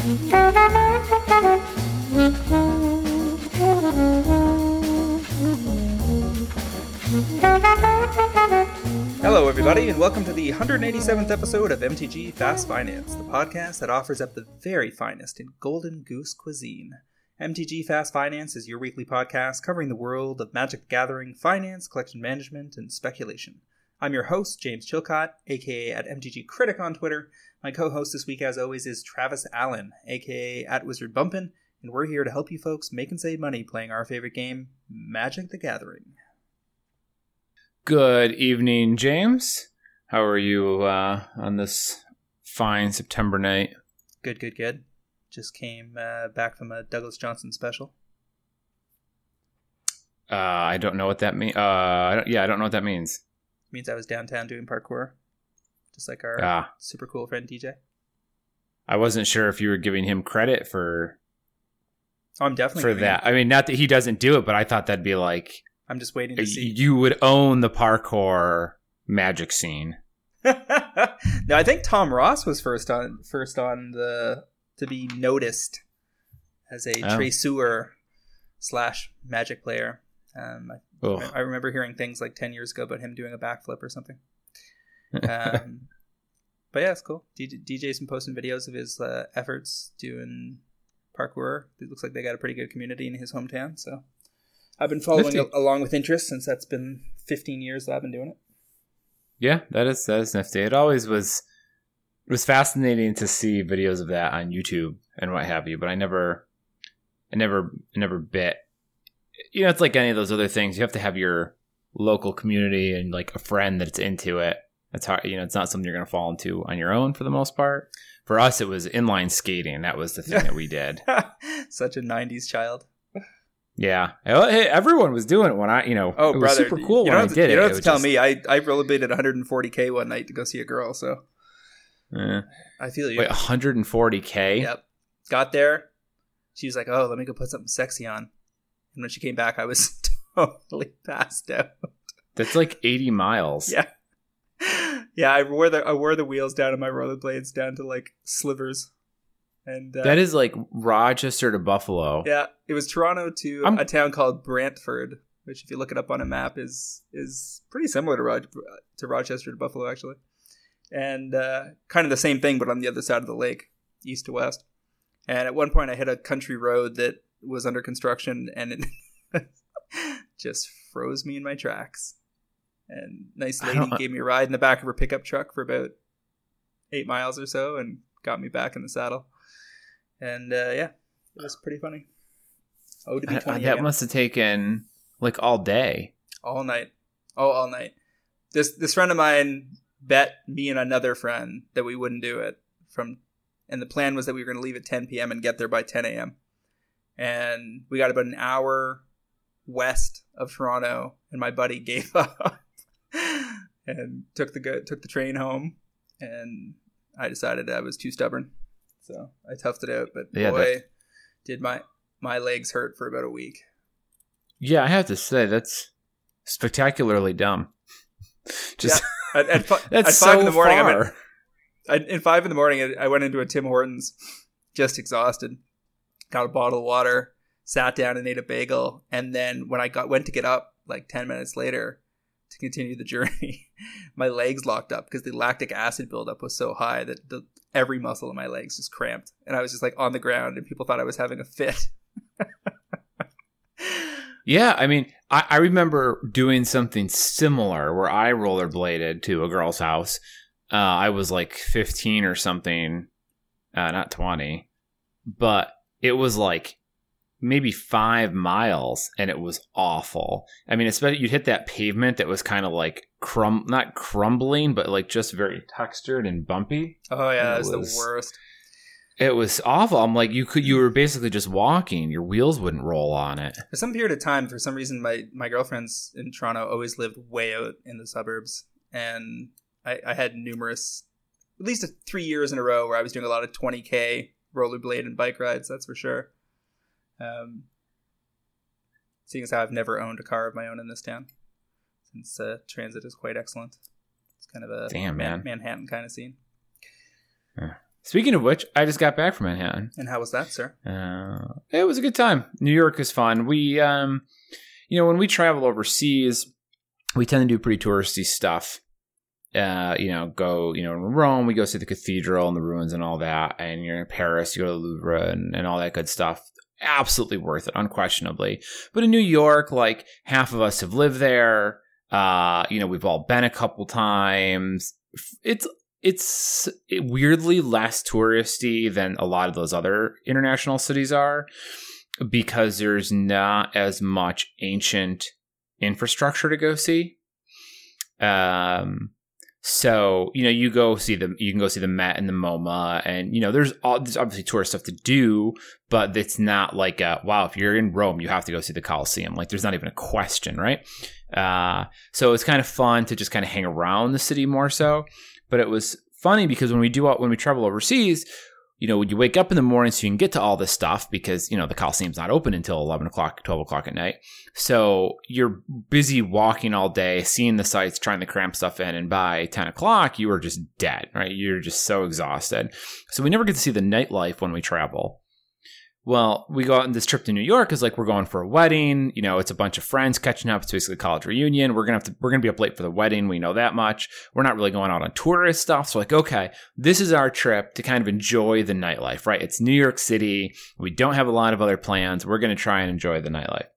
Hello, everybody, and welcome to the 187th episode of MTG Fast Finance, the podcast that offers up the very finest in Golden Goose cuisine. MTG Fast Finance is your weekly podcast covering the world of Magic the Gathering, finance, collection management, and speculation. I'm your host, James Chilcott, aka at MTG Critic on Twitter. My co-host this week, as always, is Travis Allen, aka at Wizard Bumpin', and we're here to help you folks make and save money playing our favorite game, Magic the Gathering. Good evening, James. How are you uh, on this fine September night? Good, good, good. Just came uh, back from a Douglas Johnson special. Uh, I don't know what that means. Uh, yeah, I don't know what that means. It means I was downtown doing parkour, just like our Ah. super cool friend DJ. I wasn't sure if you were giving him credit for Oh, I'm definitely for that. I mean, not that he doesn't do it, but I thought that'd be like I'm just waiting to see. you would own the parkour magic scene. no, I think Tom Ross was first on first on the to be noticed as a Oh. traceur slash magic player. Um, I, I remember hearing things like ten years ago about him doing a backflip or something. Um, but yeah, it's cool. DJ, DJ's been posting videos of his uh, efforts doing parkour. It looks like they got a pretty good community in his hometown. So I've been following a- along with interest since that's been 15 years that I've been doing it. Yeah, that is that is nifty. It always was it was fascinating to see videos of that on YouTube and what have you, but I never I never I never bit you know, it's like any of those other things. You have to have your local community and like a friend that's into it. That's hard you know, it's not something you're gonna fall into on your own for the most part. For us it was inline skating. That was the thing that we did. Such a 90s child. Yeah. Oh, Hey, everyone was doing it when I you know Oh, it was brother, super cool when I to, did You don't have to tell just- me. I I rollerbladed 140k one night to go see a girl. So Eh. I feel you. Wait, 140k? Yep. Got there. She was like, "Oh, let me go put something sexy on." And when she came back, I was totally passed out. That's like 80 miles. Yeah. Yeah, I wore the I wore the wheels down on my rollerblades down to like slivers, and uh, That is like Rochester to Buffalo. yeah, it was Toronto to I'm- a town called Brantford, which if you look it up on a map is is pretty similar to Ro- to Rochester to Buffalo actually, and uh, kind of the same thing but on the other side of the lake, east to west. And at one point, I hit a country road that was under construction, and it just froze me in my tracks. And nice lady gave me a ride in the back of her pickup truck for about eight miles or so, and got me back in the saddle. And uh, yeah, it was pretty funny. Oh, to be I- I- twenty that must have taken like all day. all night. Oh, all night. This this friend of mine bet me and another friend that we wouldn't do it from, and the plan was that we were going to leave at 10 p.m. and get there by 10 a.m. And we got about an hour west of Toronto, and my buddy gave up and took the took the train home, and I decided I was too stubborn, so I toughed it out. But Yeah, boy, that- did my my legs hurt for about a week. Yeah, I have to say that's spectacularly dumb. Just At, at, fi- that's at so five in the morning, far. I'm at, I, in five in the morning, I went into a Tim Hortons, just exhausted. Got a bottle of water, sat down and ate a bagel, and then when I got went to get up, like ten minutes later, to continue the journey, my legs locked up because the lactic acid buildup was so high that the, every muscle in my legs just cramped, and I was just like on the ground, and people thought I was having a fit. Yeah, I mean, I, I remember doing something similar where I rollerbladed to a girl's house. Uh, I was like 15 or something, uh, not 20, but it was like maybe five miles and it was awful. I mean, especially you'd hit that pavement that was kind of like crum, not crumbling, but like just very textured and bumpy. Oh yeah, It that's was- the worst. It was awful. I'm like, you could, you were basically just walking. Your wheels wouldn't roll on it. For some period of time, for some reason, my my girlfriends in Toronto always lived way out in the suburbs, and I, I had numerous, at least three years in a row where I was doing a lot of 20k rollerblade and bike rides. That's for sure. Um, seeing as how I've never owned a car of my own in this town, since uh, transit is quite excellent. It's kind of a Damn, man. Manhattan kind of scene. Speaking of which, I just got back from Manhattan. And how was that, sir? Uh, it was a good time. New York is fun. We, um, you know, when we travel overseas, we tend to do pretty touristy stuff. Uh, you know, go, you know, in Rome, we go see the cathedral and the ruins and all that. And you're in Paris, you go to the Louvre and, and all that good stuff. Absolutely worth it, unquestionably. But in New York, like half of us have lived there. Uh, you know, we've all been a couple times. It's it's weirdly less touristy than a lot of those other international cities are because there's not as much ancient infrastructure to go see. Um, so you know, you go see the you can go see the Met and the MoMA, and you know, there's all there's obviously tourist stuff to do, but it's not like a, wow, if you're in Rome, you have to go see the Colosseum. Like, there's not even a question, right? Uh, so it's kind of fun to just kind of hang around the city more so. But it was funny because when we do when we travel overseas, you know, when you wake up in the morning so you can get to all this stuff because, you know, the Coliseum's not open until 11 o'clock, 12 o'clock at night. So you're busy walking all day, seeing the sights, trying to cram stuff in. And by 10 o'clock, you are just dead, right? You're just so exhausted. So we never get to see the nightlife when we travel. Well, we go out on this trip to New York is like we're going for a wedding. You know, it's a bunch of friends catching up. It's basically a college reunion. We're gonna have to we're gonna be up late for the wedding. We know that much. We're not really going out on tourist stuff. So like, okay, this is our trip to kind of enjoy the nightlife, right? It's New York City. We don't have a lot of other plans. We're gonna try and enjoy the nightlife.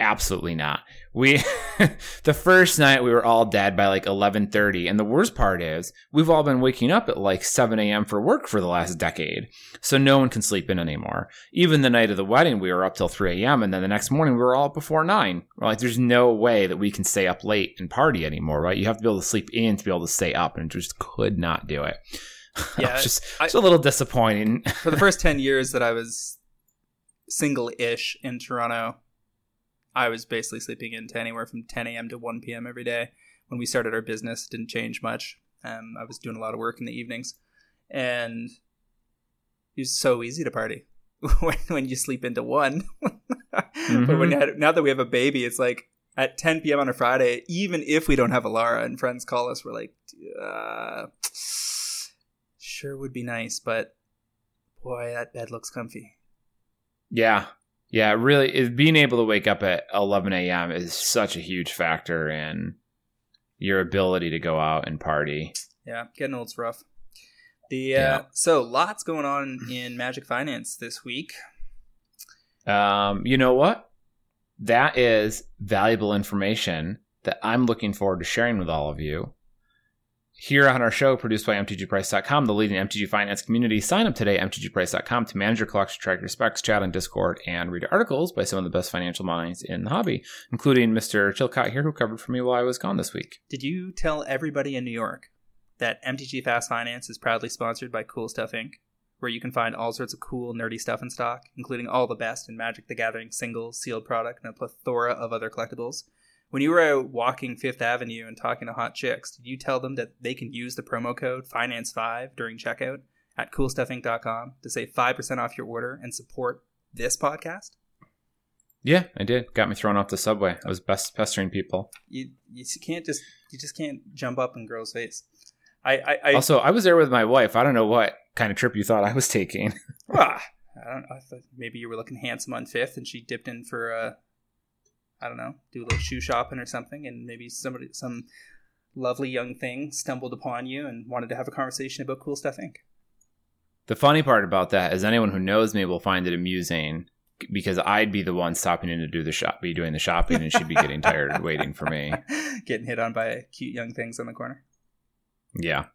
Absolutely not. We the first night we were all dead by like eleven thirty, and the worst part is we've all been waking up at like seven a.m. for work for the last decade, so no one can sleep in anymore. Even the night of the wedding, we were up till three a.m., and then the next morning we were all up before nine. We're like, there's no way that we can stay up late and party anymore, right? You have to be able to sleep in to be able to stay up, and just could not do it. Yeah, it's just I, it's a little disappointing. for the first ten years that I was single-ish in Toronto I was basically sleeping in to anywhere from 10 a.m. to 1 p.m. every day. When we started our business, it didn't change much. Um, I was doing a lot of work in the evenings, and it was so easy to party when, when you sleep into one. mm-hmm. But when had, now that we have a baby, it's like at 10 p.m. on a Friday, even if we don't have a Lara and friends call us, we're like, uh, sure would be nice, but boy, that bed looks comfy. Yeah, yeah, really, being able to wake up at 11 a.m. is such a huge factor in your ability to go out and party. Yeah, getting old's rough. The uh, yeah. so lots going on in Magic Finance this week. Um, you know what? That is valuable information that I'm looking forward to sharing with all of you here on our show, produced by MTGPrice.com, the leading MTG finance community. Sign up today at MTGPrice.com to manage your collection, track your specs, chat on Discord, and read articles by some of the best financial minds in the hobby, including Mr. Chilcott here, who covered for me while I was gone this week. Did you tell everybody in New York that MTG Fast Finance is proudly sponsored by Cool Stuff Inc., where you can find all sorts of cool, nerdy stuff in stock, including all the best in Magic the Gathering singles, sealed product, and a plethora of other collectibles? When you were out walking Fifth Avenue and talking to hot chicks, did you tell them that they can use the promo code Finance5 during checkout at CoolStuffInc.com to save 5% off your order and support this podcast? Yeah, I did. Got me thrown off the subway. I was best pestering people. You you can't just you just can't jump up in girls' face. I, I, I also I was there with my wife. I don't know what kind of trip you thought I was taking. ah, I don't. I thought maybe you were looking handsome on Fifth, and she dipped in for a I don't know, do a little shoe shopping or something, and maybe somebody, some lovely young thing stumbled upon you and wanted to have a conversation about Cool Stuff Inc. The funny part about that is anyone who knows me will find it amusing because I'd be the one stopping in to do the shop, be doing the shopping, and she'd be getting tired waiting for me, getting hit on by cute young things on the corner. Yeah.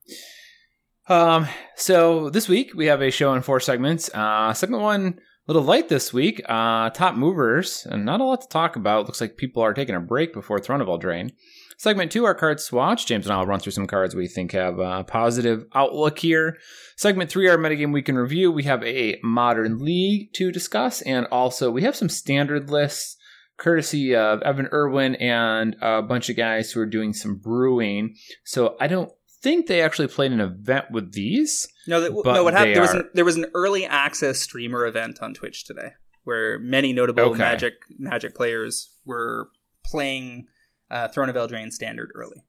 Um. So this week we have a show in four segments. Uh, segment one little light this week. Uh, top movers, and not a lot to talk about. Looks like people are taking a break before Throne of Eldraine. Segment two, our card swatch. James and I will run through some cards we think have a positive outlook here. Segment three, our metagame week in review. We have a modern league to discuss, and also we have some standard lists courtesy of Evan Irwin and a bunch of guys who are doing some brewing. So I don't think they actually played an event with these. No, that, no. What happened? There was, an, there was an early access streamer event on Twitch today, where many notable okay. Magic Magic players were playing uh, Throne of Eldraine standard early.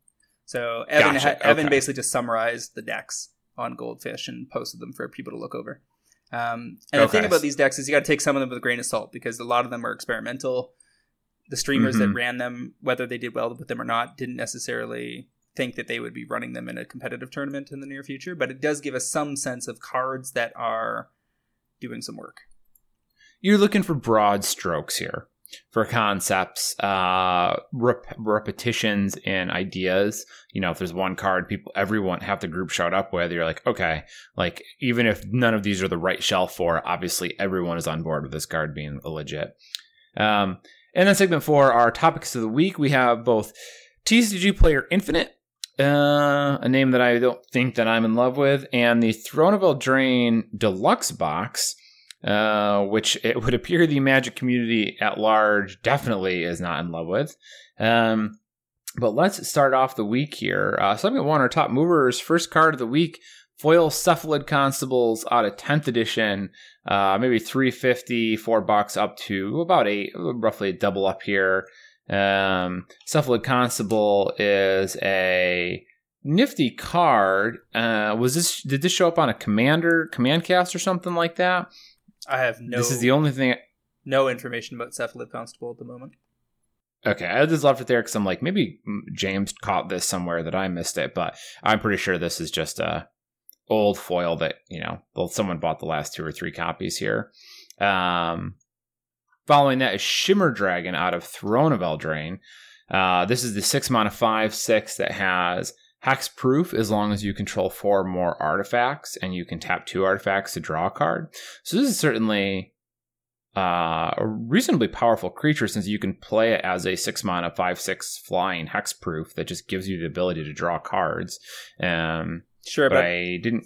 So Evan gotcha. ha- Evan basically just summarized the decks on Goldfish and posted them for people to look over. Um, and okay. the thing about these decks is you got to take some of them with a grain of salt because a lot of them are experimental. The streamers mm-hmm. that ran them, whether they did well with them or not, didn't necessarily think that they would be running them in a competitive tournament in the near future. But it does give us some sense of cards that are doing some work. You're looking for broad strokes here for concepts, uh, rep- repetitions and ideas. You know, if there's one card people, everyone, half the group showed up with, you're like, okay, like even if none of these are the right shelf for, obviously everyone is on board with this card being legit. Um, and then segment four, our topics of the week, we have both TCG Player Infinite, uh, a name that I don't think that I'm in love with, and the Throne of Eldraine Deluxe box uh, which it would appear the Magic community at large definitely is not in love with. Um, but let's start off the week here. Uh, segment one, our top movers. First card of the week, foil cephalid constables out of 10th edition. Uh, maybe 350, four bucks up to about eight, roughly double up here. Um, cephalid constable is a nifty card. Uh, was this, did this show up on a commander, command cast or something like that? I have no. This is the only thing. No information about Cephalid Constable at the moment. Okay, I just left it there because I'm like, maybe James caught this somewhere that I missed it, but I'm pretty sure this is just a old foil that you know someone bought the last two or three copies here. Um, following that is Shimmer Dragon out of Throne of Eldraine. Uh, this is the six mana five six that has Hex proof as long as you control four more artifacts and you can tap two artifacts to draw a card. So this is certainly uh, a reasonably powerful creature since you can play it as a six mana five six flying hex proof that just gives you the ability to draw cards. Um, sure, but, but I didn't.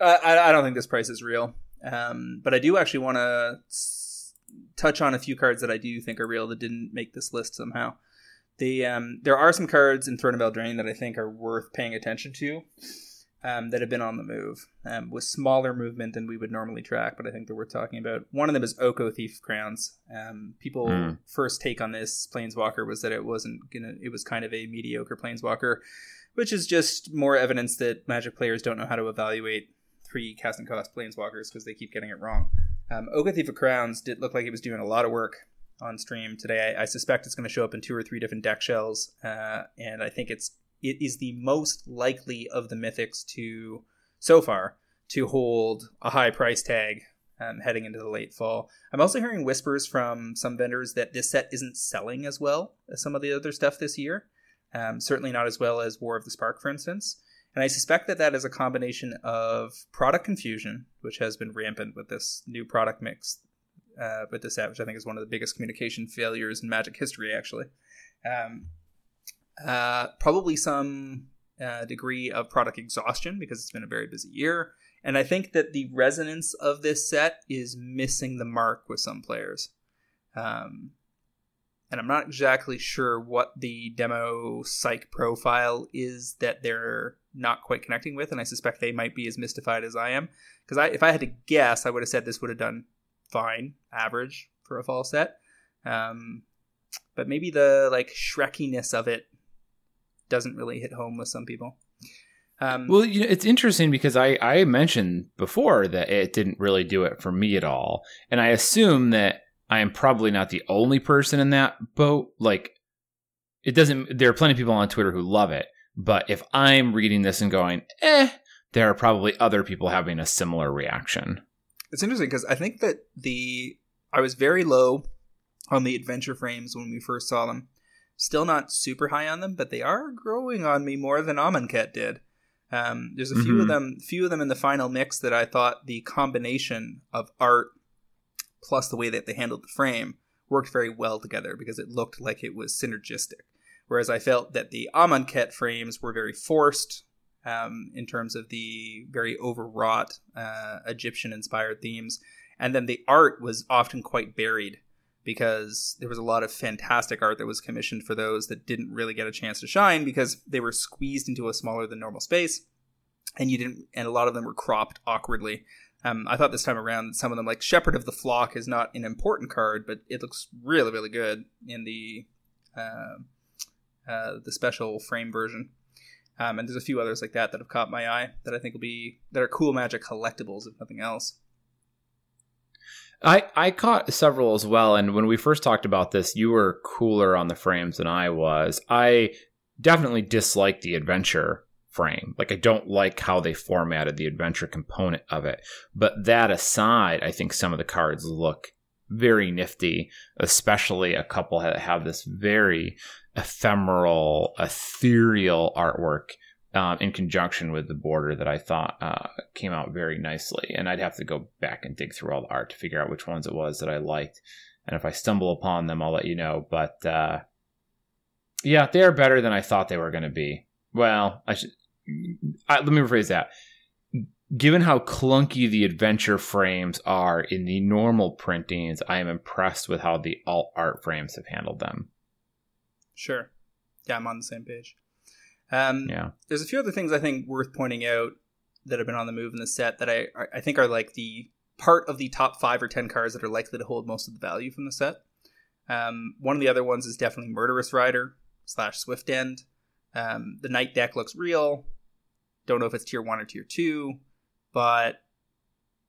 I, I don't think this price is real. Um, but I do actually want to touch on a few cards that I do think are real that didn't make this list somehow. The um, there are some cards in Throne of Eldraine that I think are worth paying attention to. Um, that have been on the move um, with smaller movement than we would normally track, but I think that we're talking about. One of them is Oko Thief Crowns. Um, people mm. first take on this Planeswalker was that it wasn't gonna. It was kind of a mediocre Planeswalker, which is just more evidence that Magic players don't know how to evaluate three casting cost Planeswalkers because they keep getting it wrong. Um, Oko Thief of Crowns did look like it was doing a lot of work on stream today. I, I suspect it's going to show up in two or three different deck shells, uh, and I think it's it is the most likely of the mythics to so far to hold a high price tag um, heading into the late fall. I'm also hearing whispers from some vendors that this set isn't selling as well as some of the other stuff this year. Um, certainly not as well as War of the Spark, for instance. And I suspect that that is a combination of product confusion, which has been rampant with this new product mix uh, with the which I think is one of the biggest communication failures in Magic history, actually. Um, uh, probably some uh, degree of product exhaustion because it's been a very busy year. And I think that the resonance of this set is missing the mark with some players. Um, and I'm not exactly sure what the demo psych profile is that they're not quite connecting with, and I suspect they might be as mystified as I am. Because I, if I had to guess, I would have said this would have done fine, average for a fall set. Um, but maybe the like Shrekiness of it doesn't really hit home with some people. Um, well, you know, it's interesting because I, I mentioned before that it didn't really do it for me at all. And I assume that I am probably not the only person in that boat. Like, it doesn't, there are plenty of people on Twitter who love it. But if I'm reading this and going, eh, there are probably other people having a similar reaction. It's interesting because I think that the I was very low on the adventure frames when we first saw them. Still not super high on them, but they are growing on me more than Amonkhet did. Um, there's a few mm-hmm. of them, few of them in the final mix that I thought the combination of art plus the way that they handled the frame worked very well together because it looked like it was synergistic. Whereas I felt that the Amonkhet frames were very forced, um, in terms of the very overwrought uh, Egyptian inspired themes. And then the art was often quite buried because there was a lot of fantastic art that was commissioned for those that didn't really get a chance to shine because they were squeezed into a smaller than normal space and you didn't and a lot of them were cropped awkwardly um, i thought this time around some of them like shepherd of the flock is not an important card but it looks really really good in the uh, uh, the special frame version Um, and there's a few others like that that have caught my eye that I think will be that are cool Magic collectibles, if nothing else. I I caught several as well, and when we first talked about this, you were cooler on the frames than I was. I definitely dislike the adventure frame. Like I don't like how they formatted the adventure component of it. But that aside, I think some of the cards look very nifty, especially a couple that have this very ephemeral, ethereal artwork um, in conjunction with the border that I thought uh, came out very nicely. And I'd have to go back and dig through all the art to figure out which ones it was that I liked. And if I stumble upon them, I'll let you know. But uh, yeah, they are better than I thought they were going to be. Well, I should. I, let me rephrase that. Given how clunky the adventure frames are in the normal printings, I am impressed with how the alt art frames have handled them. Sure. Yeah, I'm on the same page. Um, Yeah. There's a few other things I think worth pointing out that have been on the move in the set that I I think are like the part of the top five or ten cards that are likely to hold most of the value from the set. Um, one of the other ones is definitely Murderous Rider slash Swift End. Um, the Knight deck looks real. Don't know if it's tier one or tier two, but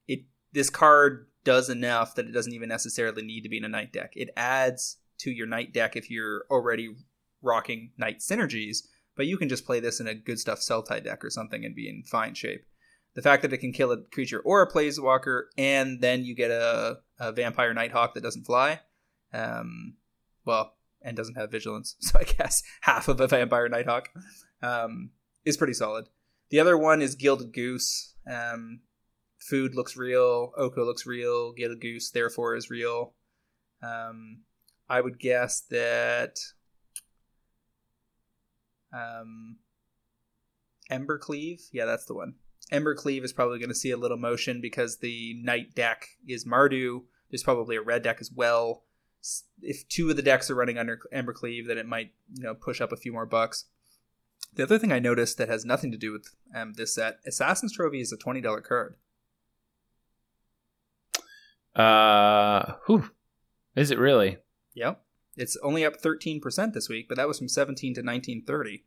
it this card does enough that it doesn't even necessarily need to be in a Knight deck. It adds to your Knight deck if you're already rocking Knight synergies, but you can just play this in a good stuff Sultai deck or something and be in fine shape. The fact that it can kill a creature or a planeswalker, and then you get a, a vampire Nighthawk that doesn't fly, um, well, and doesn't have vigilance, so I guess half of a vampire Nighthawk, um, is pretty solid. The other one is Gilded Goose. Um, food looks real. Oko looks real. Gilded Goose, therefore, is real. Um, I would guess that um, Embercleave, yeah, that's the one. Embercleave is probably going to see a little motion because the Knight deck is Mardu. There's probably a red deck as well. If two of the decks are running under Embercleave, then it might you know push up a few more bucks. The other thing I noticed that has nothing to do with um, this set, Assassin's Trophy is a twenty dollar card. Uh, whew. Is it really? Yep. It's only up 13% this week, but that was from 17 to 1930,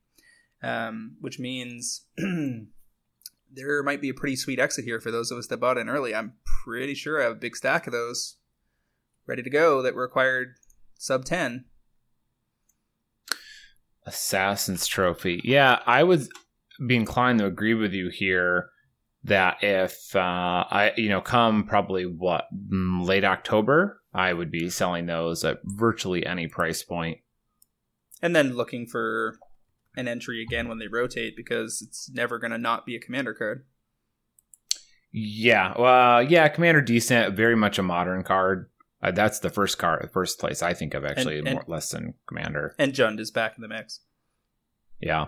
um, which means there might be a pretty sweet exit here for those of us that bought in early. I'm pretty sure I have a big stack of those ready to go that required sub 10. Assassin's Trophy. Yeah, I would be inclined to agree with you here that if uh, I, you know, come probably what mm, late October, I would be selling those at virtually any price point. And then looking for an entry again when they rotate because it's never going to not be a commander card. Yeah, well, yeah, Commander decent, very much a modern card. Uh, that's the first card, first place I think of actually, And- and- more less than Commander. And Jund is back in the mix. Yeah,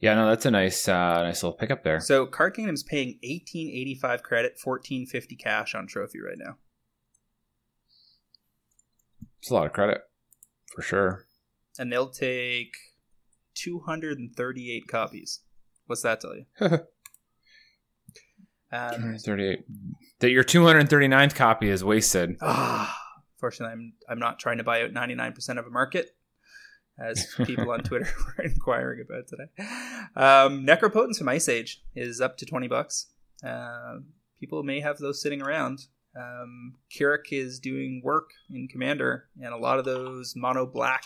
yeah, no, that's a nice, uh, nice little pickup there. So Card Kingdom's paying 1885 credit, 1450 cash on trophy right now. It's a lot of credit for sure. and they'll take 238 copies. What's that tell you? Um, 38. That your 239th copy is wasted. ah, fortunately, I'm I'm not trying to buy out 99% of a market, as people on Twitter were inquiring about today. Um, Necropotence from Ice Age is up to 20 bucks. Uh, people may have those sitting around. Um, K'rrik is doing work in Commander, and a lot of those mono black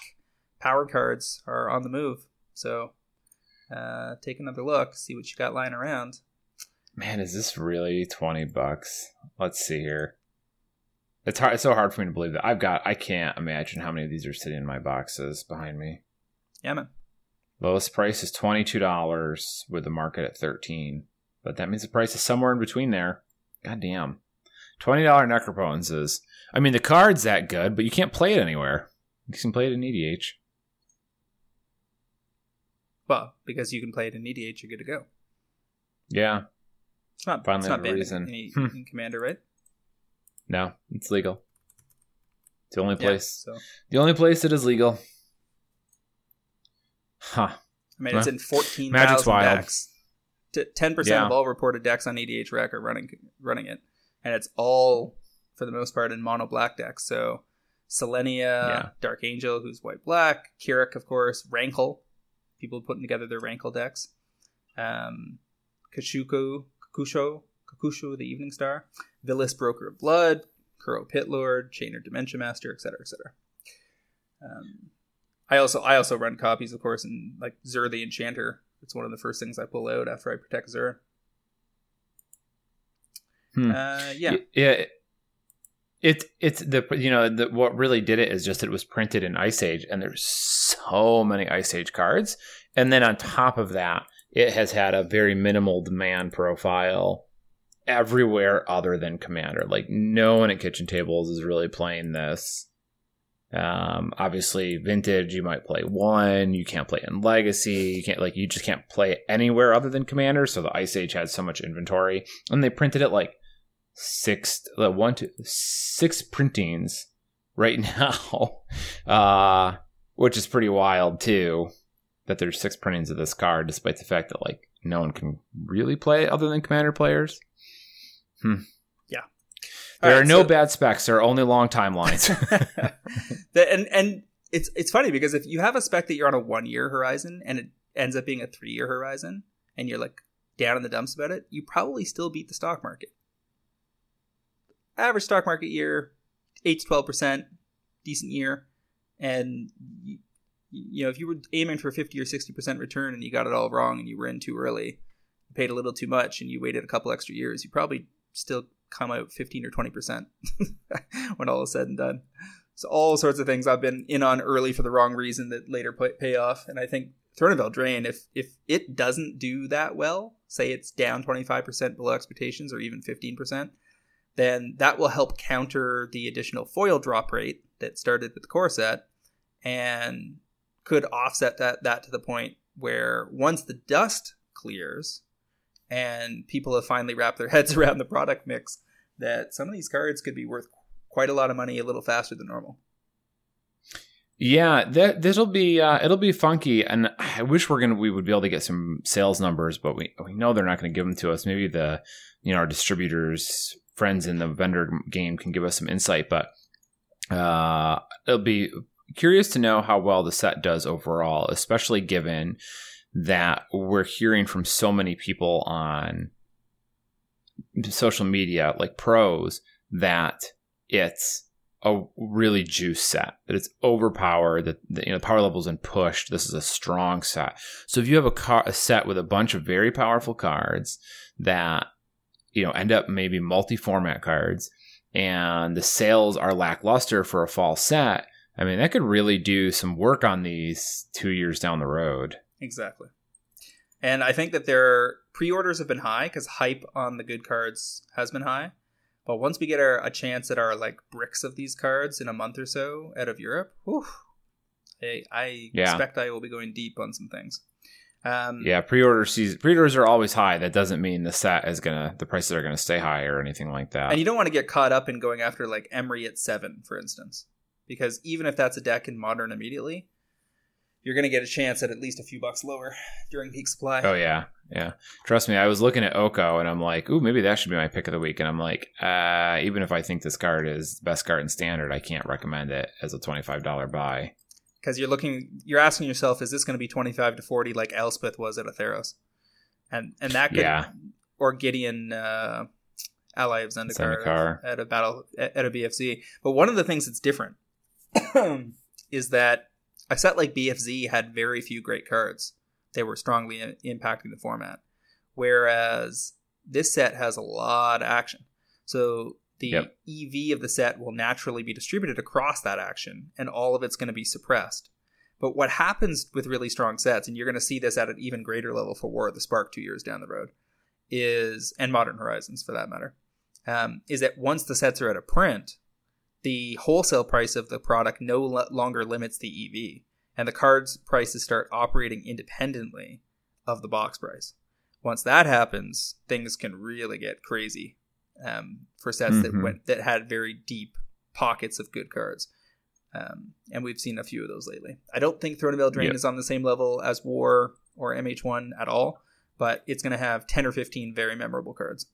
power cards are on the move. So uh, take another look, see what you got lying around. Man, is this really 20 bucks? Let's see here. It's hard it's so hard for me to believe that. I've got I can't imagine how many of these are sitting in my boxes behind me. Yeah, man. Lowest price is $22 with the market at 13. But that means the price is somewhere in between there. God damn. $20 Necropotence is I mean the card's that good, but you can't play it anywhere. You can play it in EDH. Well, because you can play it in EDH, you're good to go. Yeah. It's not. Finally it's not banned reason. in, Hmm. in Commander, right? No, it's legal. It's the only Yeah, place. so The only place it is legal. Huh. I mean, it's in fourteen thousand decks. Ten percent Yeah. of all reported decks on EDH Rec are running running it, and it's all for the most part in mono black decks. So Selenia, Yeah. Dark Angel, who's white black, K'rrik, of course, Rankle. People putting together their Rankle decks. um, Kashuko, Kokusho, Kokusho, the Evening Star, Vilis, Broker of Blood, Kuro Pit Lord, Chainer Dementia Master, etc., etc. Um, I also I also run copies, of course, and like Zur the Enchanter. It's one of the first things I pull out after I protect Zur. Hmm. Uh, yeah, yeah. It's it's the you know the, what really did it is just it was printed in Ice Age, and there's so many Ice Age cards, and then on top of that, it has had a very minimal demand profile everywhere other than Commander. Like no one at Kitchen Tables is really playing this. Um, obviously, Vintage you might play one. You can't play in Legacy. You can't like you just can't play it anywhere other than Commander. So the Ice Age had so much inventory, and they printed it like six uh, one two six printings right now uh which is pretty wild too that there's six printings of this card despite the fact that like no one can really play it other than commander players hmm. Yeah. there All are no so- bad specs there are only long timelines and and it's it's funny because if you have a spec that you're on a one year horizon and it ends up being a three year horizon and you're like down in the dumps about it, you probably still beat the stock market. Average stock market year, eight to twelve percent, decent year, and you, know if you were aiming for fifty or sixty percent return and you got it all wrong and you were in too early, you paid a little too much and you waited a couple extra years, you probably still come out fifteen or twenty percent when all is said and done. So all sorts of things I've been in on early for the wrong reason that later pay, off. And I think Throne of Eldraine, if if it doesn't do that well, say it's down twenty five percent below expectations or even fifteen percent, then that will help counter the additional foil drop rate that started with the core set, and could offset that that to the point where once the dust clears and people have finally wrapped their heads around the product mix, that some of these cards could be worth quite a lot of money a little faster than normal. Yeah, that this'll be uh, it'll be funky, and I wish we're gonna we would be able to get some sales numbers, but we we know they're not going to give them to us. Maybe the you know our distributors friends in the vendor game can give us some insight, but uh, it'll be curious to know how well the set does overall, especially given that we're hearing from so many people on social media, like pros, that it's a really juice set that it's overpowered that the, you know the power level's been pushed. This is a strong set. So if you have a, car, a set with a bunch of very powerful cards that you know end up maybe multi-format cards and the sales are lackluster for a fall set i mean that could really do some work on these two years down the road Exactly. And I think that their pre-orders have been high because hype on the good cards has been high. But once we get our, a chance at our like bricks of these cards in a month or so out of Europe, whew, I, I Yeah. expect I will be going deep on some things. Um, yeah pre-order season pre-orders are always high that doesn't mean the set is gonna the prices are gonna stay high or anything like that And you don't want to get caught up in going after like Emry at seven, for instance, because even if that's a deck in modern immediately, you're going to get a chance at at least a few bucks lower during peak supply. Oh yeah, yeah. Trust me, I was looking at Oko and I'm like, ooh, maybe that should be my pick of the week. And I'm like, uh, even if I think this card is the best card in standard, I can't recommend it as a twenty five dollar buy. because you're looking, you're asking yourself, is this going to be 25 to 40 like Elspeth was at Atheros? And and that could, Yeah. or Gideon, uh, ally of Zendikar, Zendikar. at a battle at at a BFZ, But one of the things that's different is that a set like BFZ had very few great cards. They were strongly i- impacting the format, whereas this set has a lot of action. So the Yep. EV of the set will naturally be distributed across that action, and all of it's going to be suppressed. But what happens with really strong sets, and you're going to see this at an even greater level for War of the Spark two years down the road, is and Modern Horizons for that matter, um, is that once the sets are at a print, the wholesale price of the product no lo- longer limits the EV, and the cards prices start operating independently of the box price. Once that happens, things can really get crazy um, for sets that Mhm. went that had very deep pockets of good cards. Um, and we've seen a few of those lately. I don't think Throne of Eldraine Yep. is on the same level as War or MH1 at all, but it's going to have 10 or 15 very memorable cards.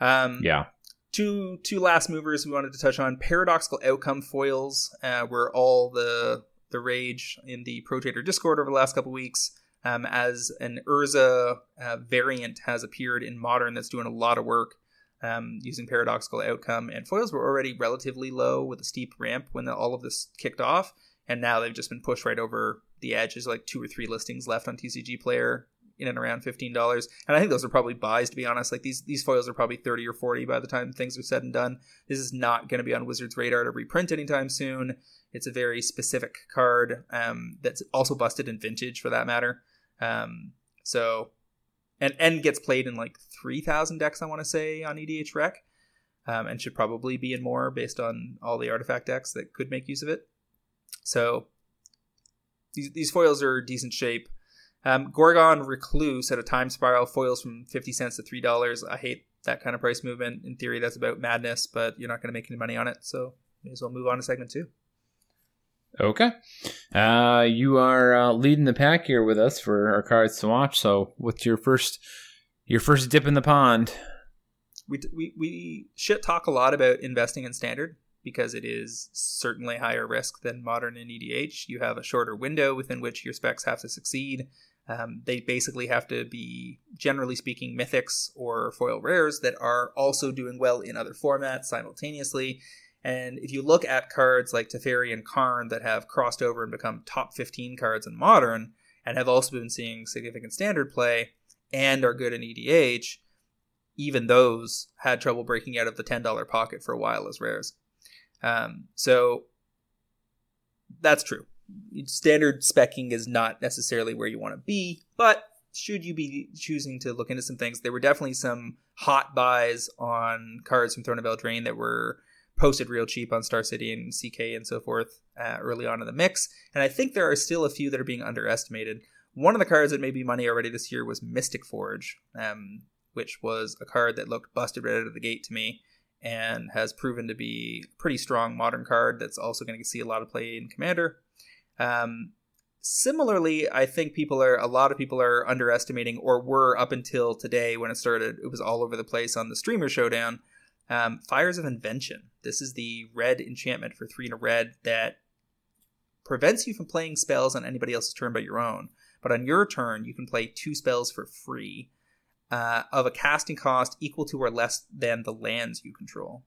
Um, Yeah, two two last movers we wanted to touch on paradoxical outcome foils uh, were all the the rage in the pro trader discord over the last couple weeks um, as an Urza uh, variant has appeared in Modern that's doing a lot of work um, using paradoxical outcome. And foils were already relatively low with a steep ramp when the, all of this kicked off, and now they've just been pushed right over the edge. There's like two or three listings left on TCG Player in and around fifteen dollars, and I think those are probably buys to be honest. Like these these foils are probably thirty or forty by the time things are said and done. This is not going to be on Wizards' radar to reprint anytime soon. It's a very specific card um, that's also busted in vintage for that matter. Um, so, and and gets played in like three thousand decks, I want to say, on EDH Rec, um, and should probably be in more based on all the artifact decks that could make use of it. So, these these foils are decent shape. Um, Gorgon Recluse at a time spiral foils from fifty cents to three dollars. I hate that kind of price movement. In theory, that's about madness, but you're not going to make any money on it, so may as well move on to segment two. Okay. Uh, you are uh, leading the pack here with us for our cards to watch. So, what's your first your first dip in the pond? We we we shit talk a lot about investing in standard because it is certainly higher risk than modern and EDH. You have a shorter window within which your specs have to succeed. Um, they basically have to be, generally speaking, mythics or foil rares that are also doing well in other formats simultaneously. And if you look at cards like Teferi and Karn that have crossed over and become top 15 cards in Modern, and have also been seeing significant standard play, and are good in EDH, even those had trouble breaking out of the $10 pocket for a while as rares. Um, so that's true. Standard specking is not necessarily where you want to be, but should you be choosing to look into some things, there were definitely some hot buys on cards from Throne of Eldraine that were posted real cheap on Star City and CK and so forth uh, early on in the mix. And I think there are still a few that are being underestimated. One of the cards that made me money already this year was Mystic Forge, um, which was a card that looked busted right out of the gate to me and has proven to be a pretty strong modern card that's also going to see a lot of play in Commander. Um, similarly, I think people are a lot of people are underestimating, or were up until today when it started. It was all over the place on the Streamer Showdown. Um, Fires of Invention. This is the red enchantment for three and a red that prevents you from playing spells on anybody else's turn but your own. But on your turn, you can play two spells for free uh, of a casting cost equal to or less than the lands you control.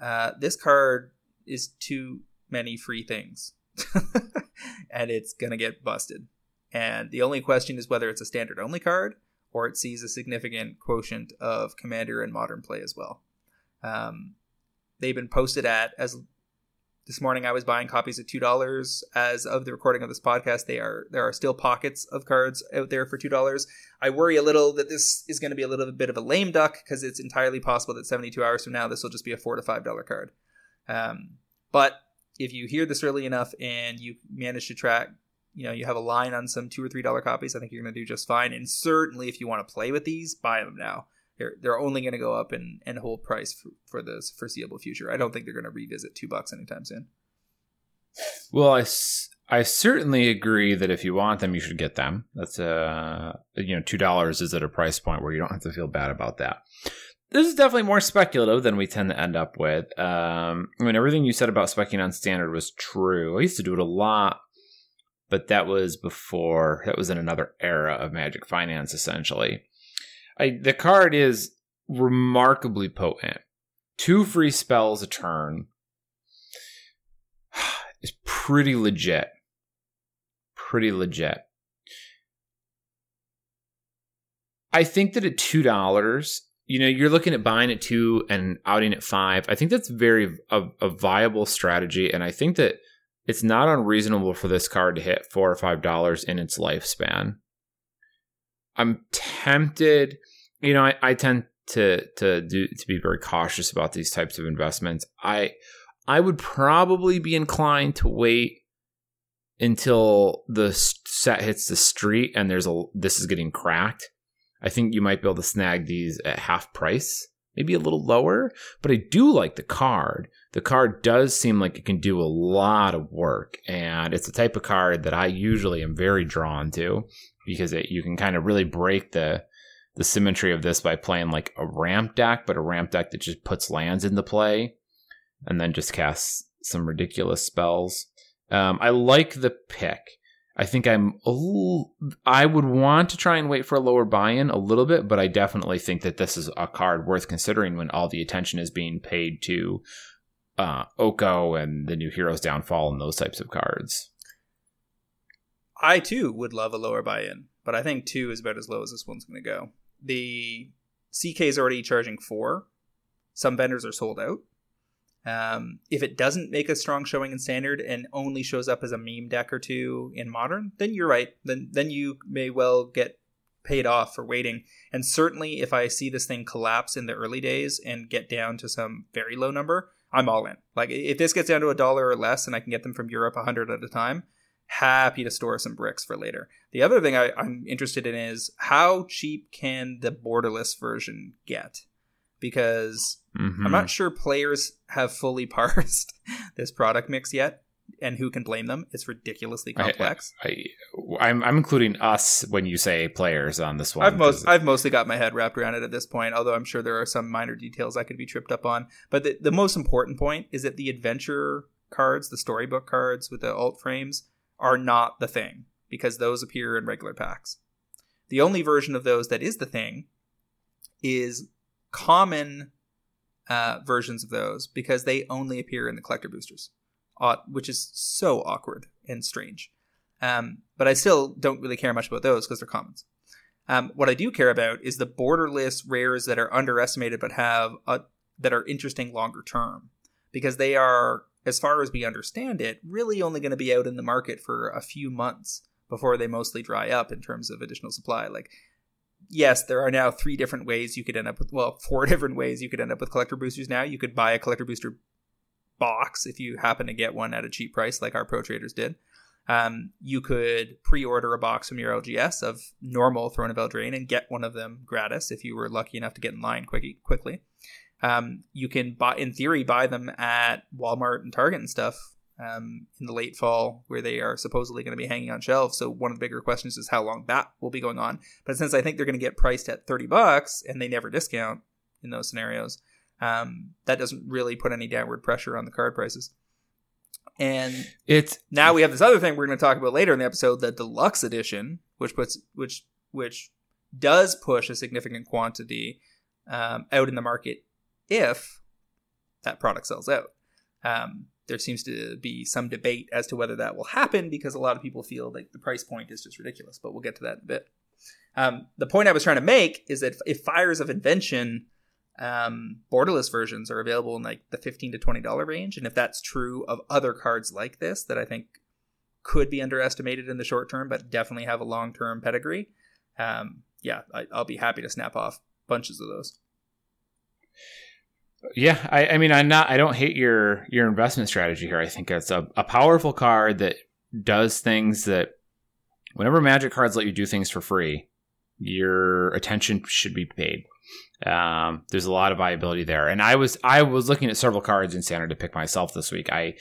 Uh, this card is too many free things, and it's gonna get busted. And the only question is whether it's a standard only card or it sees a significant quotient of commander and modern play as well. Um, they've been posted at as this morning I was buying copies at two dollars. As of the recording of this podcast, they are there are still pockets of cards out there for two dollars. I worry a little that this is going to be a little bit of a lame duck because it's entirely possible that seventy two hours from now this will just be a four to five dollar card. Um, but if you hear this early enough and you manage to track you know you have a line on some two or three dollar copies, I think you're going to do just fine. And certainly, if you want to play with these, buy them now. They're they're only going to go up and and hold price for, for the foreseeable future. I don't think they're going to revisit two bucks anytime soon. Well, I, I certainly agree that if you want them, you should get them. That's uh you know two dollars is at a price point where you don't have to feel bad about that. This is definitely more speculative than we tend to end up with. Um, I mean, everything you said about specking on standard was true. I used to do it a lot but that was before that was in another era of magic finance essentially. I, the card is remarkably potent. Two free spells a turn. Is pretty legit. Pretty legit. I think that at two dollars you know you're looking at buying at two and outing at five i think that's very a, a viable strategy and i think that it's not unreasonable for this card to hit four or five dollars in its lifespan. I'm tempted, you know, I, I tend to to do to be very cautious about these types of investments. I I would probably be inclined to wait until the set hits the street and there's a this is getting cracked. I think you might be able to snag these at half price maybe a little lower, but I do like the card. The card does seem like it can do a lot of work, and it's the type of card that I usually am very drawn to because it, you can kind of really break the the symmetry of this by playing like a ramp deck, but a ramp deck that just puts lands into play and then just casts some ridiculous spells. Um, I like the pick. I think I'm I would want to try and wait for a lower buy-in a little bit, but I definitely think that this is a card worth considering when all the attention is being paid to uh, Oko and the new Heroes Downfall and those types of cards. I too would love a lower buy-in, but I think two is about as low as this one's going to go. The CK is already charging four. Some vendors are sold out. Um, if it doesn't make a strong showing in standard and only shows up as a meme deck or two in modern, then you're right. Then then you may well get paid off for waiting. And certainly, if I see this thing collapse in the early days and get down to some very low number, I'm all in. Like if this gets down to a dollar or less, and I can get them from Europe a hundred at a time, happy to store some bricks for later. The other thing I, I'm interested in is how cheap can the borderless version get? Because Mm-hmm. I'm not sure players have fully parsed this product mix yet, and who can blame them? It's ridiculously complex. I, I'm I'm including us when you say players on this one. I've most I've mostly got my head wrapped around it at this point, although I'm sure there are some minor details I could be tripped up on. But the, the most important point is that the adventure cards, the storybook cards with the alt frames, are not the thing because those appear in regular packs. The only version of those that is the thing is common uh, versions of those because they only appear in the collector boosters, which is so awkward and strange. Um, but I still don't really care much about those because they're commons. Um, what I do care about is the borderless rares that are underestimated but have a, that are interesting longer term because they are, as far as we understand it, really only going to be out in the market for a few months before they mostly dry up in terms of additional supply. Like, yes, there are now three different ways you could end up with, well, four different ways you could end up with collector boosters now. You could buy a collector booster box if you happen to get one at a cheap price, like our pro traders did. Um, you could pre-order a box from your LGS of normal Throne of Eldraine and get one of them gratis if you were lucky enough to get in line quickly. quickly. Um, you can buy, in theory, buy them at Walmart and Target and stuff um, in the late fall, where they are supposedly going to be hanging on shelves. So one of the bigger questions is how long that will be going on. But since I think they're going to get priced at thirty bucks and they never discount in those scenarios, um, that doesn't really put any downward pressure on the card prices. And it's now we have this other thing we're going to talk about later in the episode, the deluxe edition, which puts which which does push a significant quantity um, out in the market if that product sells out. Um, there seems to be some debate as to whether that will happen because a lot of people feel like the price point is just ridiculous. But we'll get to that in a bit. Um, the point I was trying to make is that if Fires of Invention um, borderless versions are available in like the fifteen to twenty dollar range, and if that's true of other cards like this that I think could be underestimated in the short term, but definitely have a long term pedigree, um, yeah, I, I'll be happy to snap off bunches of those. Yeah, I, I mean, I'm not. I don't hate your your investment strategy here. I think it's a, a powerful card that does things that whenever Magic cards let you do things for free, your attention should be paid. Um, there's a lot of viability there, and I was I was looking at several cards in standard to pick myself this week. I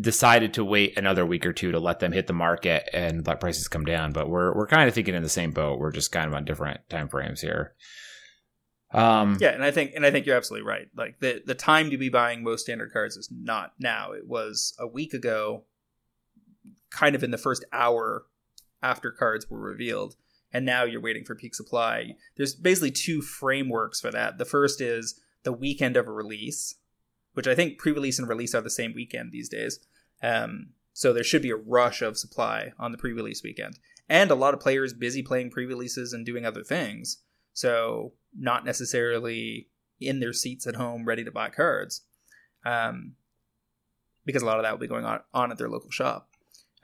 decided to wait another week or two to let them hit the market and let prices come down. But we're we're kind of thinking in the same boat. We're just kind of on different time frames here. Um, Yeah, and I think and I think you're absolutely right. Like the the time to be buying most standard cards is not now. It was a week ago, kind of in the first hour after cards were revealed, and now you're waiting for peak supply. There's basically two frameworks for that. The first is the weekend of a release, which I think pre-release and release are the same weekend these days. Um, so there should be a rush of supply on the pre-release weekend, and a lot of players busy playing pre-releases and doing other things. So not necessarily in their seats at home ready to buy cards, um, because a lot of that will be going on on at their local shop.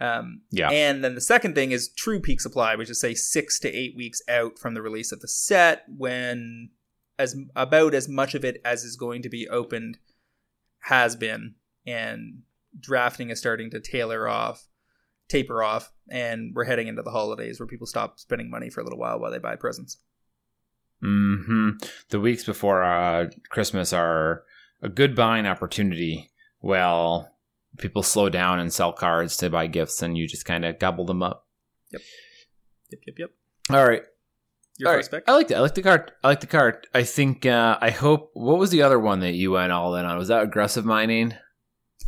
Um, Yeah. And then the second thing is true peak supply, which is say six to eight weeks out from the release of the set, when as about as much of it as is going to be opened has been, and drafting is starting to tailor off, taper off, and we're heading into the holidays where people stop spending money for a little while while they buy presents. Hmm The weeks before uh, Christmas are a good buying opportunity. Well, people slow down and sell cards to buy gifts, and you just kind of gobble them up. Yep, yep, yep. All right, Your all right. pick. I like it. I like the card. I like the card. I think. Uh, I hope. What was the other one that you went all in on? Was that aggressive mining?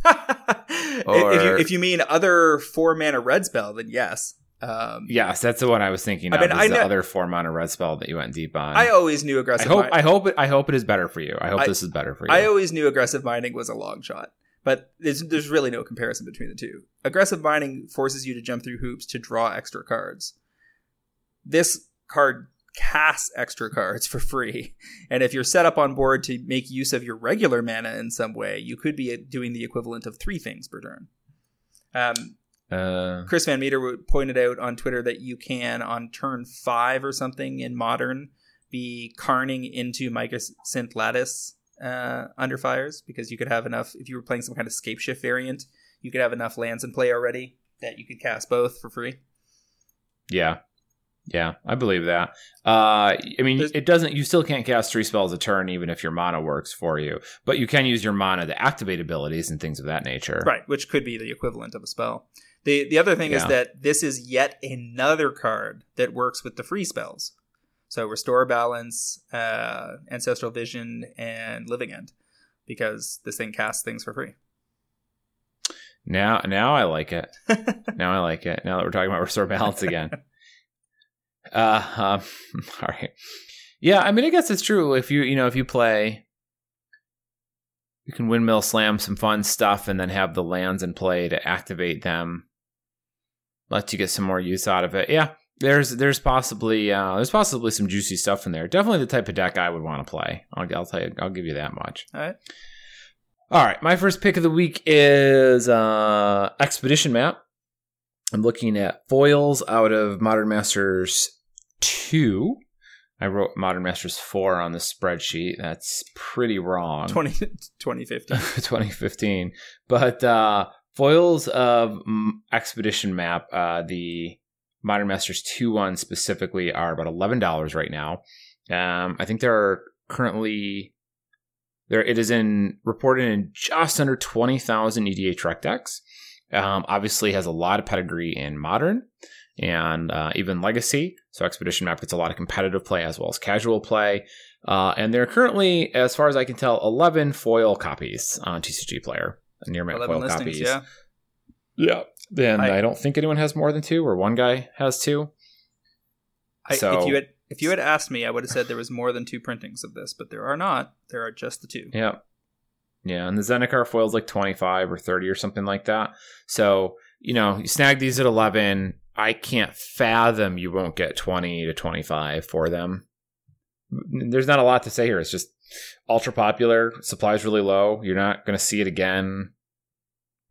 if you if you mean other four mana red spell, then yes. Um, Yes, that's the one I was thinking I of. mean, is I the know- other four mana red spell that you went deep on. I always knew aggressive. I hope I hope it I hope it is better for you. I hope I- this is better for you. I always knew aggressive mining was a long shot, but there's there's really no comparison between the two. Aggressive mining forces you to jump through hoops to draw extra cards. This card casts extra cards for free, and if you're set up on board to make use of your regular mana in some way, you could be doing the equivalent of three things per turn. Um, uh, Chris Van Meter pointed out on Twitter that you can, on turn five or something in Modern, be carning into Mycosynth Lattice uh, under fires because you could have enough, if you were playing some kind of scape shift variant, you could have enough lands in play already that you could cast both for free. yeah. Yeah, I believe that. Uh, I mean, There's- it doesn't. You still can't cast three spells a turn, even if your mana works for you. But you can use your mana to activate abilities and things of that nature. Right, which could be the equivalent of a spell. The the other thing is that this is yet another card that works with the free spells. So restore balance, uh, ancestral vision, and living end, because this thing casts things for free. Now, now I like it. now I like it. Now that we're talking about restore balance again. uh, um, all right. Yeah, I mean, I guess it's true. If you, you know, if you play, you can windmill slam some fun stuff, and then have the lands in play to activate them. Let you get some more use out of it. Yeah, there's there's possibly uh, there's possibly some juicy stuff in there. Definitely the type of deck I would want to play. I'll, I'll tell you. I'll give you that much. All right. All right, my first pick of the week is uh, Expedition Map. I'm looking at foils out of Modern Masters 2. I wrote Modern Masters 4 on the spreadsheet. That's pretty wrong. 20, 2015. 2015. But uh, foils of Expedition Map, uh, the Modern Masters 2 one specifically, are about $11 right now. Um, I think there are currently there it is in reported in just under 20,000 EDHREC decks. Um, obviously has a lot of pedigree in modern and uh, even legacy. So Expedition Map gets a lot of competitive play as well as casual play. Uh, and there are currently, as far as I can tell, 11 foil copies on TCG Player. Near mint 11 foil copies. yeah. Yeah. Then I- I, don't think anyone has more than two, or one guy has two. I, So- if you had if you had asked me, I would have said there was more than two printings of this, but there are not. There are just the two. Yeah. Yeah, and the Zendikar foil's like 25 or 30 or something like that. So, you know, you snag these at 11. I can't fathom you won't get 20 to 25 for them. There's not a lot to say here. It's just ultra popular. Supply's really low. You're not going to see it again.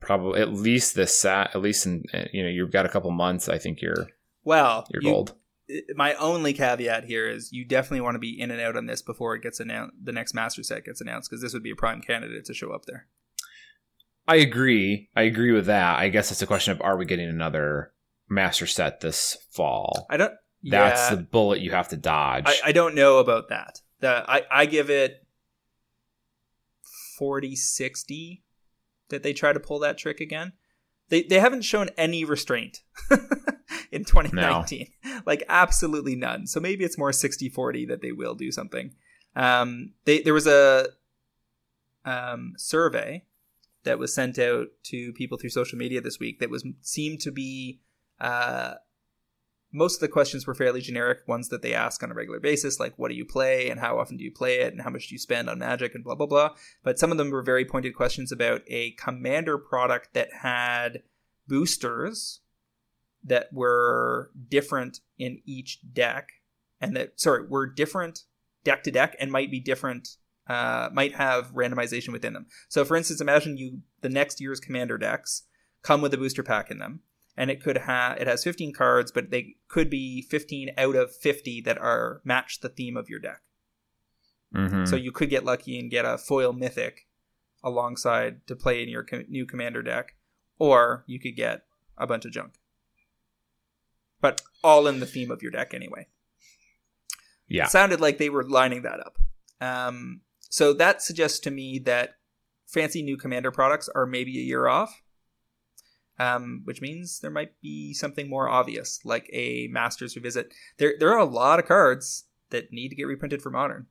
Probably at least this set, at least in, eh, you know, you've got a couple months. I think you're, Well, you're you- gold. Eh, my only caveat here is you definitely want to be in and out on this before it gets announced. The next master set gets announced because this would be a prime candidate to show up there. I agree. I agree with that. I guess it's a question of are we getting another master set this fall? I don't. That's yeah, the bullet you have to dodge. I, I don't know about that. The, I, I give it 40 60 that they try to pull that trick again. They, they haven't shown any restraint in 2019. Like, absolutely none. So maybe it's more 60 40 that they will do something. Um, they, there was a um, survey that was sent out to people through social media this week that was seemed to be uh, most of the questions were fairly generic ones that they ask on a regular basis like what do you play and how often do you play it and how much do you spend on magic and blah blah blah. But some of them were very pointed questions about a commander product that had boosters that were different in each deck and that sorry were different deck to deck and might be different uh, might have randomization within them. So for instance imagine you the next year's commander decks come with a booster pack in them and it could have it has 15 cards but they could be 15 out of 50 that are match the theme of your deck Mhm. so you could get lucky and get a foil mythic alongside to play in your new commander deck or you could get a bunch of junk but all in the theme of your deck anyway yeah. it sounded like they were lining that up. Um, so that suggests to me that fancy new commander products are maybe a year off, um, which means there might be something more obvious, like a Masters Revisit. There, there are a lot of cards that need to get reprinted for Modern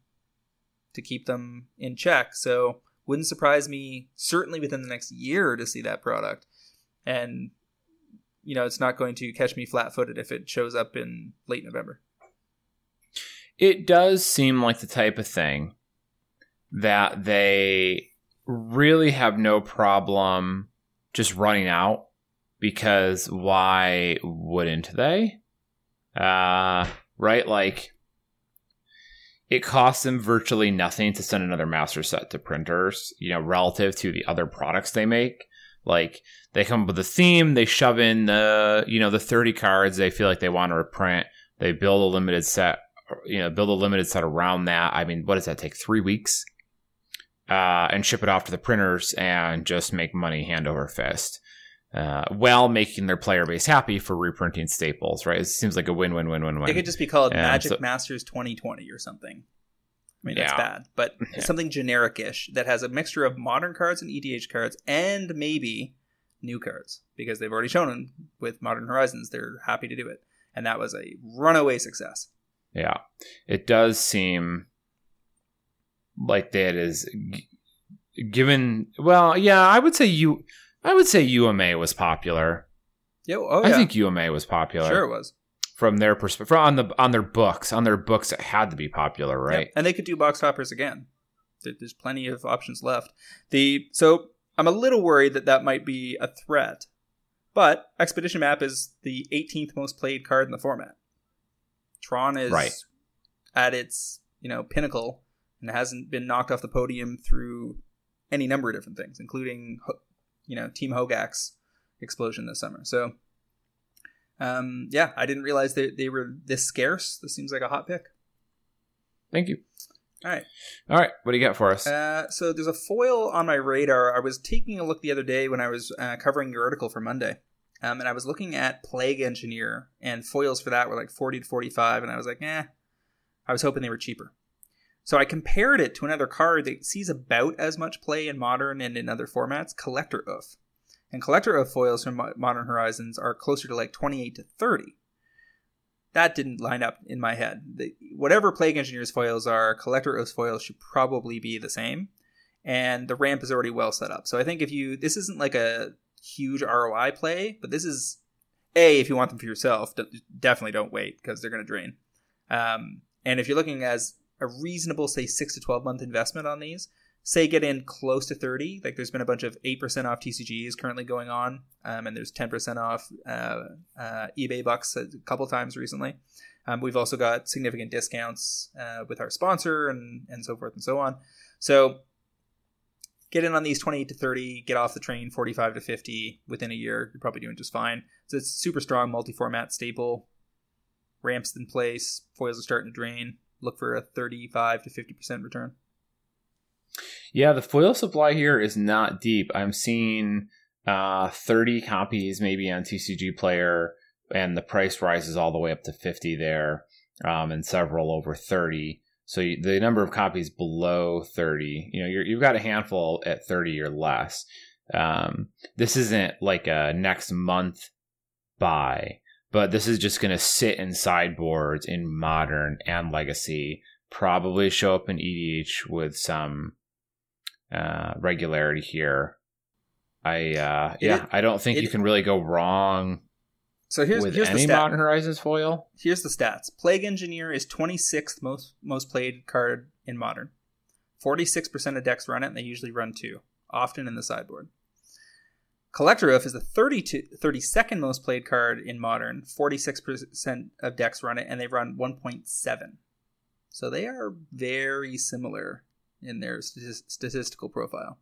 to keep them in check. So wouldn't surprise me, certainly within the next year, to see that product. And you know it's not going to catch me flat-footed if it shows up in late November. It does seem like the type of thing that they really have no problem just running out because why wouldn't they? Uh, right? Like, it costs them virtually nothing to send another master set to printers, you know, relative to the other products they make. Like, they come up with a theme, they shove in the, you know, the 30 cards they feel like they want to reprint, they build a limited set, you know, build a limited set around that. I mean, what does that take? Three weeks? Uh, and ship it off to the printers and just make money hand over fist uh, while making their player base happy for reprinting staples, right? It seems like a win win win win win. It could just be called And Magic so- Masters 2020 or something. I mean, that's bad, but Yeah. something generic-ish that has a mixture of modern cards and EDH cards, and maybe new cards because they've already shown them with Modern Horizons. They're happy to do it, and that was a runaway success. Yeah, it does seem like that is given. Well, yeah, I would say you. I would say UMA was popular. Yo, oh I yeah, think UMA was popular sure it was. from their perspective. On the on their books, on their books, it had to be popular, right? Yep. And they could do box toppers again. There's plenty of options left. The so I'm a little worried that that might be a threat, but Expedition Map is the 18th most played card in the format. Tron is Right. at its you know pinnacle and hasn't been knocked off the podium through any number of different things, including you know Team Hogak's explosion this summer. So. Um, yeah, I didn't realize they, they were this scarce. This seems like a hot pick. Thank you. All right. All right, what do you got for us? Uh, so there's a foil on my radar. I was taking a look the other day when I was uh, covering your article for Monday, um, and I was looking at Plague Engineer, and foils for that were like 40 to 45, and I was like, eh. I was hoping they were cheaper. So I compared it to another card that sees about as much play in modern and in other formats, Collector Ouphe. And Collector Ouphe foils from Modern Horizons are closer to like 28 to 30 that didn't line up in my head. The, whatever Plague Engineer's foils are, Collector Ouphe's foils should probably be the same. And the ramp is already well set up. So I think if you, this isn't like a huge ROI play, but this is, A, if you want them for yourself, definitely don't wait because they're going to drain. Um, and if you're looking as a reasonable, say, 6 to 12 month investment on these, say get in close to 30 like there's been a bunch of 8% off tcgs currently going on um, and there's 10% off uh, uh, ebay bucks a couple times recently. Um, we've also got significant discounts uh, with our sponsor and, and so forth and so on. So get in on these 28 to 30 get off the train 45 to 50 within a year you're probably doing just fine. So it's super strong multi-format staple ramps in place foils are starting to drain look for a 35 to 50% return Yeah, the foil supply here is not deep. I'm seeing uh, 30 copies maybe on TCG Player, and the price rises all the way up to 50 there, um, and several over 30. So you, the number of copies below 30, you know, you're, you've got a handful at 30 or less. Um, this isn't like a next month buy, but this is just going to sit in sideboards in modern and legacy. Probably show up in EDH with some uh, regularity here. I uh, yeah, I don't think it- you can really go wrong so here's, with here's the stat. Modern Horizons foil. Here's the stats. Plague Engineer is 26th most most played card in Modern. 46% of decks run it, and they usually run two, often in the sideboard. Collector Ouphe is the 32, 32nd most played card in Modern. 46% of decks run it, and they run 1.7. So they are very similar in their statis- statistical profile.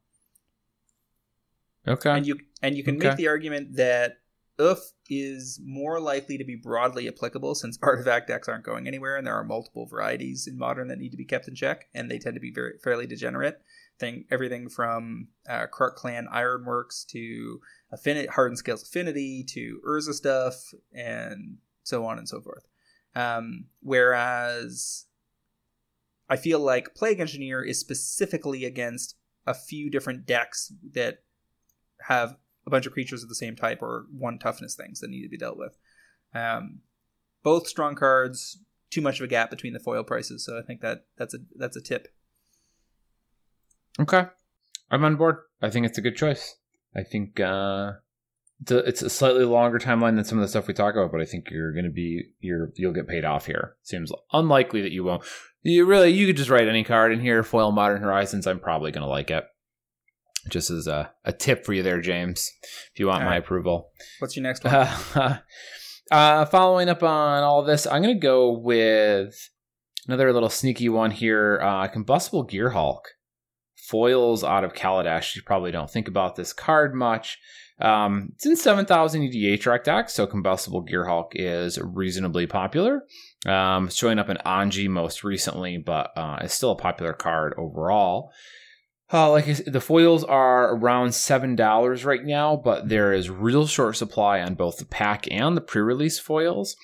Okay, and you and you can Okay. make the argument that Ouphe is more likely to be broadly applicable since artifact decks aren't going anywhere, and there are multiple varieties in modern that need to be kept in check, and they tend to be very fairly degenerate. Thing everything from uh, Clan Ironworks to affinity, hardened scales affinity to Urza stuff, and so on and so forth. Um, whereas I feel like Plague Engineer is specifically against a few different decks that have a bunch of creatures of the same type or one toughness things that need to be dealt with. Um, both strong cards, too much of a gap between the foil prices, so I think that that's a that's a tip. okay, I'm on board. I think it's a good choice. I think uh, it's a slightly longer timeline than some of the stuff we talk about, but I think you're going to be you're you'll get paid off here. Seems unlikely that you won't. You really you could just write any card in here. Foil Modern Horizons. I'm probably going to like it. Just as a, a tip for you there, James, if you want All my right. approval. What's your next one? Uh, uh, following up on all this, I'm going to go with another little sneaky one here. Uh, Combustible Gearhulk foils out of Kaladesh. You probably don't think about this card much. Um, it's in 7,000 EDH decks, so Combustible Gearhulk is reasonably popular. Um, it's showing up in Anje most recently, but uh, it's still a popular card overall. Uh, like I said, the foils are around seven dollars right now, but there is real short supply on both the pack and the pre-release foils.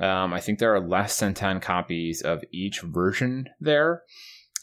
Um, I think there are less than ten copies of each version there.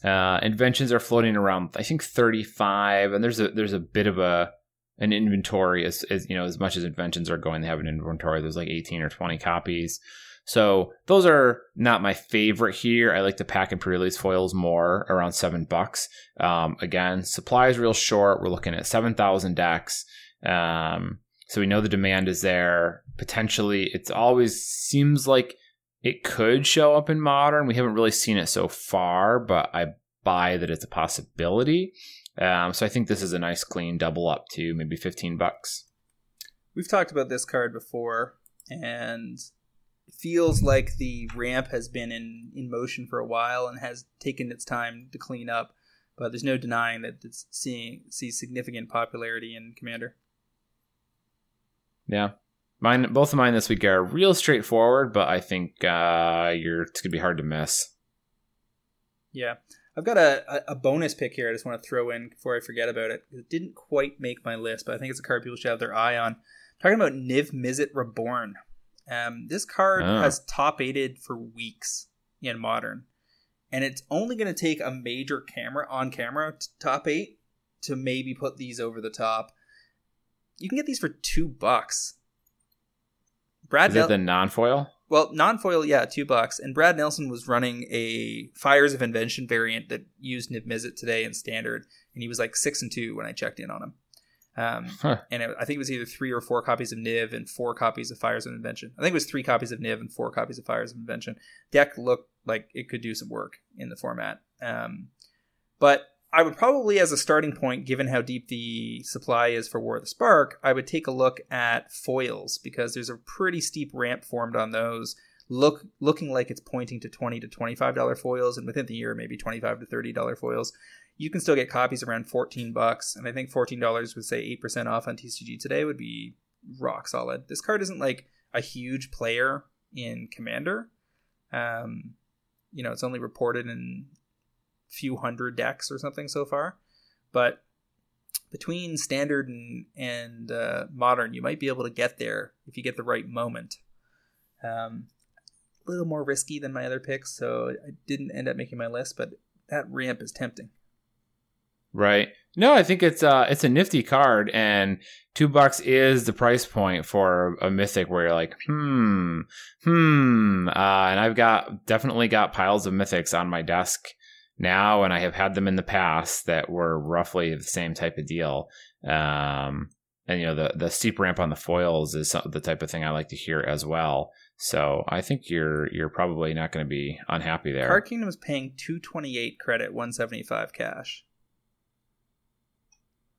Uh, inventions are floating around, I think thirty-five, and there's a there's a bit of a an inventory as, as you know as much as inventions are going, they have an inventory. There's like eighteen or twenty copies. So those are not my favorite here. I like the pack and pre-release foils more, around seven bucks. Um, again, supply is real short. We're looking at seven thousand decks. Um, so we know the demand is there. Potentially, it's always seems like it could show up in modern. We haven't really seen it so far, but I buy that it's a possibility. Um, so I think this is a nice clean double up to maybe fifteen bucks. We've talked about this card before, and feels like the ramp has been in, in motion for a while and has taken its time to clean up. But there's no denying that it's seeing sees significant popularity in Commander. Yeah. Mine, both of mine this week are real straightforward, but I think uh, you're it's gonna be hard to miss. Yeah. I've got a, a, a bonus pick here I just want to throw in before I forget about it. It didn't quite make my list, but I think it's a card people should have their eye on. talking about Niv Mizzet Reborn. Um, this card Oh. has top aided for weeks in Modern, and it's only going to take a major camera on camera t- top eight to maybe put these over the top. You can get these for two bucks. Brad Is it Nel- the non-foil? well, non-foil, yeah, two bucks. And Brad Nelson was running a Fires of Invention variant that used Niv Mizzet today in standard, and he was like six and two when I checked in on him. Um, Huh. and it, I think it was either three or four copies of Niv and four copies of Fires of Invention. I think it was three copies of Niv and four copies of Fires of Invention. Deck looked like it could do some work in the format. Um, but I would probably, as a starting point, given how deep the supply is for War of the Spark, I would take a look at foils because there's a pretty steep ramp formed on those. Look, looking like it's pointing to twenty to twenty-five dollar foils, and within the year, maybe twenty-five to thirty dollar foils. You can still get copies around fourteen bucks, and I think fourteen dollars would say eight percent off on TCG today would be rock solid. This card isn't like a huge player in Commander. Um, you know, it's only reported in few hundred decks or something so far, but between standard and and uh, modern, you might be able to get there if you get the right moment. Um, a little more risky than my other picks, so I didn't end up making my list, but that ramp is tempting. Right. No, I think it's uh it's a nifty card, and two bucks is the price point for a mythic where you're like, hmm, hmm. Uh, and I've got definitely got piles of mythics on my desk now, and I have had them in the past that were roughly the same type of deal. Um, and you know the the steep ramp on the foils is the type of thing I like to hear as well. So I think you're you're probably not going to be unhappy there. Card Kingdom is paying two twenty eight credit, one seventy five cash.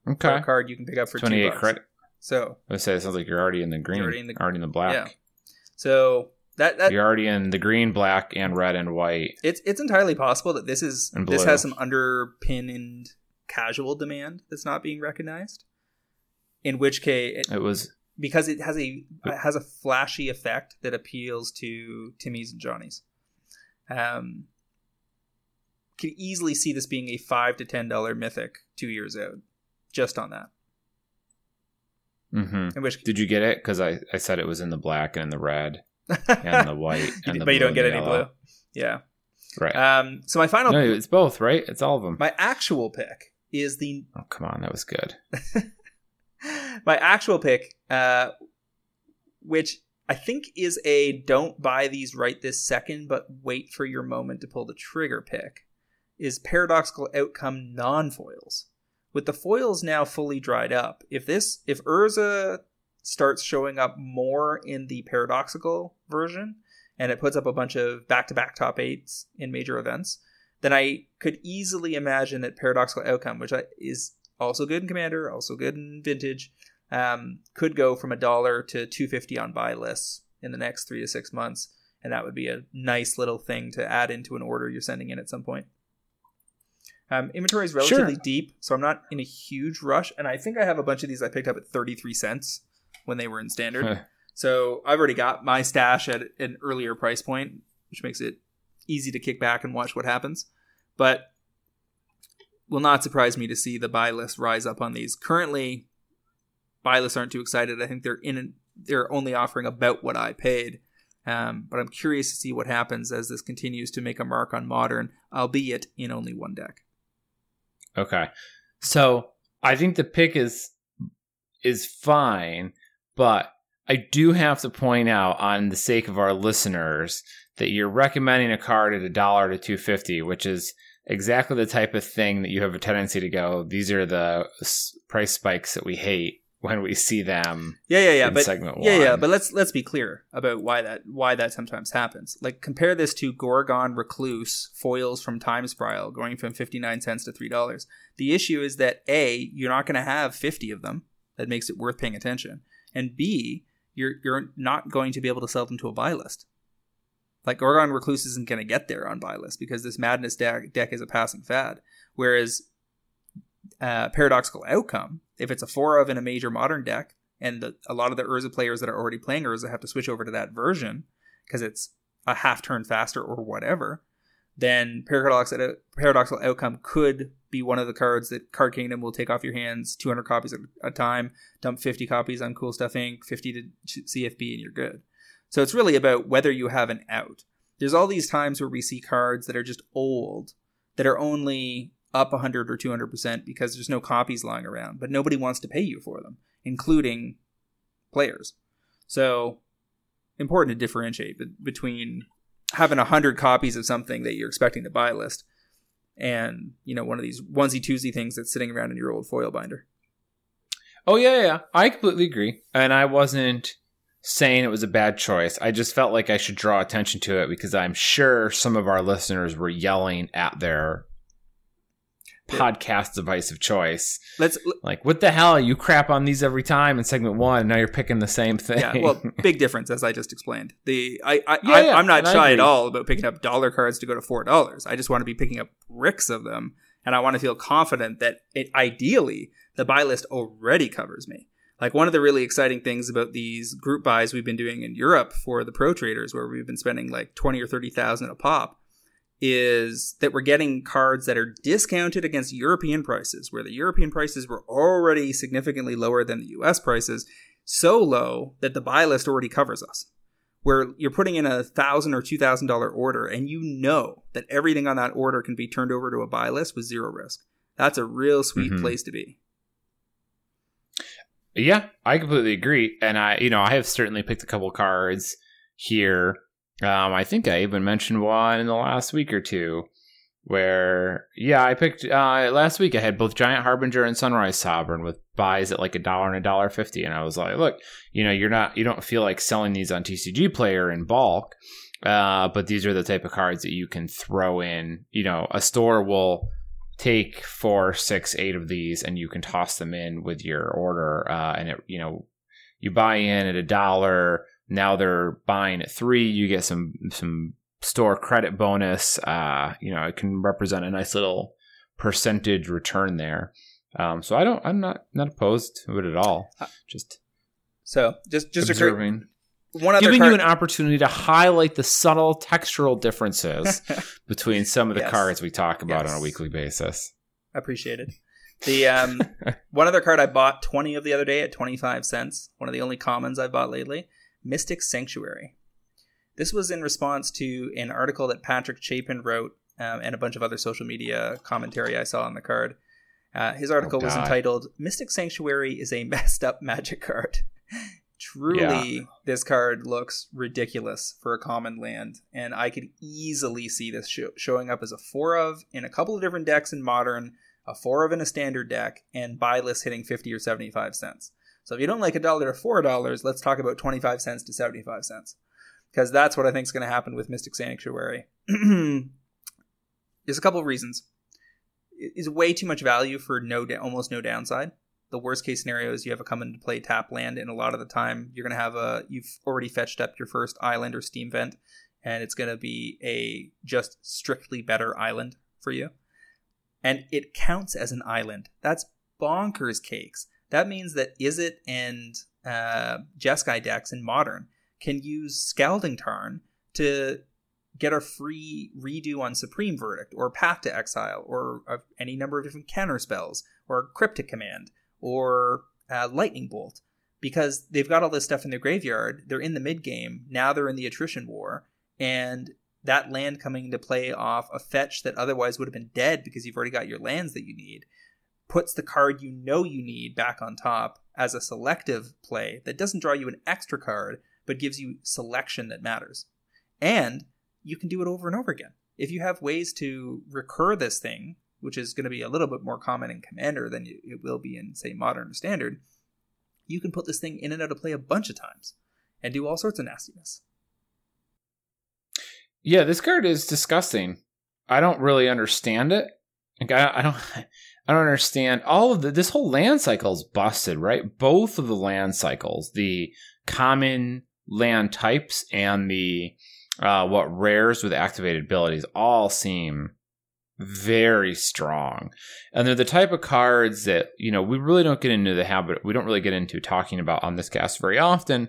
For okay, a card you can pick up for twenty two eight bucks. credit. So I would say it sounds like you're already in the green, already in the- already in the black. yeah, so that that You're already in the green, black, and red and white. it's it's entirely possible that this is this has some underpinned casual demand that's not being recognized. In which case, It was because it has a it has a flashy effect that appeals to Timmys and Johnnies. Um, can easily see this being a five to ten dollar mythic two years out, just on that. hmm which, Did you get it? Because I, I said it was in the black and in the red and the white, and the but you don't get any blue. Yeah. Right. Um. So my final, no, it's both, right? It's all of them. my actual pick is the oh, come on, that was good. my actual pick, uh, which I think is a don't buy these right this second, but wait for your moment to pull the trigger pick, is paradoxical outcome non foils. With the foils now fully dried up, if this if Urza starts showing up more in the paradoxical version and it puts up a bunch of back to back top eights in major events, then I could easily imagine that paradoxical outcome, which is also good in Commander, also good in Vintage, um, could go from a dollar to 250 on buy lists in the next three to six months. And that would be a nice little thing to add into an order you're sending in at some point. Um, inventory is relatively sure. deep, so I'm not in a huge rush. And I think I have a bunch of these I picked up at 33 cents when they were in standard. so I've already got my stash at an earlier price point, which makes it easy to kick back and watch what happens. But will not surprise me to see the buy list rise up on these. Currently, buy lists aren't too excited. I think they're in they're only offering about what I paid. Um, but I'm curious to see what happens as this continues to make a mark on modern, albeit in only one deck. Okay. So I think the pick is is fine, but I do have to point out on the sake of our listeners that you're recommending a card at a dollar to 250, which is exactly the type of thing that you have a tendency to go, these are the price spikes that we hate when we see them. Yeah, yeah, yeah. But segment yeah, one. yeah. Yeah, but let's let's be clear about why that why that sometimes happens. Like compare this to Gorgon Recluse foils from Time Spiral going from fifty nine cents to three dollars. The issue is that a you're not going to have fifty of them. That makes it worth paying attention. And b you're you're not going to be able to sell them to a buy list. Like Gorgon Recluse isn't going to get there on buy list because this Madness deck, deck is a passing fad. Whereas uh, Paradoxical Outcome if it's a four of in a major modern deck, and the, a lot of the Urza players that are already playing Urza have to switch over to that version because it's a half turn faster or whatever, then paradoxical, paradoxical outcome could be one of the cards that Card Kingdom will take off your hands 200 copies at a time, dump 50 copies on Cool Stuff Inc., 50 to CFB, and you're good. So it's really about whether you have an out. There's all these times where we see cards that are just old, that are only up 100 or 200% because there's no copies lying around, but nobody wants to pay you for them, including players. So, important to differentiate between having 100 copies of something that you're expecting to buy list and, you know, one of these onesie twosie things that's sitting around in your old foil binder. Oh, yeah, yeah. I completely agree. And I wasn't saying it was a bad choice. I just felt like I should draw attention to it because I'm sure some of our listeners were yelling at their podcast device of choice. Let's like what the hell? You crap on these every time in segment one. Now you're picking the same thing. Yeah, well, big difference as I just explained. The I I, yeah, I yeah, I'm not shy at all about picking up dollar cards to go to four dollars. I just want to be picking up bricks of them, and I want to feel confident that it ideally the buy list already covers me. Like one of the really exciting things about these group buys we've been doing in Europe for the pro traders, where we've been spending like twenty or thirty thousand a pop is that we're getting cards that are discounted against European prices, where the European prices were already significantly lower than the US prices, so low that the buy list already covers us. Where you're putting in a thousand or two thousand dollar order and you know that everything on that order can be turned over to a buy list with zero risk. That's a real sweet mm-hmm. place to be. Yeah, I completely agree. And I, you know, I have certainly picked a couple cards here um, I think I even mentioned one in the last week or two where, yeah, I picked uh, last week. I had both Giant Harbinger and Sunrise Sovereign with buys at like a dollar and a dollar fifty, and I was like, look, you know, you're not, you don't feel like selling these on TCG Player in bulk, uh, but these are the type of cards that you can throw in. You know, a store will take four, six, eight of these, and you can toss them in with your order, uh, and it, you know, you buy in at a dollar now they're buying at three. You get some some store credit bonus. Uh, you know, it can represent a nice little percentage return there. Um, so I don't, I'm not not opposed to it at all. Uh, just so just just observing. One other giving card- you an opportunity to highlight the subtle textural differences between some of the yes. cards we talk about yes. on a weekly basis. Appreciated. The um, one other card I bought twenty of the other day at twenty five cents. One of the only commons I've bought lately. Mystic Sanctuary. This was in response to an article that Patrick Chapin wrote um, and a bunch of other social media commentary I saw on the card. Uh, his article oh, was entitled Mystic Sanctuary is a messed up magic card. Truly, yeah. this card looks ridiculous for a common land, and I could easily see this show- showing up as a four of in a couple of different decks in modern, a four of in a standard deck, and buy list hitting 50 or 75 cents. So if you don't like a dollar to four dollars, let's talk about twenty five cents to seventy five cents, because that's what I think is going to happen with Mystic Sanctuary. There's a couple of reasons. It's way too much value for no almost no downside. The worst case scenario is you have a come into play tap land, and a lot of the time you're going to have a you've already fetched up your first island or steam vent, and it's going to be a just strictly better island for you. And it counts as an island. That's bonkers cakes. That means that Izzet and uh, Jeskai decks in Modern can use Scalding Tarn to get a free redo on Supreme Verdict or Path to Exile or uh, any number of different counter spells or Cryptic Command or uh, Lightning Bolt because they've got all this stuff in their graveyard. They're in the mid game. Now they're in the attrition war. And that land coming into play off a fetch that otherwise would have been dead because you've already got your lands that you need puts the card you know you need back on top as a selective play that doesn't draw you an extra card, but gives you selection that matters. And you can do it over and over again. If you have ways to recur this thing, which is going to be a little bit more common in Commander than it will be in, say, Modern or Standard, you can put this thing in and out of play a bunch of times and do all sorts of nastiness. Yeah, this card is disgusting. I don't really understand it. Like I, I don't I don't understand. All of the this whole land cycle is busted, right? Both of the land cycles, the common land types and the uh, what rares with activated abilities, all seem very strong. And they're the type of cards that, you know, we really don't get into the habit, we don't really get into talking about on this cast very often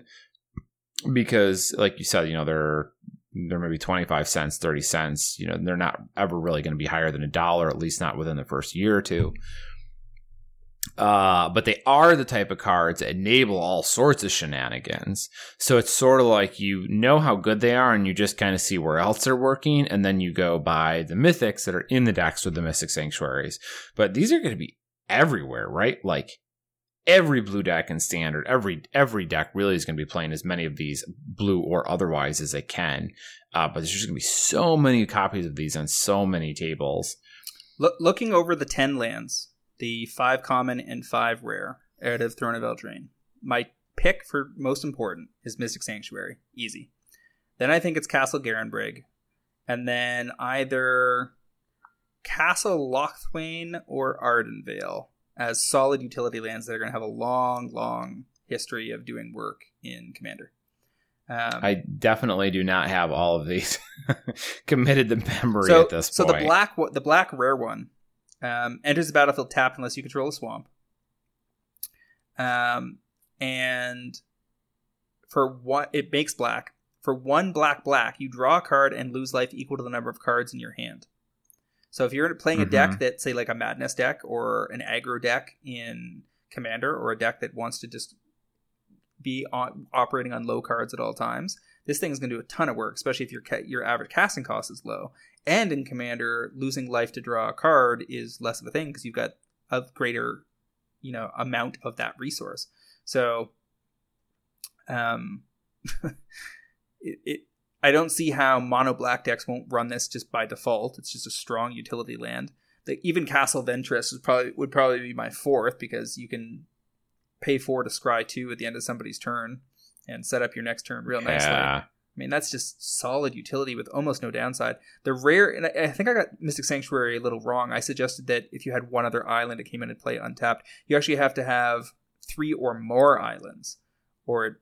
because, like you said, you know, they're they're maybe 25 cents 30 cents you know they're not ever really going to be higher than a dollar at least not within the first year or two uh, but they are the type of cards that enable all sorts of shenanigans. So it's sort of like you know how good they are and you just kind of see where else they're working. And then you go buy the mythics that are in the decks with the mystic sanctuaries. But these are going to be everywhere, right? Like every blue deck in standard, every every deck really is going to be playing as many of these blue or otherwise as they can. Uh, but there's just going to be so many copies of these on so many tables. Look, looking over the ten lands, the five common and five rare out of Throne of Eldraine, my pick for most important is Mystic Sanctuary, easy. Then I think it's Castle Garenbrig, and then either Castle Locthwain or Ardenvale as solid utility lands that are going to have a long, long history of doing work in Commander. Um, I definitely do not have all of these committed to memory so, at this so point. So the black, the black rare one um, enters the battlefield tapped unless you control a swamp. Um, and for what it makes black. For one black black, you draw a card and lose life equal to the number of cards in your hand. So if you're playing a mm-hmm. deck that, say, like a Madness deck or an aggro deck in Commander, or a deck that wants to just be on, operating on low cards at all times, this thing is going to do a ton of work, especially if your ca- your average casting cost is low. And in Commander, losing life to draw a card is less of a thing because you've got a greater, you know, amount of that resource. So, um, it, it I don't see how mono black decks won't run this just by default. It's just a strong utility land. The, even Castle Vantress would probably would probably be my fourth because you can pay four to scry two at the end of somebody's turn and set up your next turn real nicely. Yeah. I mean, that's just solid utility with almost no downside. The rare, and I, I think I got Mystic Sanctuary a little wrong. I suggested that if you had one other island that came in and play untapped, you actually have to have three or more islands, or it,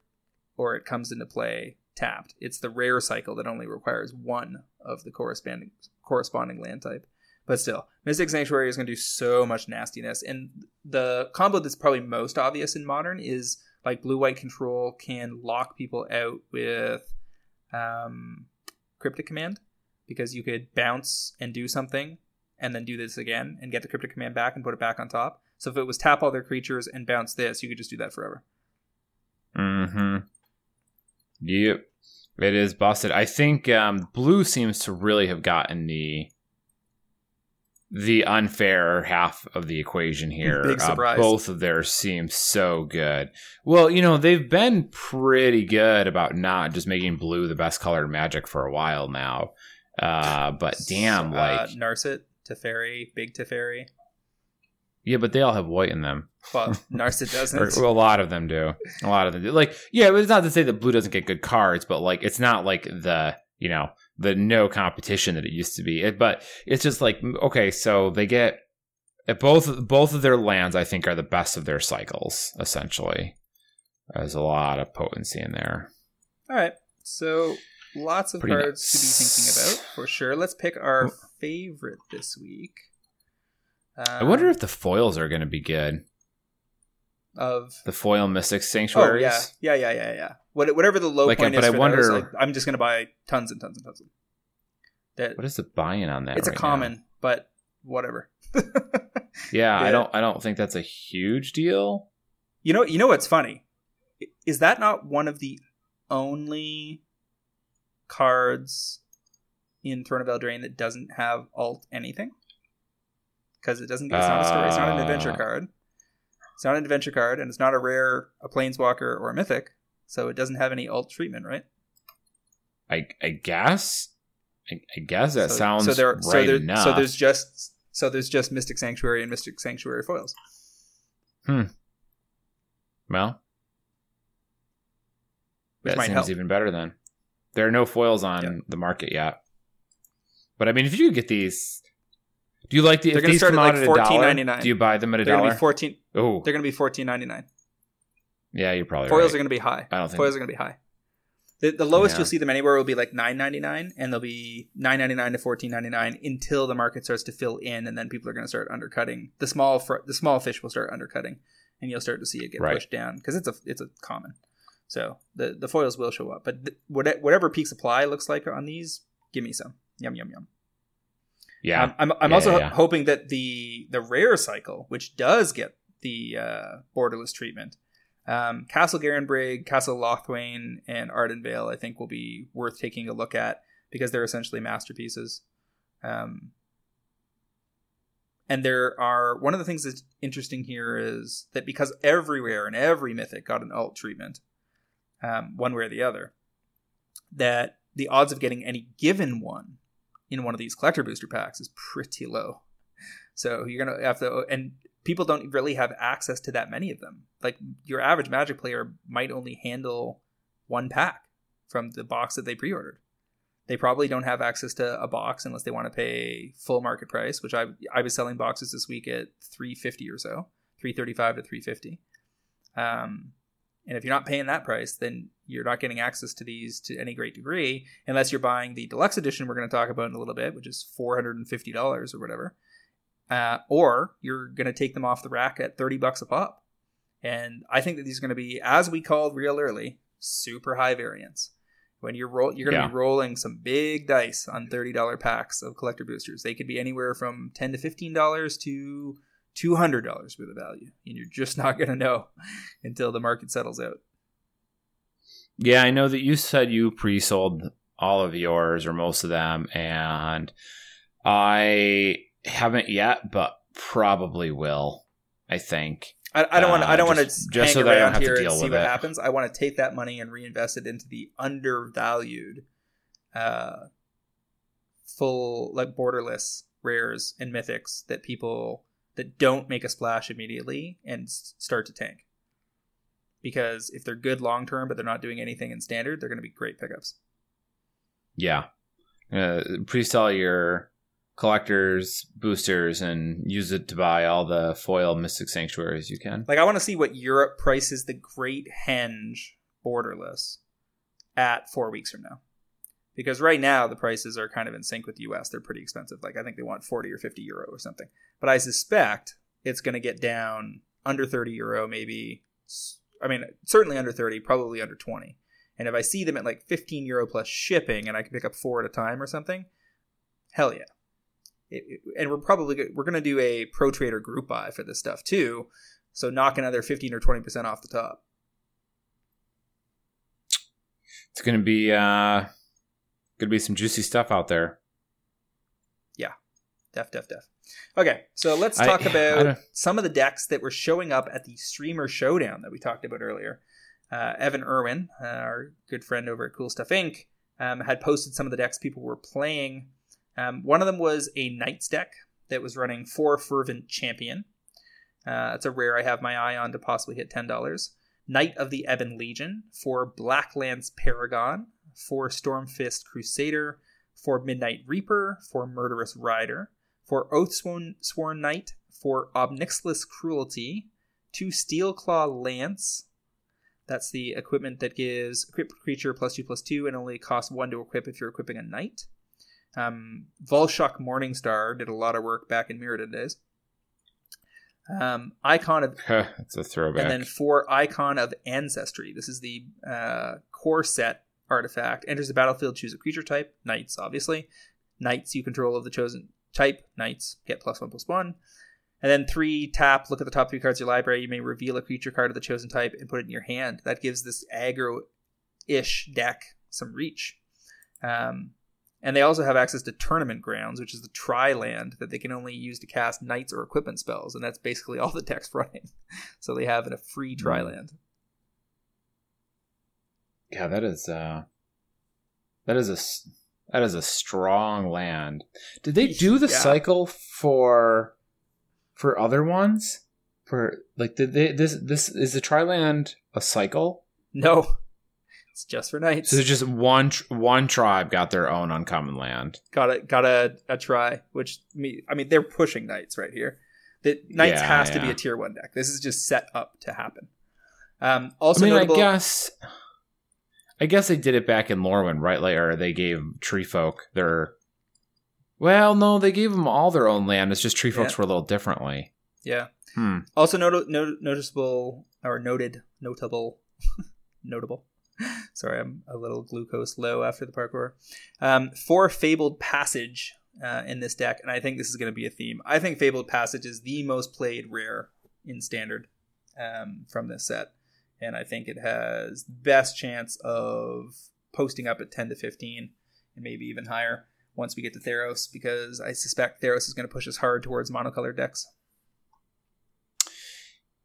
or it comes into play tapped. It's the rare cycle that only requires one of the corresponding corresponding land type. But still, Mystic Sanctuary is going to do so much nastiness. And the combo that's probably most obvious in Modern is like Blue White Control can lock people out with um, Cryptic Command because you could bounce and do something and then do this again and get the Cryptic Command back and put it back on top. So if it was tap all their creatures and bounce this, you could just do that forever. Mm hmm. Yep. It is busted. I think um, blue seems to really have gotten the the unfair half of the equation here. Uh. Uh, both of theirs seem so good. Well, you know, they've been pretty good about not just making blue the best colored magic for a while now. Uh, but damn, uh, like Narset, Teferi, Big Teferi. Yeah, but they all have white in them. Well, Narsa doesn't. A lot of them do. A lot of them do. Like, yeah, it's not to say that blue doesn't get good cards, but like, it's not like the you know the no competition that it used to be. It, but it's just like okay, so they get uh, both both of their lands. I think are the best of their cycles. Essentially, there's a lot of potency in there. All right, so lots of Pretty cards nice. to be thinking about for sure. Let's pick our favorite this week. I wonder um, if the foils are going to be good. Of The foil mystic sanctuaries. oh yeah yeah yeah yeah yeah what, whatever the low Like, point but is I wonder- those, like, I'm just gonna buy tons and tons and tons of. That What is the buy-in on that? it's a right now? common, but whatever. Yeah, I don't. I don't think that's a huge deal. You know, you know what's funny? Is that not one of the only cards in Throne of Eldraine that doesn't have alt anything? Because it doesn't. It's not a story. It's not an adventure Uh. card. It's not an adventure card, and it's not a rare, a planeswalker, or a mythic. So it doesn't have any alt treatment, right? I I guess. I, I guess that so, sounds so there. right so there. enough. So there's just. So there's just Mystic Sanctuary and Mystic Sanctuary foils. Hmm. Well, Which that seems help. even better then. There are no foils on Yeah. the market yet. But I mean, if you get these, do you like the? They're if these start come at, like, a dollar, $14.99. do you buy them at a dollar? be fourteen. Oh, They're gonna be fourteen ninety nine. yeah, you're probably Foils right. are gonna be high. I don't think. Foils are going to be high. The, the lowest Yeah. you'll see them anywhere will be like nine ninety nine, and they'll be nine ninety nine to fourteen ninety nine until the market starts to fill in, and then people are going to start undercutting. The small fr- the small fish will start undercutting, and you'll start to see it get Right. pushed down because it's a it's a common. So the the foils will show up, but th- whatever peak supply looks like on these, give me some. Yum yum yum. yeah, Um, I'm, I'm Yeah, also yeah. hoping that the the rare cycle, which does get the uh, borderless treatment, um, Castle Garenbrig, Castle Locthwain, and Ardenvale, I think will be worth taking a look at because they're essentially masterpieces. Um, and there are one of the things that's interesting here is that because everywhere and every mythic got an alt treatment, um, one way or the other, that the odds of getting any given one in one of these collector booster packs is pretty low. So you're gonna have to, and people don't really have access to that many of them. Like your average Magic player might only handle one pack from the box that they pre-ordered. They probably don't have access to a box unless they want to pay full market price, which I I was selling boxes this week at three fifty or so, three thirty five to three fifty. Um, and if you're not paying that price, then you're not getting access to these to any great degree unless you're buying the deluxe edition we're going to talk about in a little bit, which is four hundred and fifty dollars or whatever. Uh, or you're going to take them off the rack at thirty bucks a pop. And I think that these are going to be, as we called real early, super high variance. When you're roll, you're going to Yeah. be rolling some big dice on thirty dollar packs of collector boosters. They could be anywhere from ten to fifteen dollars to two hundred dollars worth of value, and you're just not going to know until the market settles out. Yeah, I know that you said you pre-sold all of yours or most of them, and I haven't yet, but probably will. I think. I, I don't want. Uh, I don't want to just- just, so that I don't have to deal see with what it. happens. I want to take that money and reinvest it into the undervalued, uh, full like borderless rares and mythics that people that don't make a splash immediately and start to tank. Because if they're good long term, but they're not doing anything in standard, they're going to be great pickups. Yeah, uh, pre-sell your collectors boosters and use it to buy all the foil mystic sanctuaries you can. Like I want to see what Europe prices the Great Henge borderless at four weeks from now, because right now the prices are kind of in sync with the US. They're pretty expensive. Like I think they want forty or fifty euro or something. But I suspect it's going to get down under thirty euro, maybe. i mean, certainly under thirty, probably under twenty. And if I see them at like fifteen euro plus shipping, and I can pick up four at a time or something, hell yeah. It- and we're probably we're going to do a pro trader group buy for this stuff too. So knock another 15 or 20% off the top. It's gonna be uh, gonna be some juicy stuff out there. Yeah def, def, def. Okay, so let's talk I about don't- some of the decks that were showing up at the Streamer Showdown that we talked about earlier. Uh, Evan Erwin, uh, our good friend over at Cool Stuff Inc., um, had posted some of the decks people were playing. Um, one of them was a Knights deck that was running four Fervent Champion. Uh, it's a rare I have my eye on to possibly hit $10. Knight of the Ebon Legion, for Blacklance Paragon, for Stormfist Crusader, for Midnight Reaper, for Murderous Rider, for Oathsworn Sworn Knight, for Ob Nixilis Cruelty, two Steelclaw Lance. That's the equipment that gives creature plus two plus two and only costs one to equip if you're equipping a knight. Um, Vulshok Morningstar did a lot of work back in Mirrodin days. Um, Icon of It's a throwback. and then four Icon of Ancestry. This is the uh, core set artifact. Enters the battlefield, choose a creature type. Knights, obviously. Knights you control of the chosen type. Knights get plus one plus one. And then three tap. Look at the top three cards of your library. You may reveal a creature card of the chosen type and put it in your hand. That gives this aggro-ish deck some reach. Um, and they also have access to Tournament Grounds, which is the tri land that they can only use to cast knights or equipment spells, and that's basically all the deck's running. so they have a free tri land. yeah, that is uh, that is a that is a strong land. Did they do the Yeah. cycle for for other ones? For like, did they this this is the Triland a cycle? No, it's just for knights. So just one one tribe got their own uncommon land. got a got a, a try, which me I mean they're pushing knights right here. That knights Yeah, has to be a tier one deck. This is just set up to happen. Um, also I mean, notable, I guess, I guess they did it back in Lorwyn, right? Like, or they gave Tree Folk their. Well, no, they gave them all their own land. It's just Tree Folks Yeah. were a little differently. yeah. Hmm. Also not- no- noticeable or noted, notable, notable. Sorry, I'm a little glucose low after the parkour. Um, for Fabled Passage uh, in this deck, and I think this is going to be a theme. I think Fabled Passage is the most played rare in Standard um, from this set, and I think it has best chance of posting up at 10 to 15, and maybe even higher once we get to Theros, because I suspect Theros is going to push us hard towards monocolored decks.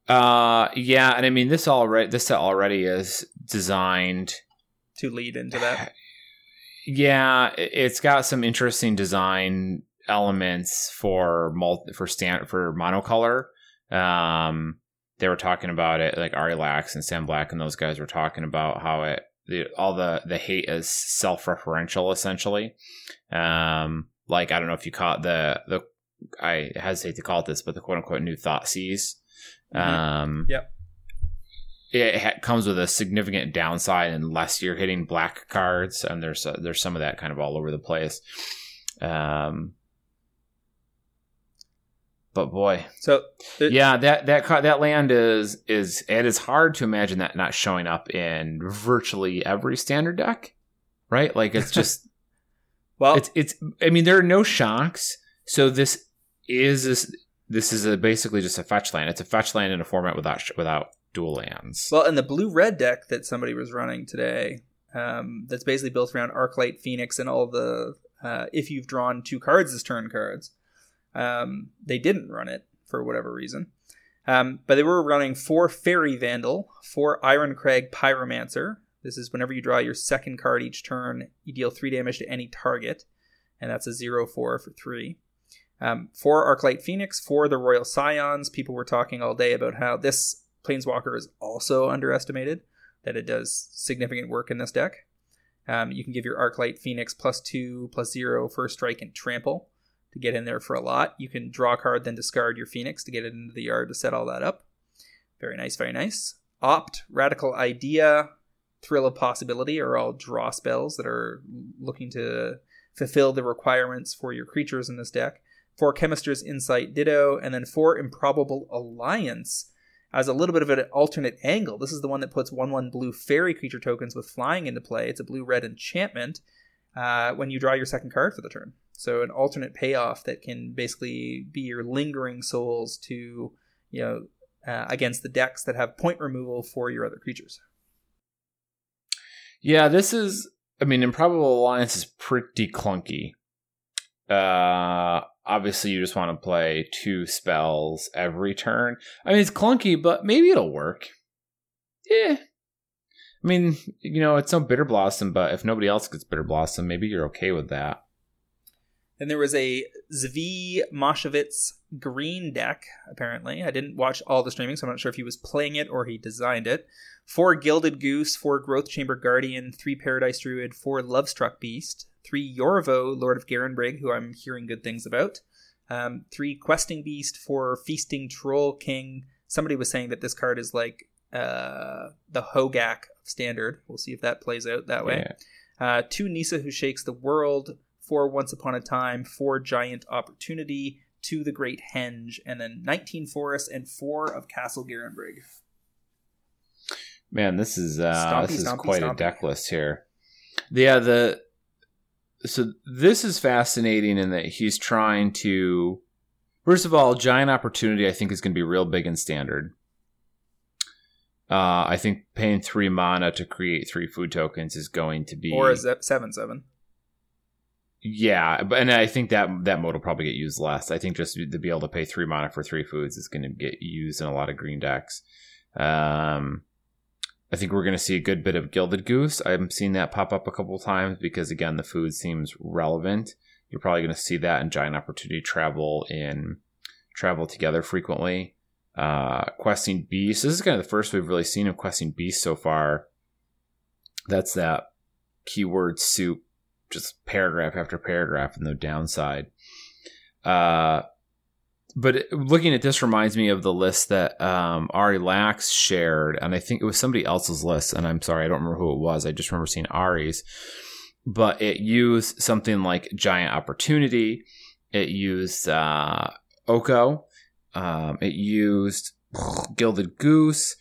Uh, yeah, and I mean this already. This set already is designed. To lead into that, Yeah, it- it's got some interesting design elements for multi, for stand for monocolor. Um, they were talking about it, like Ari Lax and Sam Black and those guys were talking about how it the, all the the hate is self-referential essentially. Um, like I don't know if you caught the the I hesitate to call it this, but the quote unquote new Thoughtseize. Mhm. Um, Yep. It ha- comes with a significant downside unless you're hitting black cards, and there's uh, there's some of that kind of all over the place. Um, but boy, So there- yeah, that that that land is is it is hard to imagine that not showing up in virtually every standard deck, right? Like it's just well, it's it's. I mean, there are no shocks, so this is this this is a, basically just a fetch land. It's a fetch land in a format without without dual lands. well, in the blue red deck that somebody was running today, um, that's basically built around Arclight Phoenix and all the uh, if you've drawn two cards as turn cards. Um, they didn't run it for whatever reason. Um, but they were running four Faerie Vandal, four Irencrag Pyromancer. This is whenever you draw your second card each turn, you deal three damage to any target, and that's a zero four for three. Um, four Arclight Phoenix, for the Royal Scions. People were talking all day about how this Planeswalker is also underestimated, that it does significant work in this deck. Um, you can give your Arclight Phoenix plus two, plus zero for strike and trample to get in there for a lot. You can draw a card, then discard your Phoenix to get it into the yard to set all that up. Very nice, very nice. Opt, Radical Idea, Thrill of Possibility are all draw spells that are looking to fulfill the requirements for your creatures in this deck. Four Chemister's Insight Ditto, and then four Improbable Alliance as a little bit of an alternate angle. This is the one that puts 1 1 blue fairy creature tokens with flying into play. It's a blue red enchantment uh, when you draw your second card for the turn. So, an alternate payoff that can basically be your lingering souls to, you know, uh, against the decks that have point removal for your other creatures. Yeah, this is. I mean, Improbable Alliance is pretty clunky. Uh, obviously, you just want to play two spells every turn. I mean, it's clunky, but maybe it'll work. Yeah. I mean, you know, it's no Bitter Blossom, but if nobody else gets Bitter Blossom, maybe you're okay with that. Then there was a Zvi Mowshowitz green deck, apparently. I didn't watch all the streaming, so I'm not sure if he was playing it or he designed it. Four Gilded Goose, four Growth Chamber Guardian, three Paradise Druid, four Lovestruck Beast, three Yorvo, Lord of Garenbrig, who I'm hearing good things about, um, three Questing Beast, four Feasting Troll King. Somebody was saying that this card is like uh, the Hogaak standard. We'll see if that plays out that way. Yeah. Uh, two Nissa who shakes the world, four Once Upon a Time, four Giant Opportunity, two The Great Henge, and then 19 Forest and four of Castle Garenbrig. Man, this is uh, Stompy, this is stompy, quite stompy. a deck list here. Yeah, the so this is fascinating in that he's trying to. First of all, giant opportunity I think is going to be real big in standard. Uh, I think paying three mana to create three food tokens is going to be Or is that 7 7? Yeah, but and I think that that mode will probably get used less. I think just to be able to pay three mana for three foods is going to get used in a lot of green decks. Um, I think we're going to see a good bit of Gilded Goose. I've seen that pop up a couple times because again, the food seems relevant. You're probably going to see that in Giant Opportunity travel in travel together frequently. Uh, questing Beast. This is kind of the first we've really seen of Questing Beast so far. That's that keyword soup just paragraph after paragraph and no downside. Uh, but looking at this reminds me of the list that um, Ari Lax shared, and I think it was somebody else's list, and I'm sorry, I don't remember who it was. I just remember seeing Ari's. But it used something like Giant Opportunity. It used uh, Oko. Um, it used Gilded Goose.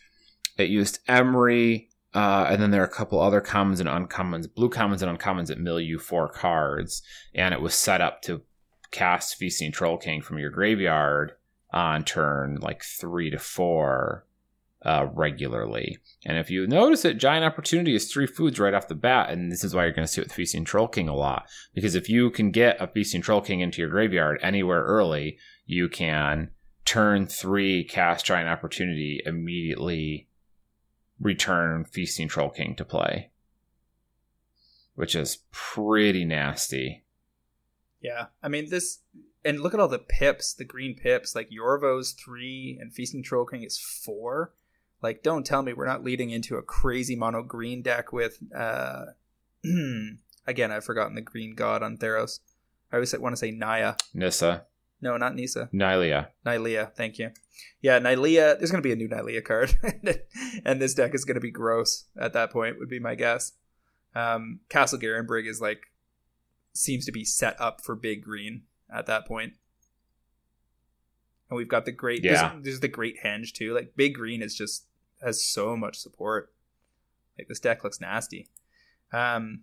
It used Emry. Uh, and then there are a couple other commons and uncommons, blue commons and uncommons that mill you four cards. And it was set up to cast Feasting Troll King from your graveyard on turn like three to four uh, regularly. And if you notice it, Giant Opportunity is three foods right off the bat. And this is why you're going to see it with Feasting Troll King a lot. Because if you can get a Feasting Troll King into your graveyard anywhere early, you can turn three cast Giant Opportunity immediately return Feasting Troll King to play, which is pretty nasty. Yeah. I mean, this. And look at all the pips, the green pips. Like Yorvo's three and Feasting Troll King is four. Like, don't tell me we're not leading into a crazy mono green deck with. uh Again, I've forgotten the green god on Theros. I always want to say Naya. Nissa, No, not Nisa. Nylea. Nylea, thank you. Yeah, Nylea. There's going to be a new Nylea card, and this deck is going to be gross at that point. Would be my guess. Um, Castle Garenbrig is like seems to be set up for big green at that point. And we've got the great. Yeah. There's, there's the great henge too. Like big green is just has so much support. Like this deck looks nasty. Um,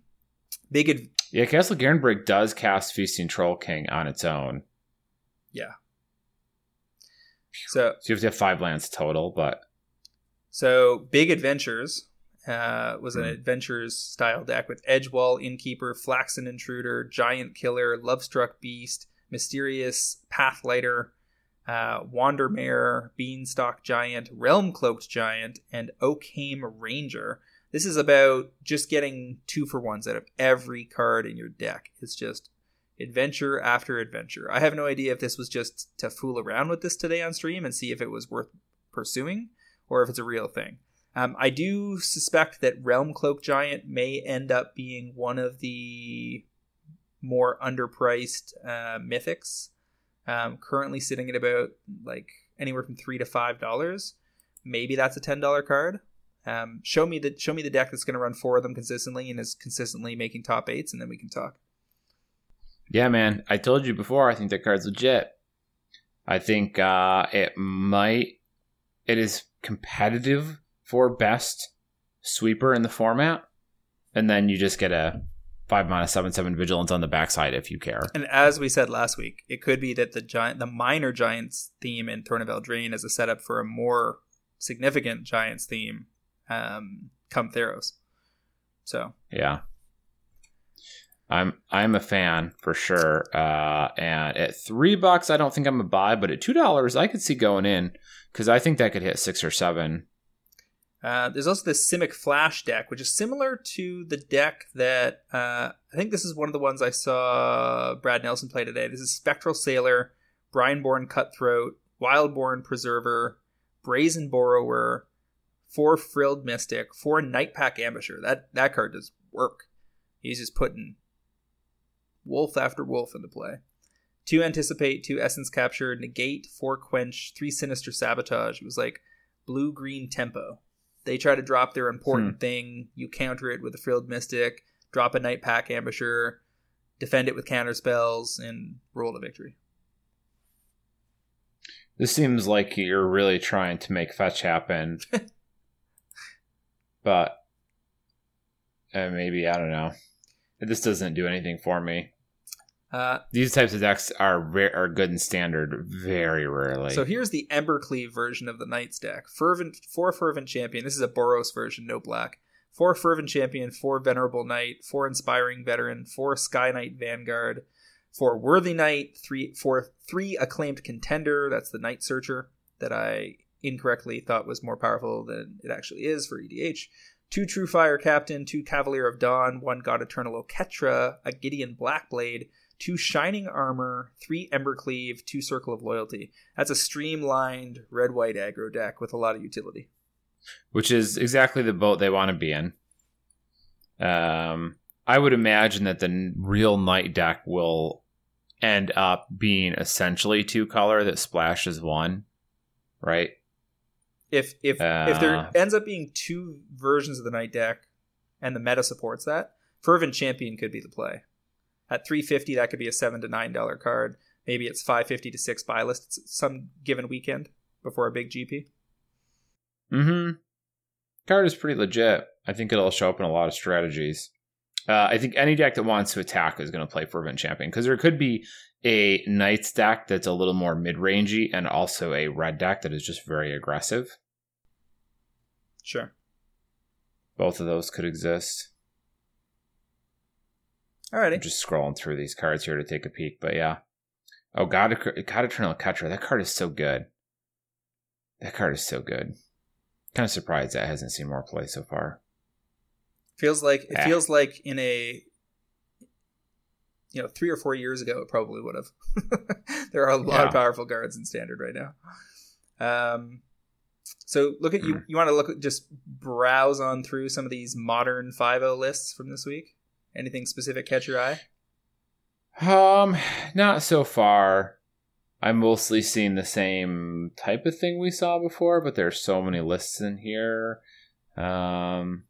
big. Ad- Yeah, Castle Garenbrig does cast Feasting Troll King on its own. so So you have to have five lands total, but So Big Adventures uh, was an Hmm. adventures style deck with Edgewall, Innkeeper, Flaxen Intruder, Giant Killer, Lovestruck Beast, Mysterious Pathlighter, uh, Wandermare, Beanstalk Giant, Realm Cloaked Giant, and Oakhame Ranger. This is about just getting two for ones out of every card in your deck. It's just adventure after adventure. I have no idea if this was just to fool around with this today on stream and see if it was worth pursuing or if it's a real thing. Um, I do suspect that Realm Cloak Giant may end up being one of the more underpriced uh, mythics. Um, currently sitting at about like anywhere from three to five dollars. Maybe that's a ten dollar card. Um, show me the show me the deck that's going to run four of them consistently and is consistently making top eights, and then we can talk. yeah, man, I told you before. I think that card's legit. I think uh, it might. It is competitive for best sweeper in the format, and then you just get a five minus seven seven vigilance on the backside if you care. And as we said last week, it could be that the giant, the minor giants theme in Throne of Eldraine is a setup for a more significant giants theme, um, come Theros. So Yeah. I'm I'm a fan for sure. Uh, and at three bucks, I don't think I'm a buy, but at two dollars, I could see going in because I think that could hit six or seven. Uh, there's also this Simic Flash deck, which is similar to the deck that uh, I think this is one of the ones I saw Brad Nelson play today. This is Spectral Sailor, Brineborn Cutthroat, Wildborn Preserver, Brazen Borrower, four Frilled Mystic, four Nightpack Ambusher. That that card does work. He's just putting wolf after wolf into play. Two Anticipate, two Essence Capture, Negate, four Quench, three Sinister Sabotage. It was like blue green tempo. They try to drop their important hmm. thing. You counter it with a Frilled Mystic, drop a Night Pack Ambusher, defend it with counter spells, and roll to victory. This seems like you're really trying to make fetch happen. but uh, maybe, I don't know. This doesn't do anything for me. Uh, These types of decks are re- are good and standard very rarely. So here's the Embercleave version of the Knights deck. Fervent four Fervent Champion. This is a Boros version, no black. Four Fervent Champion, four Venerable Knight, four Inspiring Veteran, four Sky Knight Vanguard, four Worthy Knight, three four three Acclaimed Contender. That's the Knight Searcher that I incorrectly thought was more powerful than it actually is for EDH. Two True Fire Captain, two Cavalier of Dawn, one God Eternal Oketra, a Gideon Blackblade, two Shining Armor, three Embercleave, two Circle of Loyalty. That's a streamlined red white aggro deck with a lot of utility. Which is exactly the boat they want to be in. Um, I would imagine that the real Knight deck will end up being essentially two color that splashes one, right? If if uh, if there uh. ends up being two versions of the Knight deck, and the meta supports that, Fervent Champion could be the play. At 350, that could be a seven to nine dollar card. Maybe it's 550 to six buy lists some given weekend before a big GP. Mm-hmm. Card is pretty legit. I think it'll show up in a lot of strategies. Uh, I think any deck that wants to attack is going to play Fervent Champion because there could be a knight deck that's a little more mid rangey and also a red deck that is just very aggressive. Sure. Both of those could exist. Alrighty. I'm just scrolling through these cards here to take a peek, but yeah. Oh, God, God Eternal Catcher. That card is so good. That card is so good. Kind of surprised that hasn't seen more play so far. Feels like it ah. feels like in a you know three or four years ago it probably would have. there are a lot yeah. of powerful guards in standard right now. Um, so look at you. Hmm. You want to look at just browse on through some of these modern five O lists from this week. Anything specific catch your eye? Um, not so far. I'm mostly seeing the same type of thing we saw before, but there's so many lists in here. Um,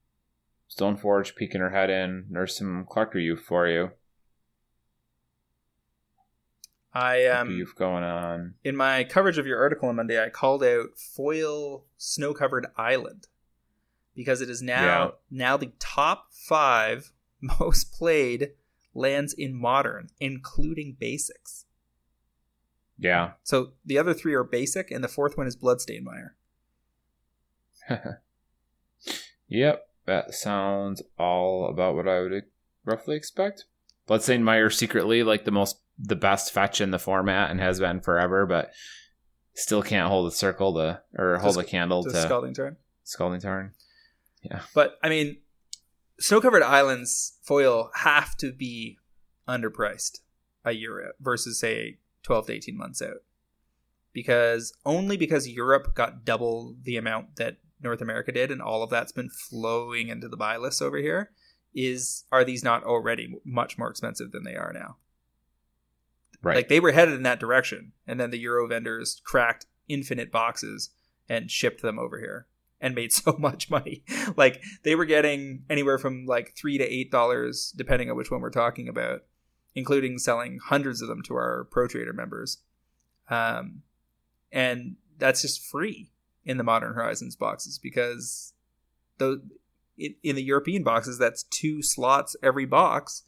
Stoneforge peeking her head in. There's some Clarker Youth for you. I am um youth going on in my coverage of your article on Monday. I called out foil snow covered island because it is now yeah. now the top five most played lands in modern, including basics. Yeah. So the other three are basic, and the fourth one is Bloodstained Mire. yep, that sounds all about what I would roughly expect. Bloodstained Mire secretly like the most, the best fetch in the format and has been forever, but still can't hold a circle to or hold a candle to, to Scalding Tarn. Scalding Tarn. Yeah. But I mean, snow covered islands foil have to be underpriced a year out versus say 12 to 18 months out. Because only because Europe got double the amount that North America did and all of that's been flowing into the buy list over here is are these not already much more expensive than they are now? Right. Like they were headed in that direction and then the euro vendors cracked infinite boxes and shipped them over here and made so much money. like they were getting anywhere from like three to eight dollars, depending on which one we're talking about, including selling hundreds of them to our Pro Trader members. Um, and that's just free in the Modern Horizons boxes because the in the European boxes that's two slots every box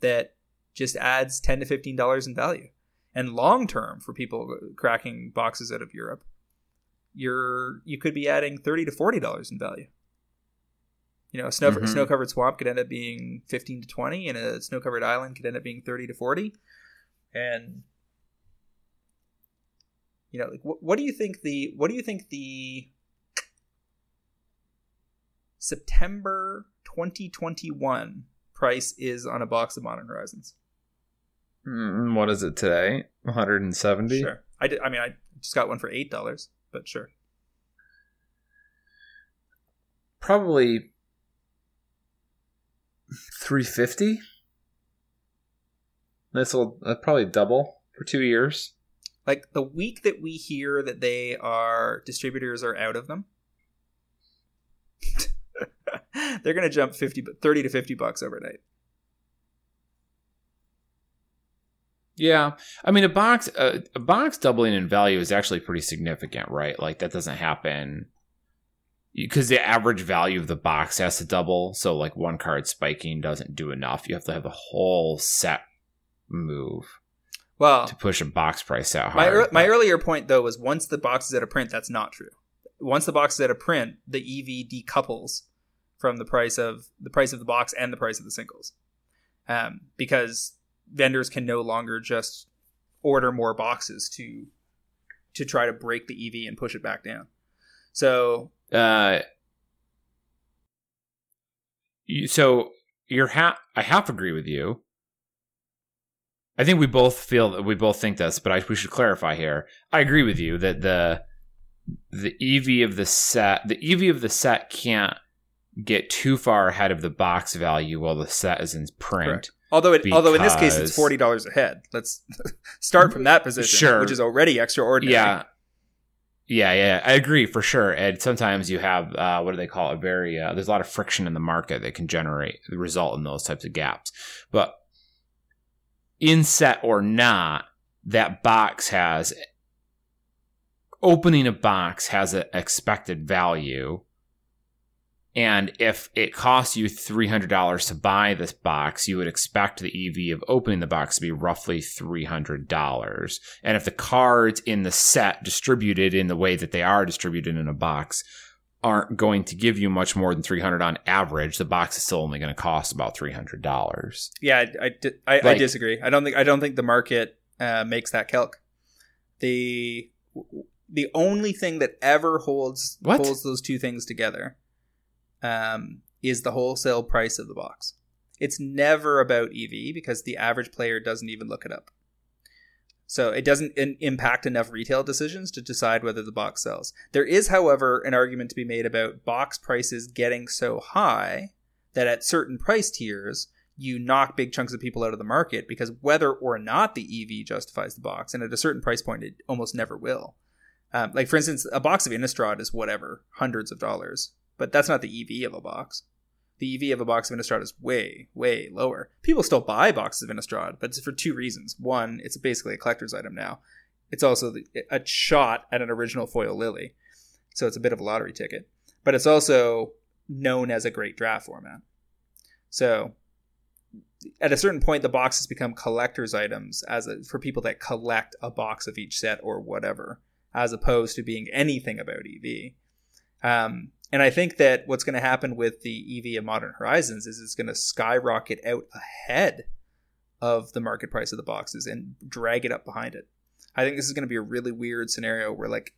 that just adds ten to fifteen dollars in value. And long term for people cracking boxes out of Europe, you're you could be adding thirty to forty dollars in value. You know, a snow mm-hmm. snow covered swamp could end up being fifteen to twenty, and a snow covered island could end up being thirty to forty. And you know, like, what, what do you think the what do you think the September 2021 price is on a box of Modern Horizons. Mm, what is it today? 170. Sure. I did, I mean, I just got one for eight dollars, but sure. Probably 350. This will uh, probably double for two years. Like the week that we hear that they are distributors are out of them, they're going to jump 50 30 to 50 bucks overnight. Yeah, I mean a box uh, a box doubling in value is actually pretty significant, right? Like that doesn't happen because the average value of the box has to double. So like one card spiking doesn't do enough. You have to have the whole set move. Well, to push a box price out my er- my earlier point though was once the box is at a print, that's not true. Once the box is at a print, the EV decouples from the price of the price of the box and the price of the singles, um, because vendors can no longer just order more boxes to to try to break the EV and push it back down. So uh, you, so you're ha- I half agree with you. I think we both feel that we both think this, but I, we should clarify here. I agree with you that the the EV of the set, the EV of the set can't get too far ahead of the box value while the set is in print. Correct. Although it although in this case it's forty dollars ahead. Let's start from that position, Sure. which is already extraordinary. Yeah. Yeah, yeah, I agree for sure. And sometimes you have uh, what do they call it? Very uh, there's a lot of friction in the market that can generate result in those types of gaps. But in set or not, that box has opening a box has an expected value. And if it costs you $300 to buy this box, you would expect the EV of opening the box to be roughly $300. And if the cards in the set distributed in the way that they are distributed in a box aren't going to give you much more than 300 on average, the box is still only going to cost about $300. Yeah, I, I, I, I disagree. I don't think I don't think the market uh, makes that calc. The the only thing that ever holds What? holds those two things together um, is the wholesale price of the box. It's never about EV because the average player doesn't even look it up. So it doesn't in- impact enough retail decisions to decide whether the box sells. There is, however, an argument to be made about box prices getting so high that at certain price tiers, you knock big chunks of people out of the market because whether or not the EV justifies the box, and at a certain price point, it almost never will. Um, like, for instance, a box of Innistrad is whatever, hundreds of dollars, but that's not the EV of a box. The EV of a box of Innistrad is way, way lower. People still buy boxes of Innistrad, but it's for two reasons. One, it's basically a collector's item now. It's also a shot at an original foil lily, so it's a bit of a lottery ticket. But it's also known as a great draft format. So at a certain point, the boxes become collector's items as a, for people that collect a box of each set or whatever, as opposed to being anything about EV. Um, and I think that what's going to happen with the EV of Modern Horizons is it's going to skyrocket out ahead of the market price of the boxes and drag it up behind it. I think this is going to be a really weird scenario where, like,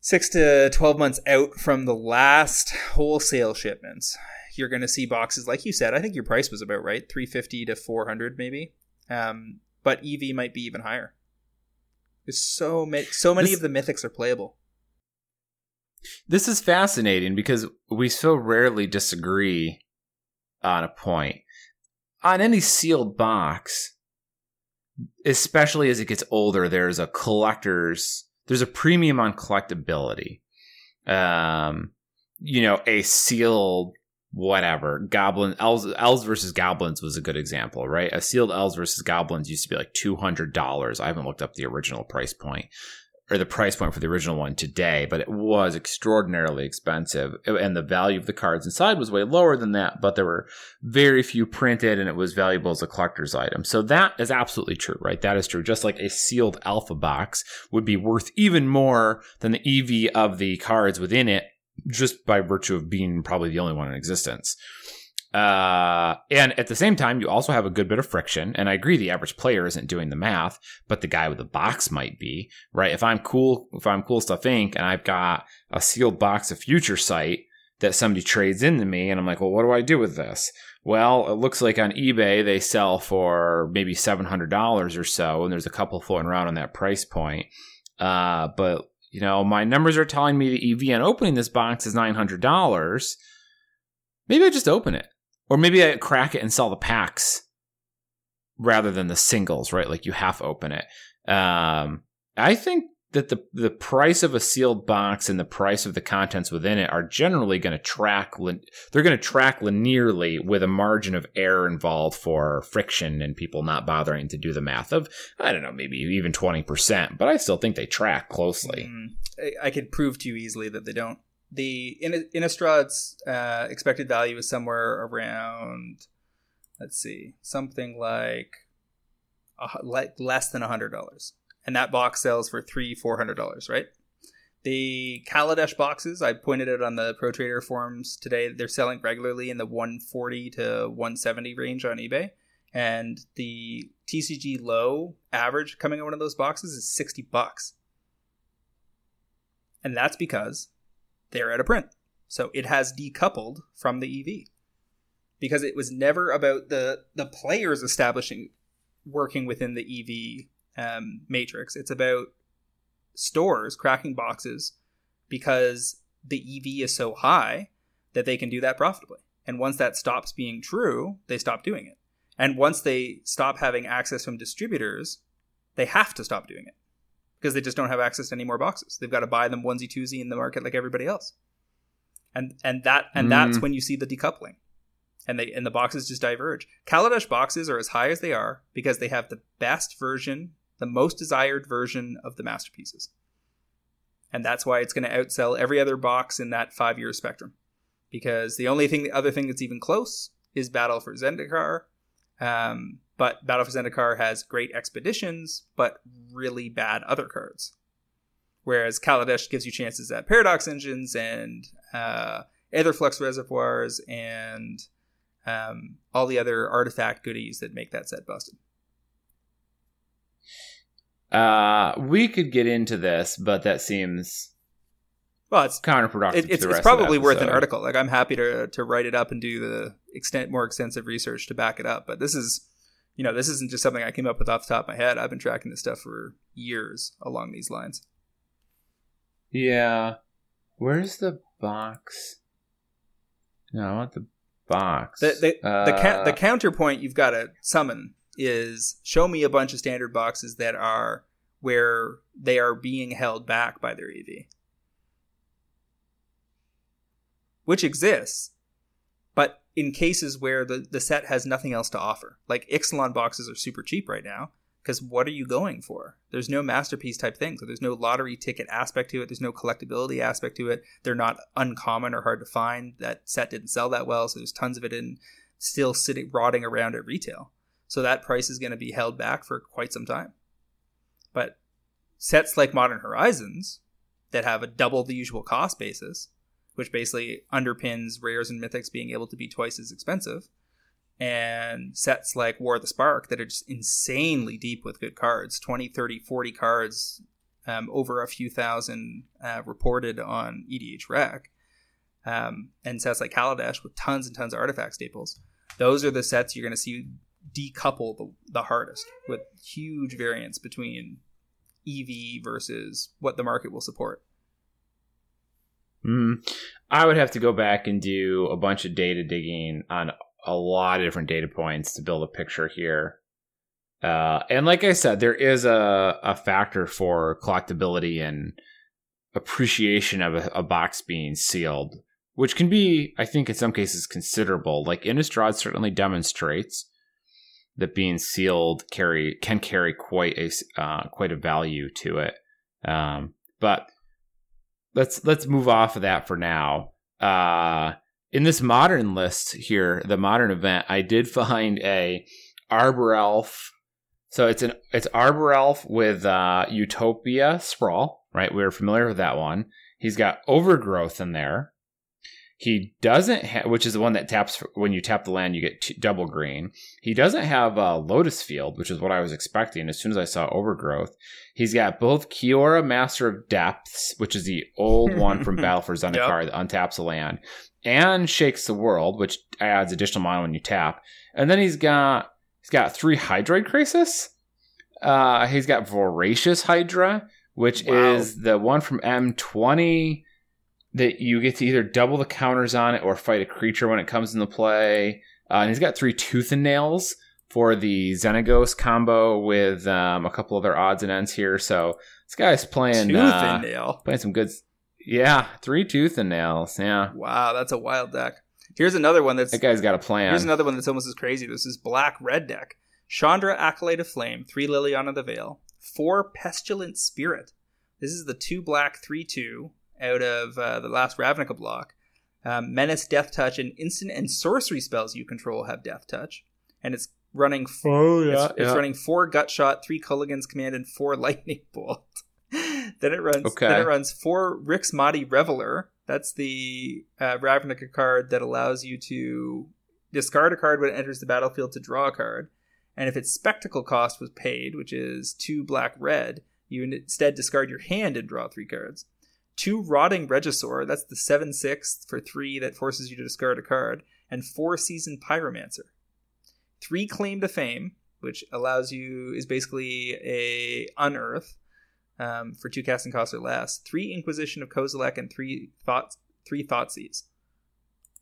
six to 12 months out from the last wholesale shipments, you're going to see boxes like you said. I think your price was about right 350 to 400, maybe. Um, but EV might be even higher. There's so many, so many This- of the mythics are playable. This is fascinating because we so rarely disagree on a point. On any sealed box, especially as it gets older, there's a collector's there's a premium on collectability. Um, you know, a sealed whatever goblin elves elves versus goblins was a good example, right? A sealed elves versus goblins used to be like two hundred dollars. I haven't looked up the original price point or the price point for the original one today, but it was extraordinarily expensive. And the value of the cards inside was way lower than that, but there were very few printed and it was valuable as a collector's item. So that is absolutely true, right? That is true. Just like a sealed alpha box would be worth even more than the EV of the cards within it, just by virtue of being probably the only one in existence. Uh, and at the same time, you also have a good bit of friction. And I agree, the average player isn't doing the math, but the guy with the box might be, right? If I'm cool, if I'm cool stuff Inc. and I've got a sealed box of Future Sight that somebody trades into me, and I'm like, well, what do I do with this? Well, it looks like on eBay they sell for maybe seven hundred dollars or so, and there's a couple floating around on that price point. Uh, but you know, my numbers are telling me the EV on opening this box is nine hundred dollars. Maybe I just open it, or maybe I crack it and sell the packs rather than the singles, right? Like you half open it. Um, I think that the the price of a sealed box and the price of the contents within it are generally going to track they're going to track linearly with a margin of error involved for friction and people not bothering to do the math of I don't know maybe even 20% but I still think they track closely. Mm, I, I could prove to you easily that they don't. The Innistrad's uh, expected value is somewhere around let's see something like like less than hundred dollars. And that box sells for three four hundred dollars right? The Kaladesh boxes I pointed out on the Pro Trader forums today they're selling regularly in the 140 to 170 range on eBay. And the TCG low average coming out one of those boxes is 60 bucks. And that's because they're at a print so it has decoupled from the EV because it was never about the the players establishing working within the EV um, matrix. It's about stores cracking boxes because the EV is so high that they can do that profitably. And once that stops being true, they stop doing it. And once they stop having access from distributors, they have to stop doing it because they just don't have access to any more boxes. They've got to buy them onesie twosie in the market like everybody else. And and that and mm. that's when you see the decoupling and they and the boxes just diverge. Kaladesh boxes are as high as they are because they have the best version, the most desired version of the masterpieces. And that's why it's going to outsell every other box in that five year spectrum. Because the only thing, the other thing that's even close is Battle for Zendikar. Um, but Battle for Zendikar has great expeditions, but really bad other cards. Whereas Kaladesh gives you chances at Paradox engines and uh, Aetherflux reservoirs and um, all the other artifact goodies that make that set busted. Uh, we could get into this, but that seems well, it's counterproductive. It, it's, it's probably worth an article. Like I'm happy to to write it up and do the extent more extensive research to back it up. But this is, you know, this isn't just something I came up with off the top of my head. I've been tracking this stuff for years along these lines. Yeah, where's the box? No, I want the box. The the, uh, the, ca- the counterpoint you've got to summon is show me a bunch of standard boxes that are where they are being held back by their EV, which exists, but in cases where the, the set has nothing else to offer, like Ixalan boxes are super cheap right now because what are you going for? There's no masterpiece type thing. So there's no lottery ticket aspect to it. There's no collectability aspect to it. They're not uncommon or hard to find. That set didn't sell that well, so there's tons of it in still sitting rotting around at retail. So that price is going to be held back for quite some time. But sets like Modern Horizons that have a double the usual cost basis, which basically underpins rares and mythics being able to be twice as expensive, and sets like War of the Spark that are just insanely deep with good cards 20, 30, 40 cards, um, over a few thousand uh, reported on EDHREC. Um, and sets like Kaladesh with tons and tons of artifact staples. Those are the sets you're going to see decouple the, the hardest with huge variance between EV versus what the market will support. Mm, I would have to go back and do a bunch of data digging on a lot of different data points to build a picture here. Uh, and like I said, there is a, a factor for collectability and appreciation of a, a, box being sealed, which can be, I think, in some cases considerable. Like Innistrad certainly demonstrates that being sealed carry can carry quite a uh, quite a value to it. Um, but let's let's move off of that for now. Uh, in this modern list here, the modern event, I did find a Arbor Elf. So it's an it's Arbor Elf with uh, Utopia Sprawl, right? We are familiar with that one. He's got Overgrowth in there. He doesn't have, which is the one that taps when you tap the land, you get two, double green. He doesn't have uh, Lotus Field, which is what I was expecting as soon as I saw Overgrowth. He's got both Kiora Master of Depths, which is the old one from Battle for Zendikar Yep. that untaps the land, and Shakes the World, which adds additional mana when you tap. And then he's got he's got three Hydroid Krasis. Uh, he's got Voracious Hydra, which Wow. is the one from M20 that you get to either double the counters on it or fight a creature when it comes into play. Uh, and he's got three Tooth and Nails for the Xenagos combo with um, a couple other odds and ends here. So this guy's playing Tooth uh, and nail. playing some good. Yeah, three Tooth and Nails. Yeah, Wow, that's a wild deck. Here's another one that's that guy's got a plan. here's another one that's almost as crazy. This is black red deck. Chandra Acolyte of Flame, three Liliana the Veil, four Pestilent Spirit. This is the two black three two out of uh, the last Ravnica block. Um, Menace, Death Touch, and instant and sorcery spells you control have Death Touch, and it's running. F- oh it's, it's running four Gut Shot, three Kolaghan's Command, and four Lightning Bolt. then it runs. Okay. Then it runs four Rix Maadi Reveler. That's the uh, Ravnica card that allows you to discard a card when it enters the battlefield to draw a card. And if its spectacle cost was paid, which is two black red, you instead discard your hand and draw three cards. Two Rotting Regisaur, that's the 7 6 for three that forces you to discard a card, and four Seasoned Pyromancer. Three Claim to Fame, which allows you, is basically a Unearth um, for two casting costs or less. Three Inquisition of Kozilek, and three Thoughts, three Thoughtseize.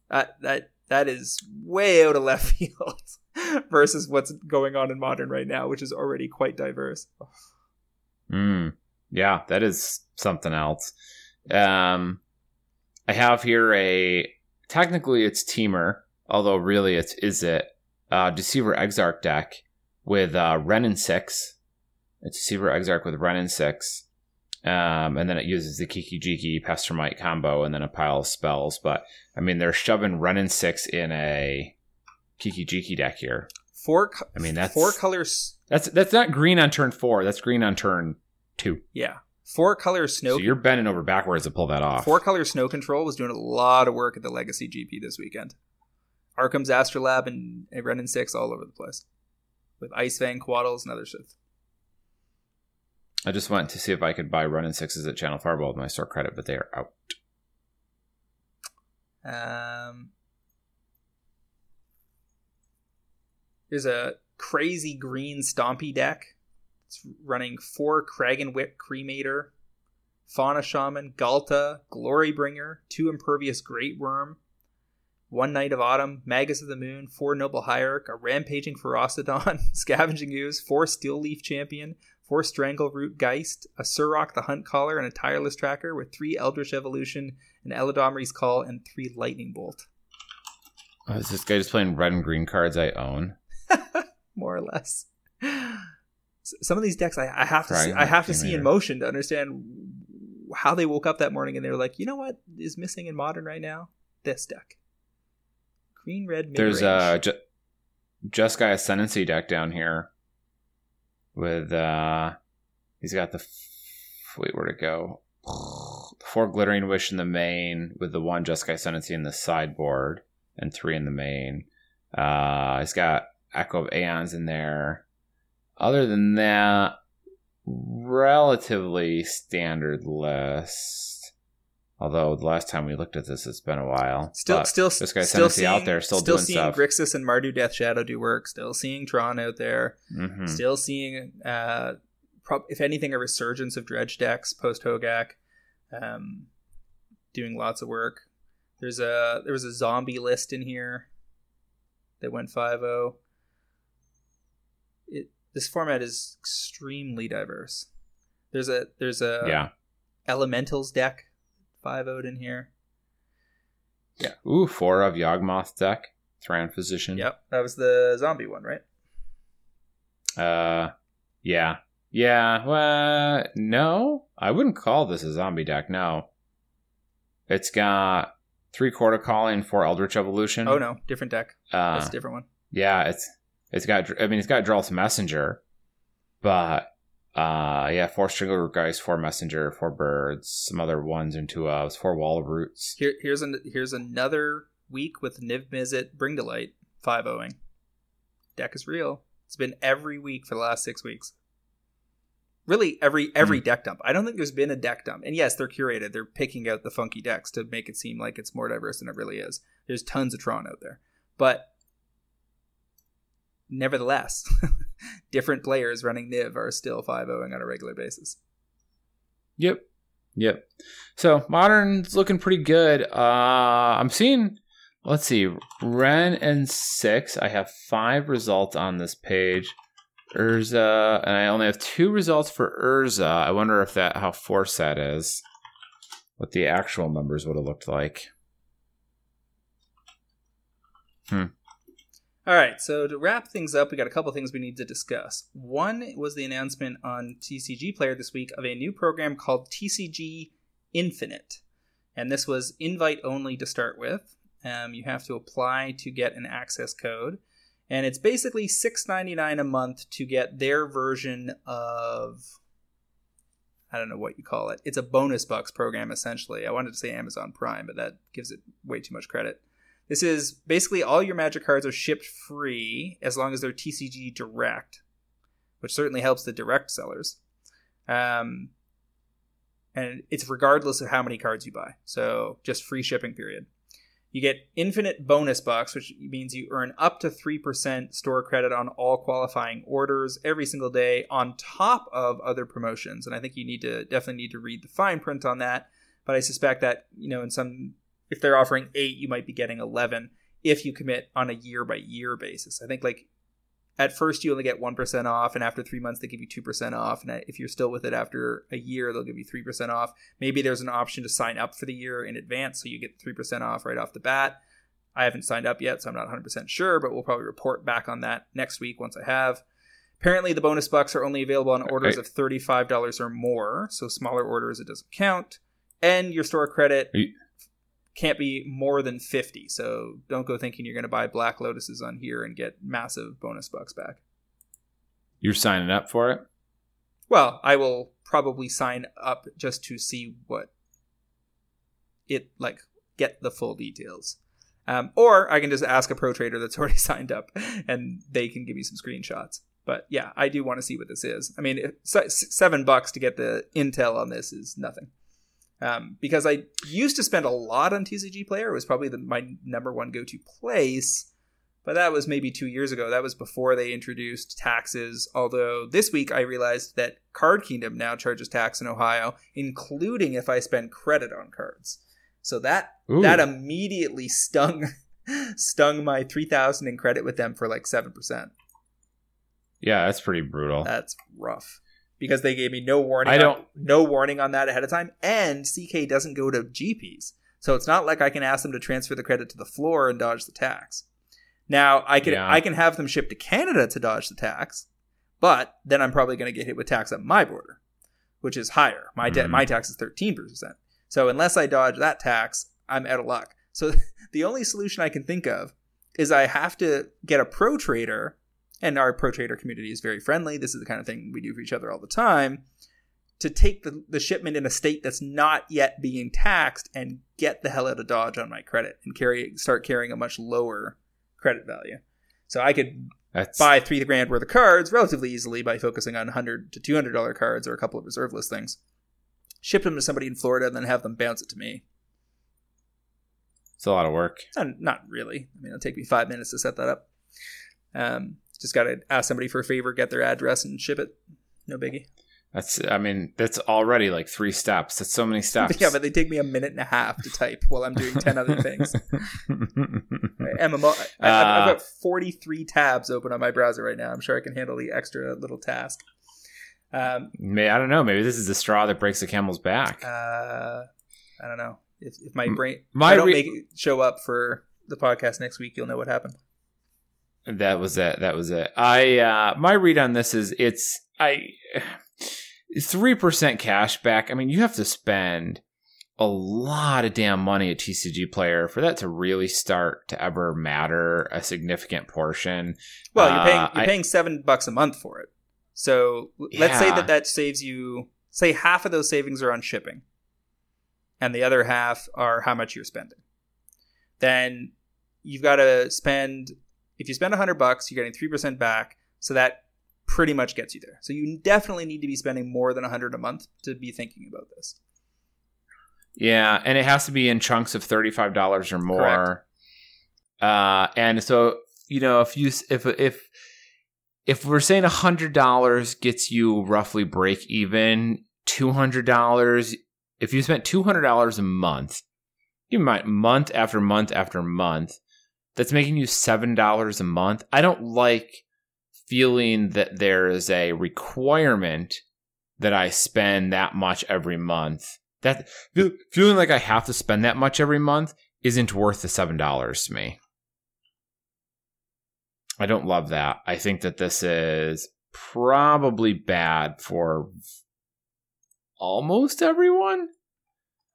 That, that, that is way out of left field versus what's going on in modern right now, which is already quite diverse. Mm, yeah, that is something else. Um, I have here a technically it's Temur, although really it's is it uh, Deceiver Exarch deck with uh, Wrenn and Six. It's Deceiver Exarch with Wrenn and Six, um, and then it uses the Kiki Jiki Pestermite combo and then a pile of spells. But I mean, they're shoving Wrenn and Six in a Kiki Jiki deck here. Four, co- I mean, that's- four colors. That's that's not green on turn four. That's green on turn two. Yeah, four color snow. So you're bending over backwards to pull that off. Four color snow control was doing a lot of work at the Legacy GP this weekend. Arcum's Astrolabe and and Wrenn and Six all over the place with Ice Fang, Quaddles, and other shit. I just went to see if I could buy Wrenn and Sixes at Channel Fireball with my store credit, but they are out. Um, there's a crazy green Stompy deck. It's running four Kragan Whip Cremator, Fauna Shaman, Ghalta, Glorybringer, two Impervious Greatwurm, one Knight of Autumn, Magus of the Moon, four Noble Hierarch, a Rampaging Ferocidon, Scavenging Ooze, four Steel Leaf Champion, four Strangleroot Geist, a Surrak the Hunt Caller, and a Tireless Tracker with three Eldritch Evolution, an Eladamri's Call, and three Lightning Bolt. Oh, is this guy just playing red and green cards I own? more or less. Some of these decks, I, I have to, see, I have to see in motion to understand how they woke up that morning and they were like, you know what is missing in modern right now? This deck, green red. There's mid-range. a Ju- Jeskai Ascendancy deck down here with uh he's got the f- wait where to it go? Four Glittering Wish in the main with the one Jeskai Ascendancy in the sideboard and three in the main. Uh he's got Echo of Eons in there. Other than that, relatively standard list. Although the last time we looked at this, it's been a while. Still, But still, this guy's still seeing, out there, still, doing seeing stuff. Grixis and Mardu Death Shadow do work. Still seeing Tron out there. Mhm. Still seeing, uh, prob- if anything, a resurgence of dredge decks post Hogaak, um, doing lots of work. There's a there was a zombie list in here that went 5-0. This format is extremely diverse. There's a there's a yeah. elementals deck 5-0'd in here. Yeah. Ooh, four of Yawgmoth deck. Thran Physician. Yep, that was the zombie one, right? Uh, yeah. Yeah, well, no. I wouldn't call this a zombie deck, no. It's got three Chord of Calling, four Eldritch Evolution. Oh no, different deck. Uh, That's a different one. yeah, it's it's got I mean it's got Geralf's Messenger, but Uh, yeah, four Strangleroot Geists, four Messenger, four Birds, some other ones and two ofs, four Wall of Roots. Here, here's an, here's another week with Niv Mizzet, Bring to Light, 5 0ing. Deck is real. It's been every week for the last six weeks. Really, every every deck dump. I don't think there's been a deck dump. And yes, they're curated. They're picking out the funky decks to make it seem like it's more diverse than it really is. There's tons of Tron out there. But nevertheless, different players running Niv are still 5 0ing on a regular basis. Yep. Yep. So modern's looking pretty good. Uh I'm seeing let's see, Wrenn and Six. I have five results on this page. Urza, and I only have two results for Urza. I wonder if that how force that is. What the actual numbers would have looked like. Hmm. All right, so to wrap things up, we got a couple things we need to discuss. One was the announcement on TCG Player this week of a new program called TCG Infinite. And this was invite only to start with. Um, you have to apply to get an access code. And it's basically $6.99 a month to get their version of I don't know what you call it. It's a bonus bucks program essentially. I wanted to say Amazon Prime, but that gives it way too much credit. This is basically all your magic cards are shipped free as long as they're TCG direct, which certainly helps the direct sellers. Um, and it's regardless of how many cards you buy. So just free shipping period. You get infinite bonus bucks, which means you earn up to 3% store credit on all qualifying orders every single day on top of other promotions. And I think you need to definitely need to read the fine print on that. But I suspect that, you know, in some if they're offering eight, you might be getting 11 if you commit on a year by year basis. I think like at first you only get 1% off and after three months they give you 2% off and if you're still with it after a year they'll give you 3% off. Maybe there's an option to sign up for the year in advance so you get 3% off right off the bat. I haven't signed up yet so i'm not 100% sure but we'll probably report back on that next week once i have. Apparently the bonus bucks are only available on orders of $35 or more so smaller orders it doesn't count. And your store credit can't be more than 50. So don't go thinking you're going to buy Black Lotuses on here and get massive bonus bucks back. You're signing up for it? Well, I will probably sign up just to see what it like get the full details. Um, or I can just ask a pro trader that's already signed up and they can give me some screenshots. But yeah, I do want to see what this is. I mean, seven bucks to get the intel on this is nothing um, because I used to spend a lot on TCG Player. It was probably the, my number one go to place, but that was maybe two years ago. That was before they introduced taxes. Although this week I realized that Card Kingdom now charges tax in Ohio, including if I spend credit on cards. So that Ooh. that immediately stung stung my three thousand in credit with them for like seven percent. Yeah, that's pretty brutal. That's rough because they gave me no warning. I don't on, no warning on that ahead of time, and CK doesn't go to GPs, so it's not like I can ask them to transfer the credit to the floor and dodge the tax. Now I can yeah. I can have them shipped to Canada to dodge the tax, but then I'm probably going to get hit with tax at my border, which is higher. My mm-hmm. my tax is thirteen percent. So unless I dodge that tax, I'm out of luck. So the only solution I can think of is I have to get a pro trader and our pro trader community is very friendly. This is the kind of thing we do for each other all the time. To take the, the shipment in a state that's not yet being taxed and get the hell out of Dodge on my credit and carry start carrying a much lower credit value. So I could that's... buy three grand worth of cards relatively easily by focusing on hundred to two hundred dollar cards or a couple of reserve list things. Ship them to somebody in Florida and then have them bounce it to me. It's a lot of work. Not, not really. I mean, it'll take me five minutes to set that up. Um, just got to ask somebody for a favor, get their address, and ship it. No biggie. That's, I mean, that's already like three steps. That's so many steps. yeah, but they take me a minute and a half to type while I'm doing 10 other things. MMO, I, have got 43 tabs open on my browser right now. I'm sure I can handle the extra little task. Um, May, I don't know. Maybe this is the straw that breaks the camel's back. Uh, I don't know. If, if my brain, my if I don't re- make it show up for the podcast next week, you'll know what happened. That was it. That was it. I uh my read on this is it's I three percent cash back. I mean, you have to spend a lot of damn money a TCG player for that to really start to ever matter a significant portion. Well, you're paying uh, you're paying seven bucks a month for it. So let's say that that saves you, say half of those savings are on shipping, and the other half are how much you're spending. Then you've got to spend, if you spend 100 bucks, you're getting 3% back. So that pretty much gets you there. So you definitely need to be spending more than 100 a month to be thinking about this. Yeah, and it has to be in chunks of thirty-five dollars or more. Uh, and so you know, if you if if if we're saying hundred dollars gets you roughly break even, two hundred dollars. If you spent two hundred dollars a month, you might month after month after month. That's making you seven dollars a month. I don't like feeling that there is a requirement that I spend that much every month. That feeling like I have to spend that much every month isn't worth the seven dollars to me. I don't love that. I think that this is probably bad for almost everyone.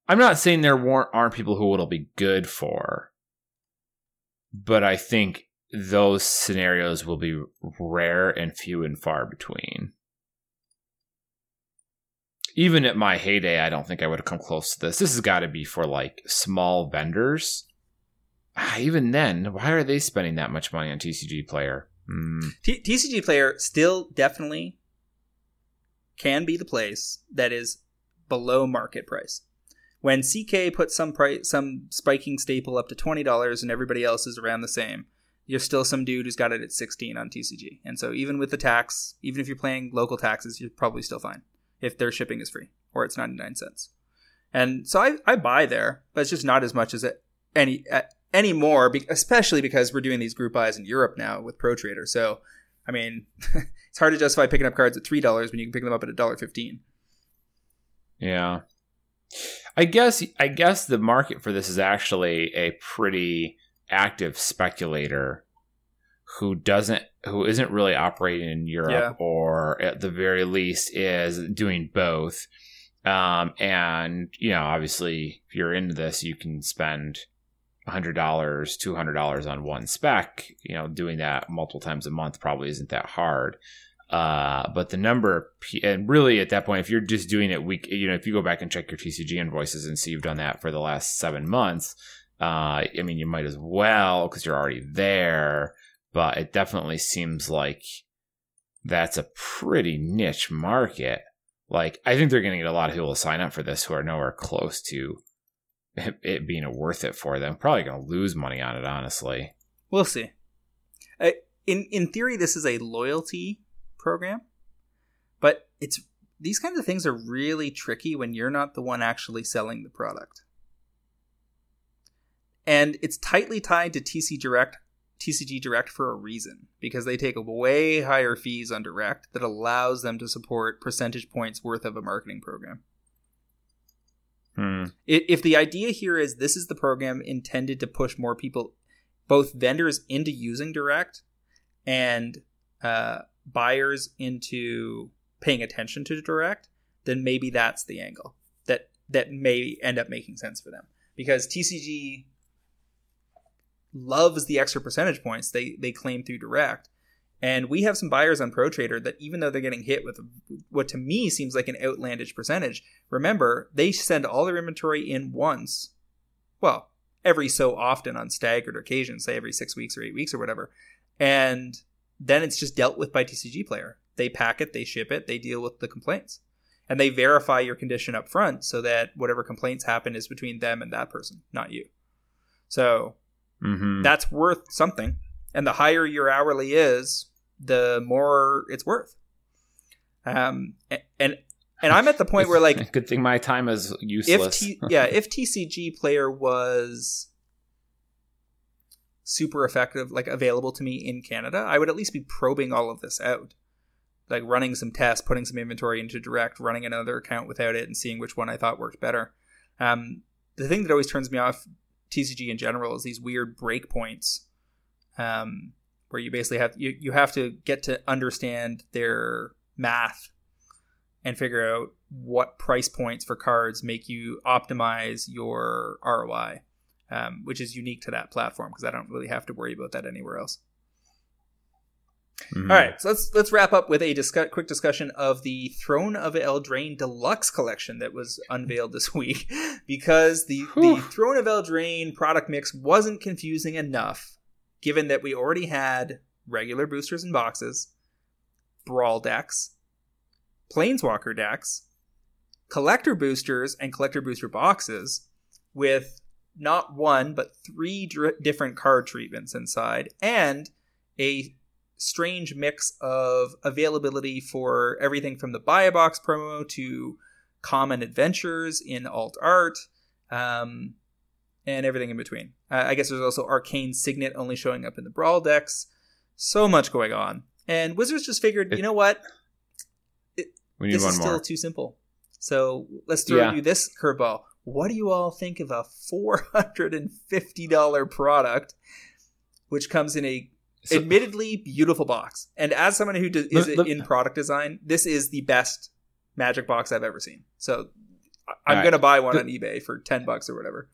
I'm not saying there weren't aren't people who it'll be good for, but I think those scenarios will be rare and few and far between. Even at my heyday, I don't think I would have come close to this. This has got to be for like small vendors. Ah, even then, why are they spending that much money on TCG Player? Hmm. T- TCG Player still definitely can be the place that is below market price. When CK puts some price, some spiking staple up to twenty dollars, and everybody else is around the same, you're still some dude who's got it at sixteen on TCG. And so even with the tax, even if you're paying local taxes, you're probably still fine if their shipping is free or it's ninety nine cents. And so I, I buy there, but it's just not as much as it any anymore, especially because we're doing these group buys in Europe now with Pro Trader. So, I mean, it's hard to justify picking up cards at three dollars when you can pick them up at a dollar fifteen. Yeah. I guess I guess the market for this is actually a pretty active speculator who doesn't who isn't really operating in Europe Yeah. or at the very least is doing both. Um, and you know, obviously if you're into this you can spend hundred dollars, two hundred dollars on one spec. You know, doing that multiple times a month probably isn't that hard. Uh, but the number, and really at that point, if you're just doing it week, you know, if you go back and check your TCG invoices and see you've done that for the last seven months, uh, I mean, you might as well because you're already there. But it definitely seems like that's a pretty niche market. Like, I think they're going to get a lot of people to sign up for this who are nowhere close to it being worth it for them. Probably going to lose money on it, honestly. We'll see. In in theory, this is a loyalty program, but it's these kinds of things are really tricky when you're not the one actually selling the product. And it's tightly tied to TC Direct, TCG Direct for a reason because they take way higher fees on Direct that allows them to support percentage points worth of a marketing program. Hmm. If the idea here is this is the program intended to push more people both vendors into using direct and uh, buyers into paying attention to direct then maybe that's the angle that that may end up making sense for them. Because tcg loves the extra percentage points they they claim through direct. And we have some buyers on pro trader that even though they're getting hit with what to me seems like an outlandish percentage remember they send all their inventory in once. Well every so often on staggered occasions say every six weeks or eight weeks or whatever. And then it's just dealt with by tcg player. They pack it they ship it they deal with the complaints. And they verify your condition up front so that whatever complaints happen is between them and that person not you. So Mm-hmm. that's worth something. And the higher your hourly is the more it's worth. Um and and i'm at the point where like good thing my time is if useless. T- yeah if tcg player was super effective like available to me in canada i would at least be probing all of this out. Like running some tests putting some inventory into direct running another account without it and seeing which one i thought worked better. Um, the thing that always turns me off tcg in general is these weird breakpoints um, where you basically have you, you have to get to understand their math and figure out what price points for cards make you optimize your ROI, um, which is unique to that platform because I don't really have to worry about that anywhere else. Mhm. All right, so let's let's wrap up with a discuss, quick discussion of the Throne of Eldraine Deluxe collection that was unveiled this week, because the the Throne of Eldraine product mix wasn't confusing enough, given that we already had regular boosters and boxes, brawl decks, planeswalker decks, collector boosters, and collector booster boxes with not one but three different card treatments inside, and a strange mix of availability for everything from the buy a box promo to common adventures in alt art um, and everything in between. Uh, i guess there's also arcane signet only showing up in the brawl decks. So much going on. And wizards just figured It- you know what? We need this one is more. still too simple. So let's throw Yeah. you this curveball what do you all think of a $450 product which comes in a So- admittedly beautiful box. And as someone who does, is in product design, this is the best magic box I've ever seen. So I'm Alright. going to buy one The- on eBay for 10 bucks or whatever.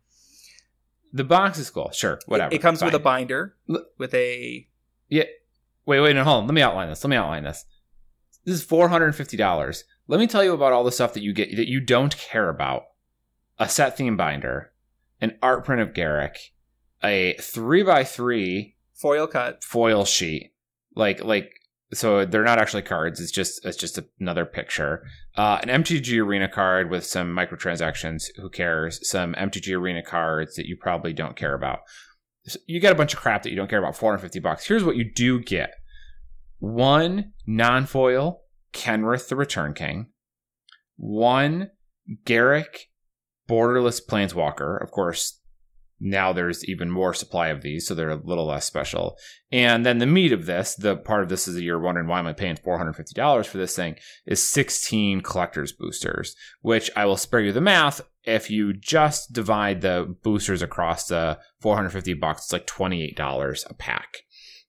the box is cool. Sure, whatever. It, it comes with a binder with a Yeah. Wait, wait, no, hold on. Let me outline this. Let me outline this. This is four hundred and fifty dollars. Let me tell you about all the stuff that you get that you don't care about. A set theme binder, an art print of Garruk, a three by three foil cut. foil sheet. Like like so they're not actually cards, it's just it's just another picture. Uh, an MTG arena card with some microtransactions, who cares? Some MTG arena cards that you probably don't care about. So you get a bunch of crap that you don't care about, 450 bucks. Here's what you do get. One non-foil Kenrith the Returned King. One Garruk Borderless Planeswalker. Of course, now there's even more supply of these, so they're a little less special. And then the meat of this, the part of this is that you're wondering why am I paying $450 for this thing, is 16 collector's boosters, which I will spare you the math. If you just divide the boosters across the 450 bucks, it's like $28 a pack,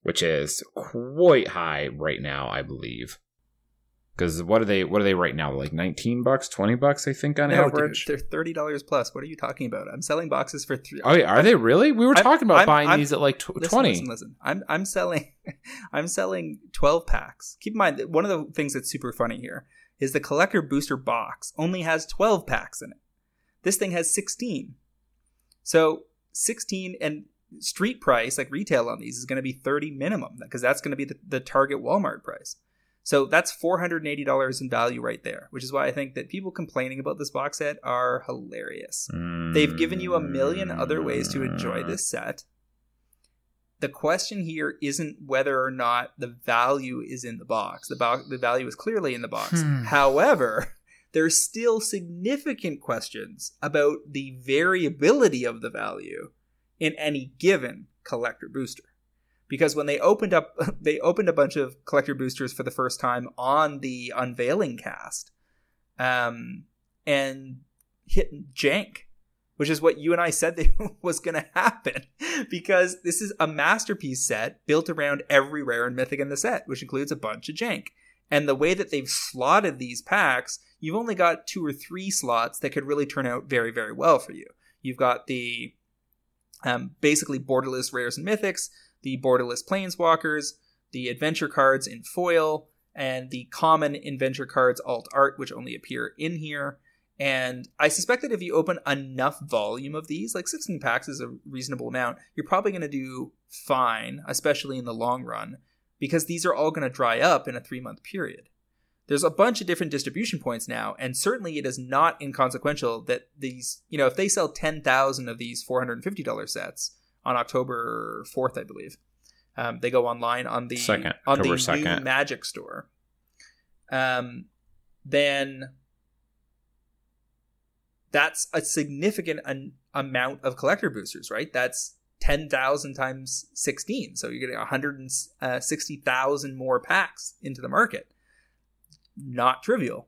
which is quite high right now, I believe. Because what are they? What are they right now? Like 19 bucks, 20 bucks, I think on No, average. dude, they're thirty dollars plus. What are you talking about? I'm selling boxes for three. Oh, yeah, are they really? We were I'm- talking about I'm- buying I'm- these at like tw- Listen, 20. Listen, listen. I'm I'm selling I'm selling 12 packs. Keep in mind that one of the things that's super funny here is the collector booster box only has 12 packs in it. This thing has 16. So 16 and street price, like retail on these, is going to be 30 minimum because that's going to be the, the target Walmart price. So that's $480 in value right there, which is why I think that people complaining about this box set are hilarious. They've given you a million other ways to enjoy this set. The question here isn't whether or not the value is in the box. The, bo- the value is clearly in the box. Hmm. However, there's still significant questions about the variability of the value in any given collector booster. Because when they opened up they opened a bunch of collector boosters for the first time on the unveiling cast. Um and hit jank which is what you and I said that was going to happen because this is a masterpiece set built around every rare and mythic in the set, which includes a bunch of jank. And the way that they've slotted these packs, you've only got two or three slots that could really turn out very, very well for you. You've got the um, basically borderless rares and mythics, the borderless planeswalkers, the adventure cards in foil, and the common adventure cards alt art, which only appear in here. And I suspect that if you open enough volume of these, like 16 packs is a reasonable amount, you're probably going to do fine, especially in the long run, because these are all going to dry up in a three month period. There's a bunch of different distribution points now, and certainly it is not inconsequential that these, you know, if they sell 10,000 of these $450 sets on October 4th, I believe, um, they go online on the Second, on the October new Magic Store. Um, then that's a significant an- amount of collector boosters, right? That's 10,000 times 16. So you're getting 160,000 more packs into the market. Not trivial.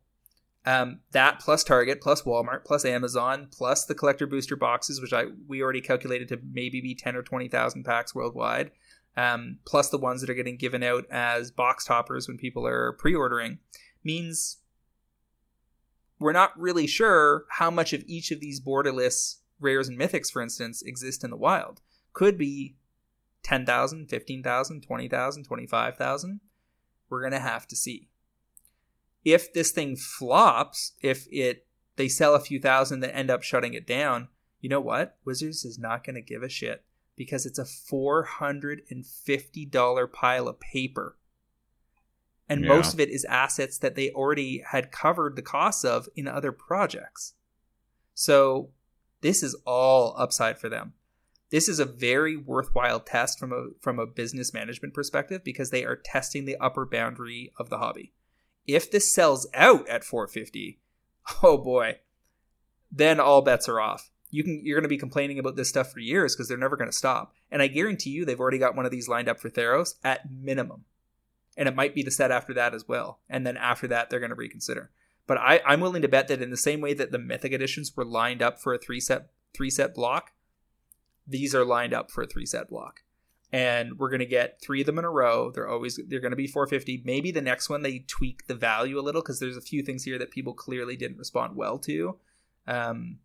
Um, that plus Target, plus Walmart, plus Amazon, plus the collector booster boxes, which I we already calculated to maybe be 10 or 20,000 packs worldwide, um, plus the ones that are getting given out as box toppers when people are pre-ordering, means we're not really sure how much of each of these borderless rares and mythics, for instance, exist in the wild. Could be 10,000, 15,000, 20,000, 25,000. We're going to have to see. If this thing flops, if it they sell a few thousand that end up shutting it down, you know what? Wizards is not going to give a shit because it's a $450 pile of paper. And Yeah. most of it is assets that they already had covered the costs of in other projects. So this is all upside for them. This is a very worthwhile test from a from a business management perspective because they are testing the upper boundary of the hobby. If this sells out at 450, oh boy, then all bets are off. You can you're going to be complaining about this stuff for years because they're never going to stop. And I guarantee you they've already got one of these lined up for Theros at minimum. And it might be the set after that as well. And then after that they're going to reconsider. But I, I'm willing to bet that in the same way that the Mythic editions were lined up for a three set three set block, these are lined up for a three set block. And we're gonna get three of them in a row. They're always they're gonna be 450. Maybe the next one they tweak the value a little because there's a few things here that people clearly didn't respond well to. Um,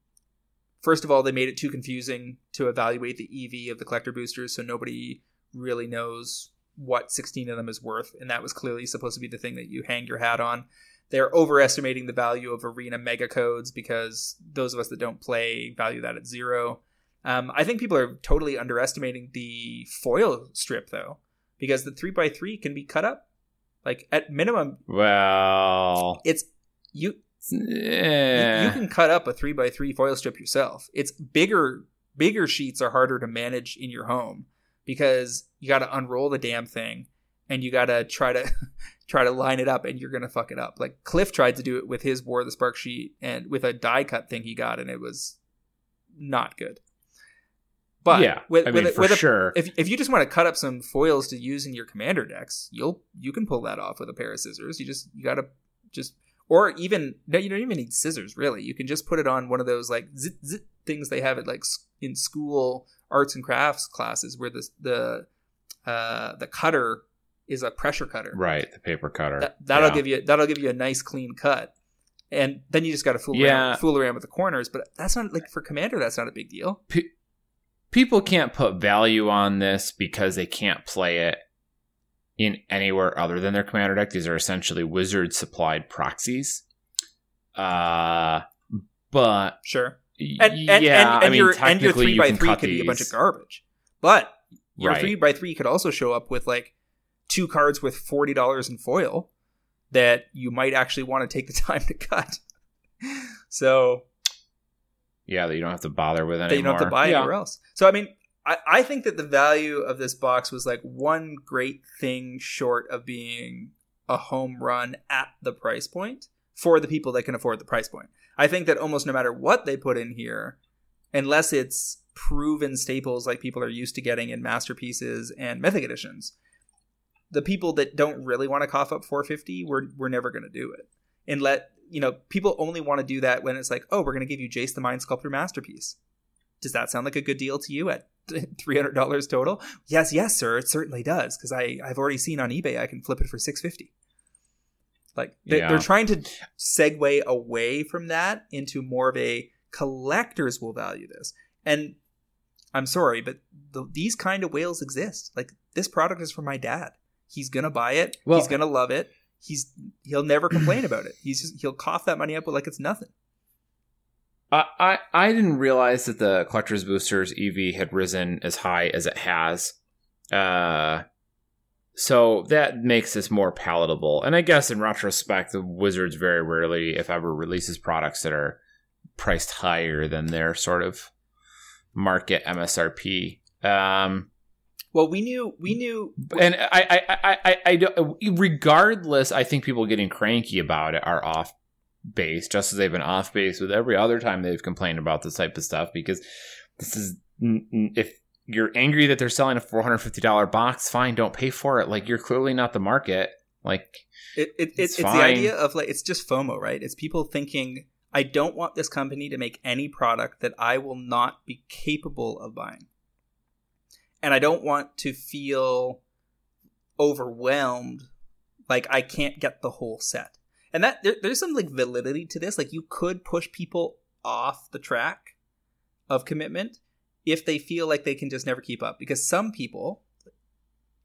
first of all, they made it too confusing to evaluate the EV of the collector boosters, so nobody really knows what 16 of them is worth, and that was clearly supposed to be the thing that you hang your hat on. They're overestimating the value of arena mega codes because those of us that don't play value that at zero. Um, I think people are totally underestimating the foil strip though, because the three x three can be cut up. Like at minimum, Well, it's you you, eh, you can cut up a three by three foil strip yourself. It's bigger bigger sheets are harder to manage in your home because you got to unroll the damn thing and you got to try to try to line it up and you're gonna fuck it up. Like Cliff tried to do it with his War of the Spark sheet and with a die cut thing he got and it was not good. But yeah, with, I mean with, for with a- sure. if if you just want to cut up some foils to use in your commander decks, you'll you can pull that off with a pair of scissors. You just you gotta just or even no, you don't even need scissors really. You can just put it on one of those like zit zit things they have at like in school arts and crafts classes where the the uh, the cutter is a pressure cutter. right, the paper cutter. That, that'll Yeah. give you that'll give you a nice clean cut. And then you just got to fool Yeah. around, fool around with the corners, but that's not like for commander. That's not a big deal. Pe- people can't put value on this because they can't play it in anywhere other than their commander deck. These are essentially wizard supplied proxies. Uh, but Sure. and, and, yeah, and, and I mean, your and your three you by three could be a bunch of garbage, but your Right. three by three could also show up with like two cards with forty dollars in foil that you might actually want to take the time to cut. so Yeah, that you don't have to bother with anymore. that you don't have to buy yeah. anywhere else. So I mean, I, I think that the value of this box was like one great thing short of being a home run at the price point for the people that can afford the price point. I think that almost no matter what they put in here, unless it's proven staples like people are used to getting in masterpieces and mythic editions, the people that don't really want to cough up 450, we're we're never going to do it. And let you know, people only want to do that when it's like, oh, we're going to give you Jace the Mind Sculptor masterpiece. Does that sound like a good deal to you at three hundred dollars total? Yes, yes, sir. It certainly does because I I've already seen on eBay I can flip it for six fifty. Like they, Yeah. they're trying to segue away from that into more of a collectors will value this. And I'm sorry, but the, these kind of whales exist. Like this product is for my dad. He's gonna buy it. Well- he's gonna love it. He's he'll never complain about it. He's just he'll cough that money up like it's nothing. I, I didn't realize that the collector's boosters EV had risen as high as it has. Uh, so that makes this more palatable. And I guess in retrospect, the Wizards very rarely, if ever, releases products that are priced higher than their sort of market MSRP. Um, Well, we knew we mm. knew and I, I, I, I, don't, regardless, I think people getting cranky about it are off base, just as they've been off base with every other time they've complained about this type of stuff. Because this is, if you're angry that they're selling a four hundred fifty dollar box, fine, don't pay for it. Like you're clearly not the market. Like It, it, It's it's, it's the idea of like it's just FOMO, right? It's people thinking I don't want this company to make any product that I will not be capable of buying, and I don't want to feel overwhelmed, like I can't get the whole set. And that there, there's some like validity to this. Like you could push people off the track of commitment if they feel like they can just never keep up, because some people,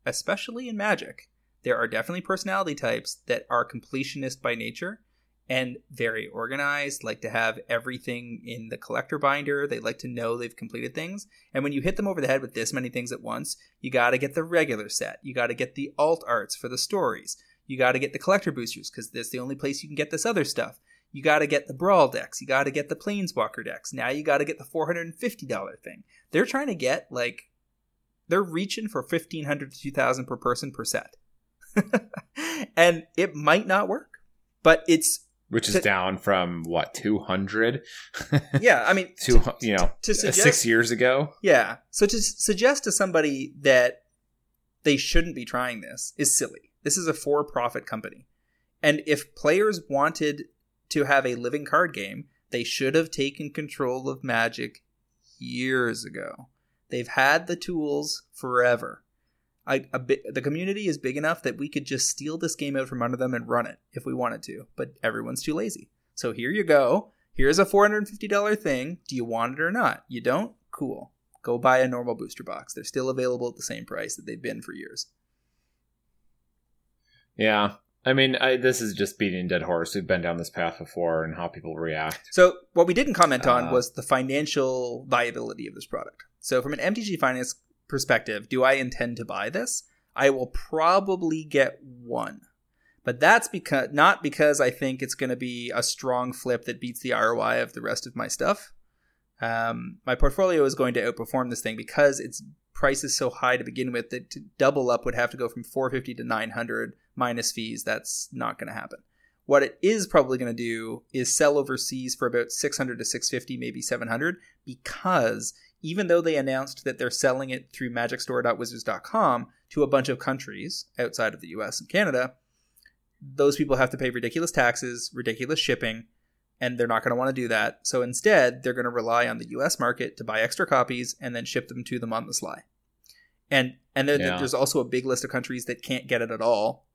especially in Magic, there are definitely personality types that are completionist by nature and very organized, like to have everything in the collector binder. They like to know they've completed things. And when you hit them over the head with this many things at once, you got to get the regular set. You got to get the alt arts for the stories. You got to get the collector boosters because that's the only place you can get this other stuff. You got to get the brawl decks. You got to get the planeswalker decks. Now you got to get the $450 thing. They're trying to get like they're reaching for 1500 to 2000 per person per set. and it might not work, but it's which is to, down from what 200 yeah i mean to, to you know to uh, suggest, six years ago? Yeah so to suggest to somebody that they shouldn't be trying this is silly. This is a for-profit company. And if players wanted to have a living card game they should have taken control of magic years ago. They've had the tools forever I, a bit, the community is big enough that we could just steal this game out from under them and run it if we wanted to, but everyone's too lazy. So here you go. Here's a $450 thing. Do you want it or not? You don't? Cool. Go buy a normal booster box. They're still available at the same price that they've been for years. Yeah. I mean, I, this is just beating a dead horse. We've been down this path before and how people react. So, what we didn't comment on uh, was the financial viability of this product. So, from an MTG Finance perspective, do I intend to buy this? I will probably get one. But that's because not because I think it's going to be a strong flip that beats the ROI of the rest of my stuff. Um, my portfolio is going to outperform this thing because its price is so high to begin with that to double up would have to go from 450 to 900 minus fees. That's not going to happen. What it is probably going to do is sell overseas for about 600 to 650, maybe 700, because even though they announced that they're selling it through magicstore.wizards.com to a bunch of countries outside of the US and Canada, those people have to pay ridiculous taxes, ridiculous shipping, and they're not going to want to do that. So instead, they're going to rely on the US market to buy extra copies and then ship them to them on the sly. And and then yeah. there's also a big list of countries that can't get it at all.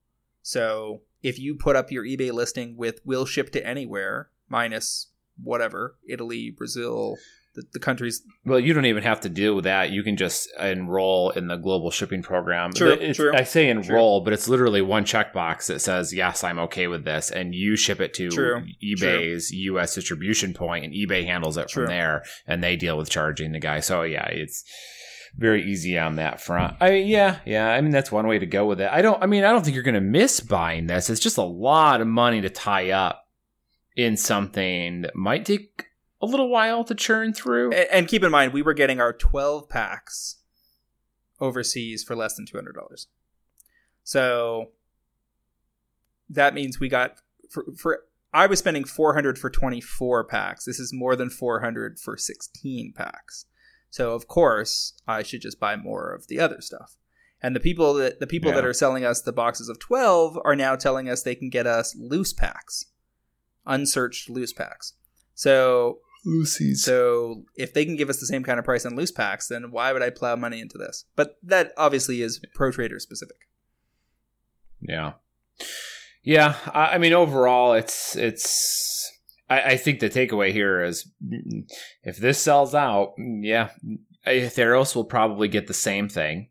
So if you put up your eBay listing with will ship to anywhere minus whatever, Italy, Brazil, the, the countries. Well, you don't even have to deal with that. You can just enroll in the global shipping program. True, true. I say enroll, true. but it's literally one checkbox that says, yes, I'm okay with this. And you ship it to true, eBay's true. US distribution point, and eBay handles it from there, and they deal with charging the guy. So, yeah, it's very easy on that front. I yeah, yeah. I mean that's one way to go with it. I don't I mean I don't think you're gonna miss buying this. It's just a lot of money to tie up in something that might take a little while to churn through. And, and keep in mind, we were getting our 12 packs overseas for less than $200. So that means we got for, for I was spending 400 for 24 packs. This is more than 400 for 16 packs. So of course, I should just buy more of the other stuff. And the people that the people yeah. that are selling us the boxes of 12 are now telling us they can get us loose packs. Unsearched loose packs. So Lucy's. So if they can give us the same kind of price on loose packs, then why would I plow money into this? But that obviously is pro trader specific. Yeah, yeah. I, I mean, overall, it's it's. I, I, think the takeaway here is mm, if this sells out, mm, yeah, Theros will probably get the same thing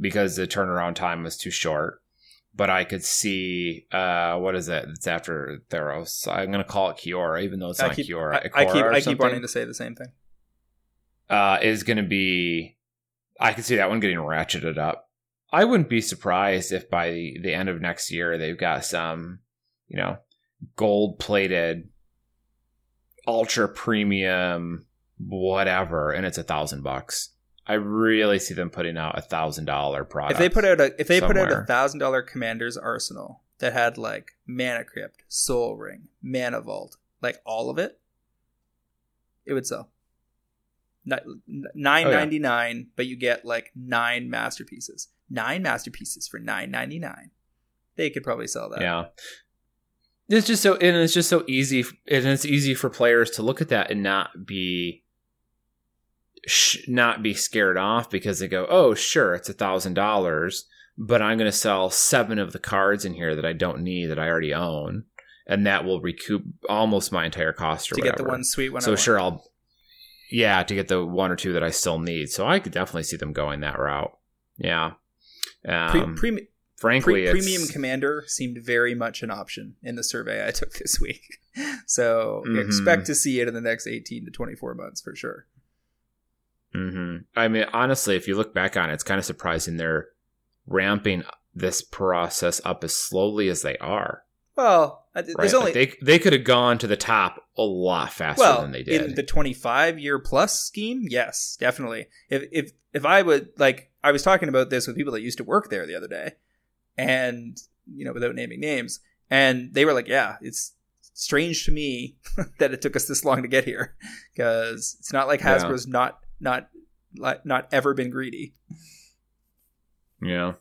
because the turnaround time was too short but I could see uh, what is it? It's after Theros. I'm gonna call it Kiora, even though it's I not keep, Kiora. I, I, keep I keep wanting to say the same thing. Uh, is gonna be. I could see that one getting ratcheted up. I wouldn't be surprised if by the, the end of next year they've got some, you know, gold plated, ultra premium, whatever, and it's a thousand bucks. I really see them putting out a thousand dollar product. If they put out a if they somewhere. put out a thousand dollar Commander's Arsenal that had like Mana Crypt, Sol Ring, Mana Vault, like all of it, it would sell. Nine ninety nine, oh, yeah. but you get like nine masterpieces. Nine masterpieces for nine ninety nine. They could probably sell that. Yeah. It's just so and it's just so easy and it's easy for players to look at that and not be sh- not be scared off because they go, oh, sure, it's a thousand dollars, but I'm going to sell seven of the cards in here that I don't need that I already own, and that will recoup almost my entire cost or to whatever. get the one sweet one. So sure, I'll yeah to get the one or two that I still need. So I could definitely see them going that route. Yeah. Um, pre, pre, frankly, Pre- premium commander seemed very much an option in the survey I took this week. So Mhm. expect to see it in the next 18 to 24 months for sure. Hmm I mean, honestly, if you look back on it, it's kind of surprising they're ramping this process up as slowly as they are. Well, Right? there's Like, only they they could have gone to the top a lot faster well than they did. in the 25 year plus scheme. Yes, definitely. If if if I would like, I was talking about this with people that used to work there the other day, and you know, without naming names, and they were like, "Yeah, it's." Strange to me that it took us this long to get here, because it's not like Yeah. Hasbro's not not like not ever been greedy. Yeah.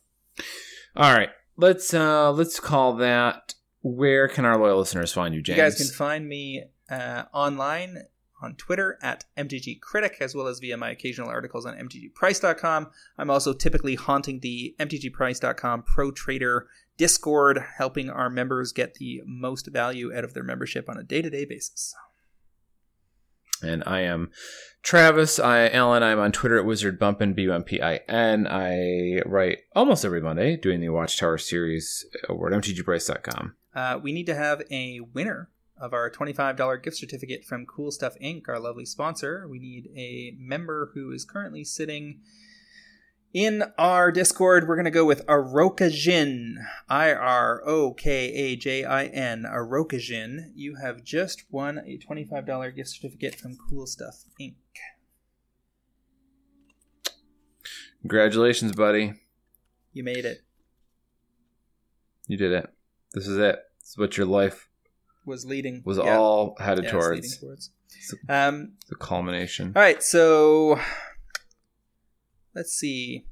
All right. Let's uh let's call that. Where can our loyal listeners find you, James? You guys can find me uh, online on Twitter at MTG Critic, as well as via my occasional articles on MTGPrice.com. I'm also typically haunting the MTGPrice.com Pro Trader Discord, helping our members get the most value out of their membership on a day to day basis. And I am Travis. I Alan. I'm on Twitter at Wizard Bumpin B U M P I N. I write almost every Monday doing the Watchtower series over at MTGPrice.com. Uh, we need to have a winner of our $25 gift certificate from Cool Stuff Inc., our lovely sponsor. We need a member who is currently sitting in our Discord. We're going to go with Arokajin. I R O K A J I N. Arokajin. You have just won a $25 gift certificate from Cool Stuff Inc. Congratulations, buddy. You made it. You did it. This is it. This is what your life Was leading. was yeah, all headed yeah, towards. towards. It's Um, the culmination. All right, so let's see.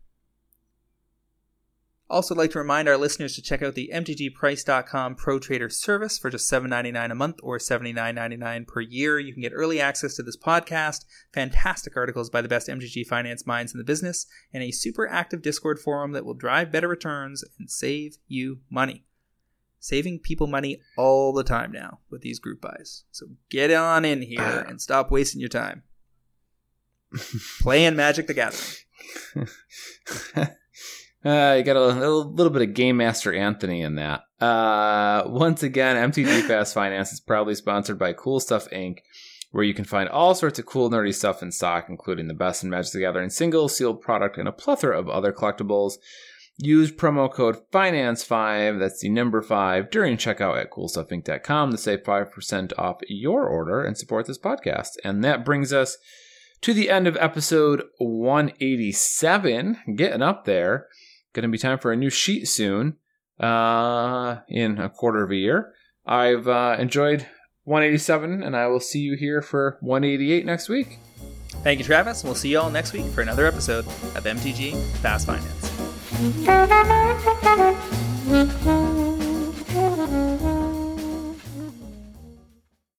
Also, like to remind our listeners to check out the MTGPrice.com Pro Trader service for just $7.99 a month or $79.99 per year. You can get early access to this podcast, fantastic articles by the best MTG finance minds in the business, and a super active Discord forum that will drive better returns and save you money. Saving people money all the time now with these group buys. So get on in here and stop wasting your time playing Magic the Gathering. Uh, you got a little, little bit of Game Master Anthony in that. Uh, once again, MTG Fast Finance is proudly sponsored by Cool Stuff Inc., where you can find all sorts of cool, nerdy stuff in stock, including the best in Magic the Gathering single, sealed product, and a plethora of other collectibles. Use promo code FINANCE5, that's the number 5, during checkout at coolstuffinc.com to save 5% off your order and support this podcast. And that brings us to the end of episode 187. Getting up there. Going to be time for a new sheet soon uh, in a quarter of a year. I've uh, enjoyed 187, and I will see you here for 188 next week. Thank you, Travis, we'll see you all next week for another episode of MTG Fast Finance.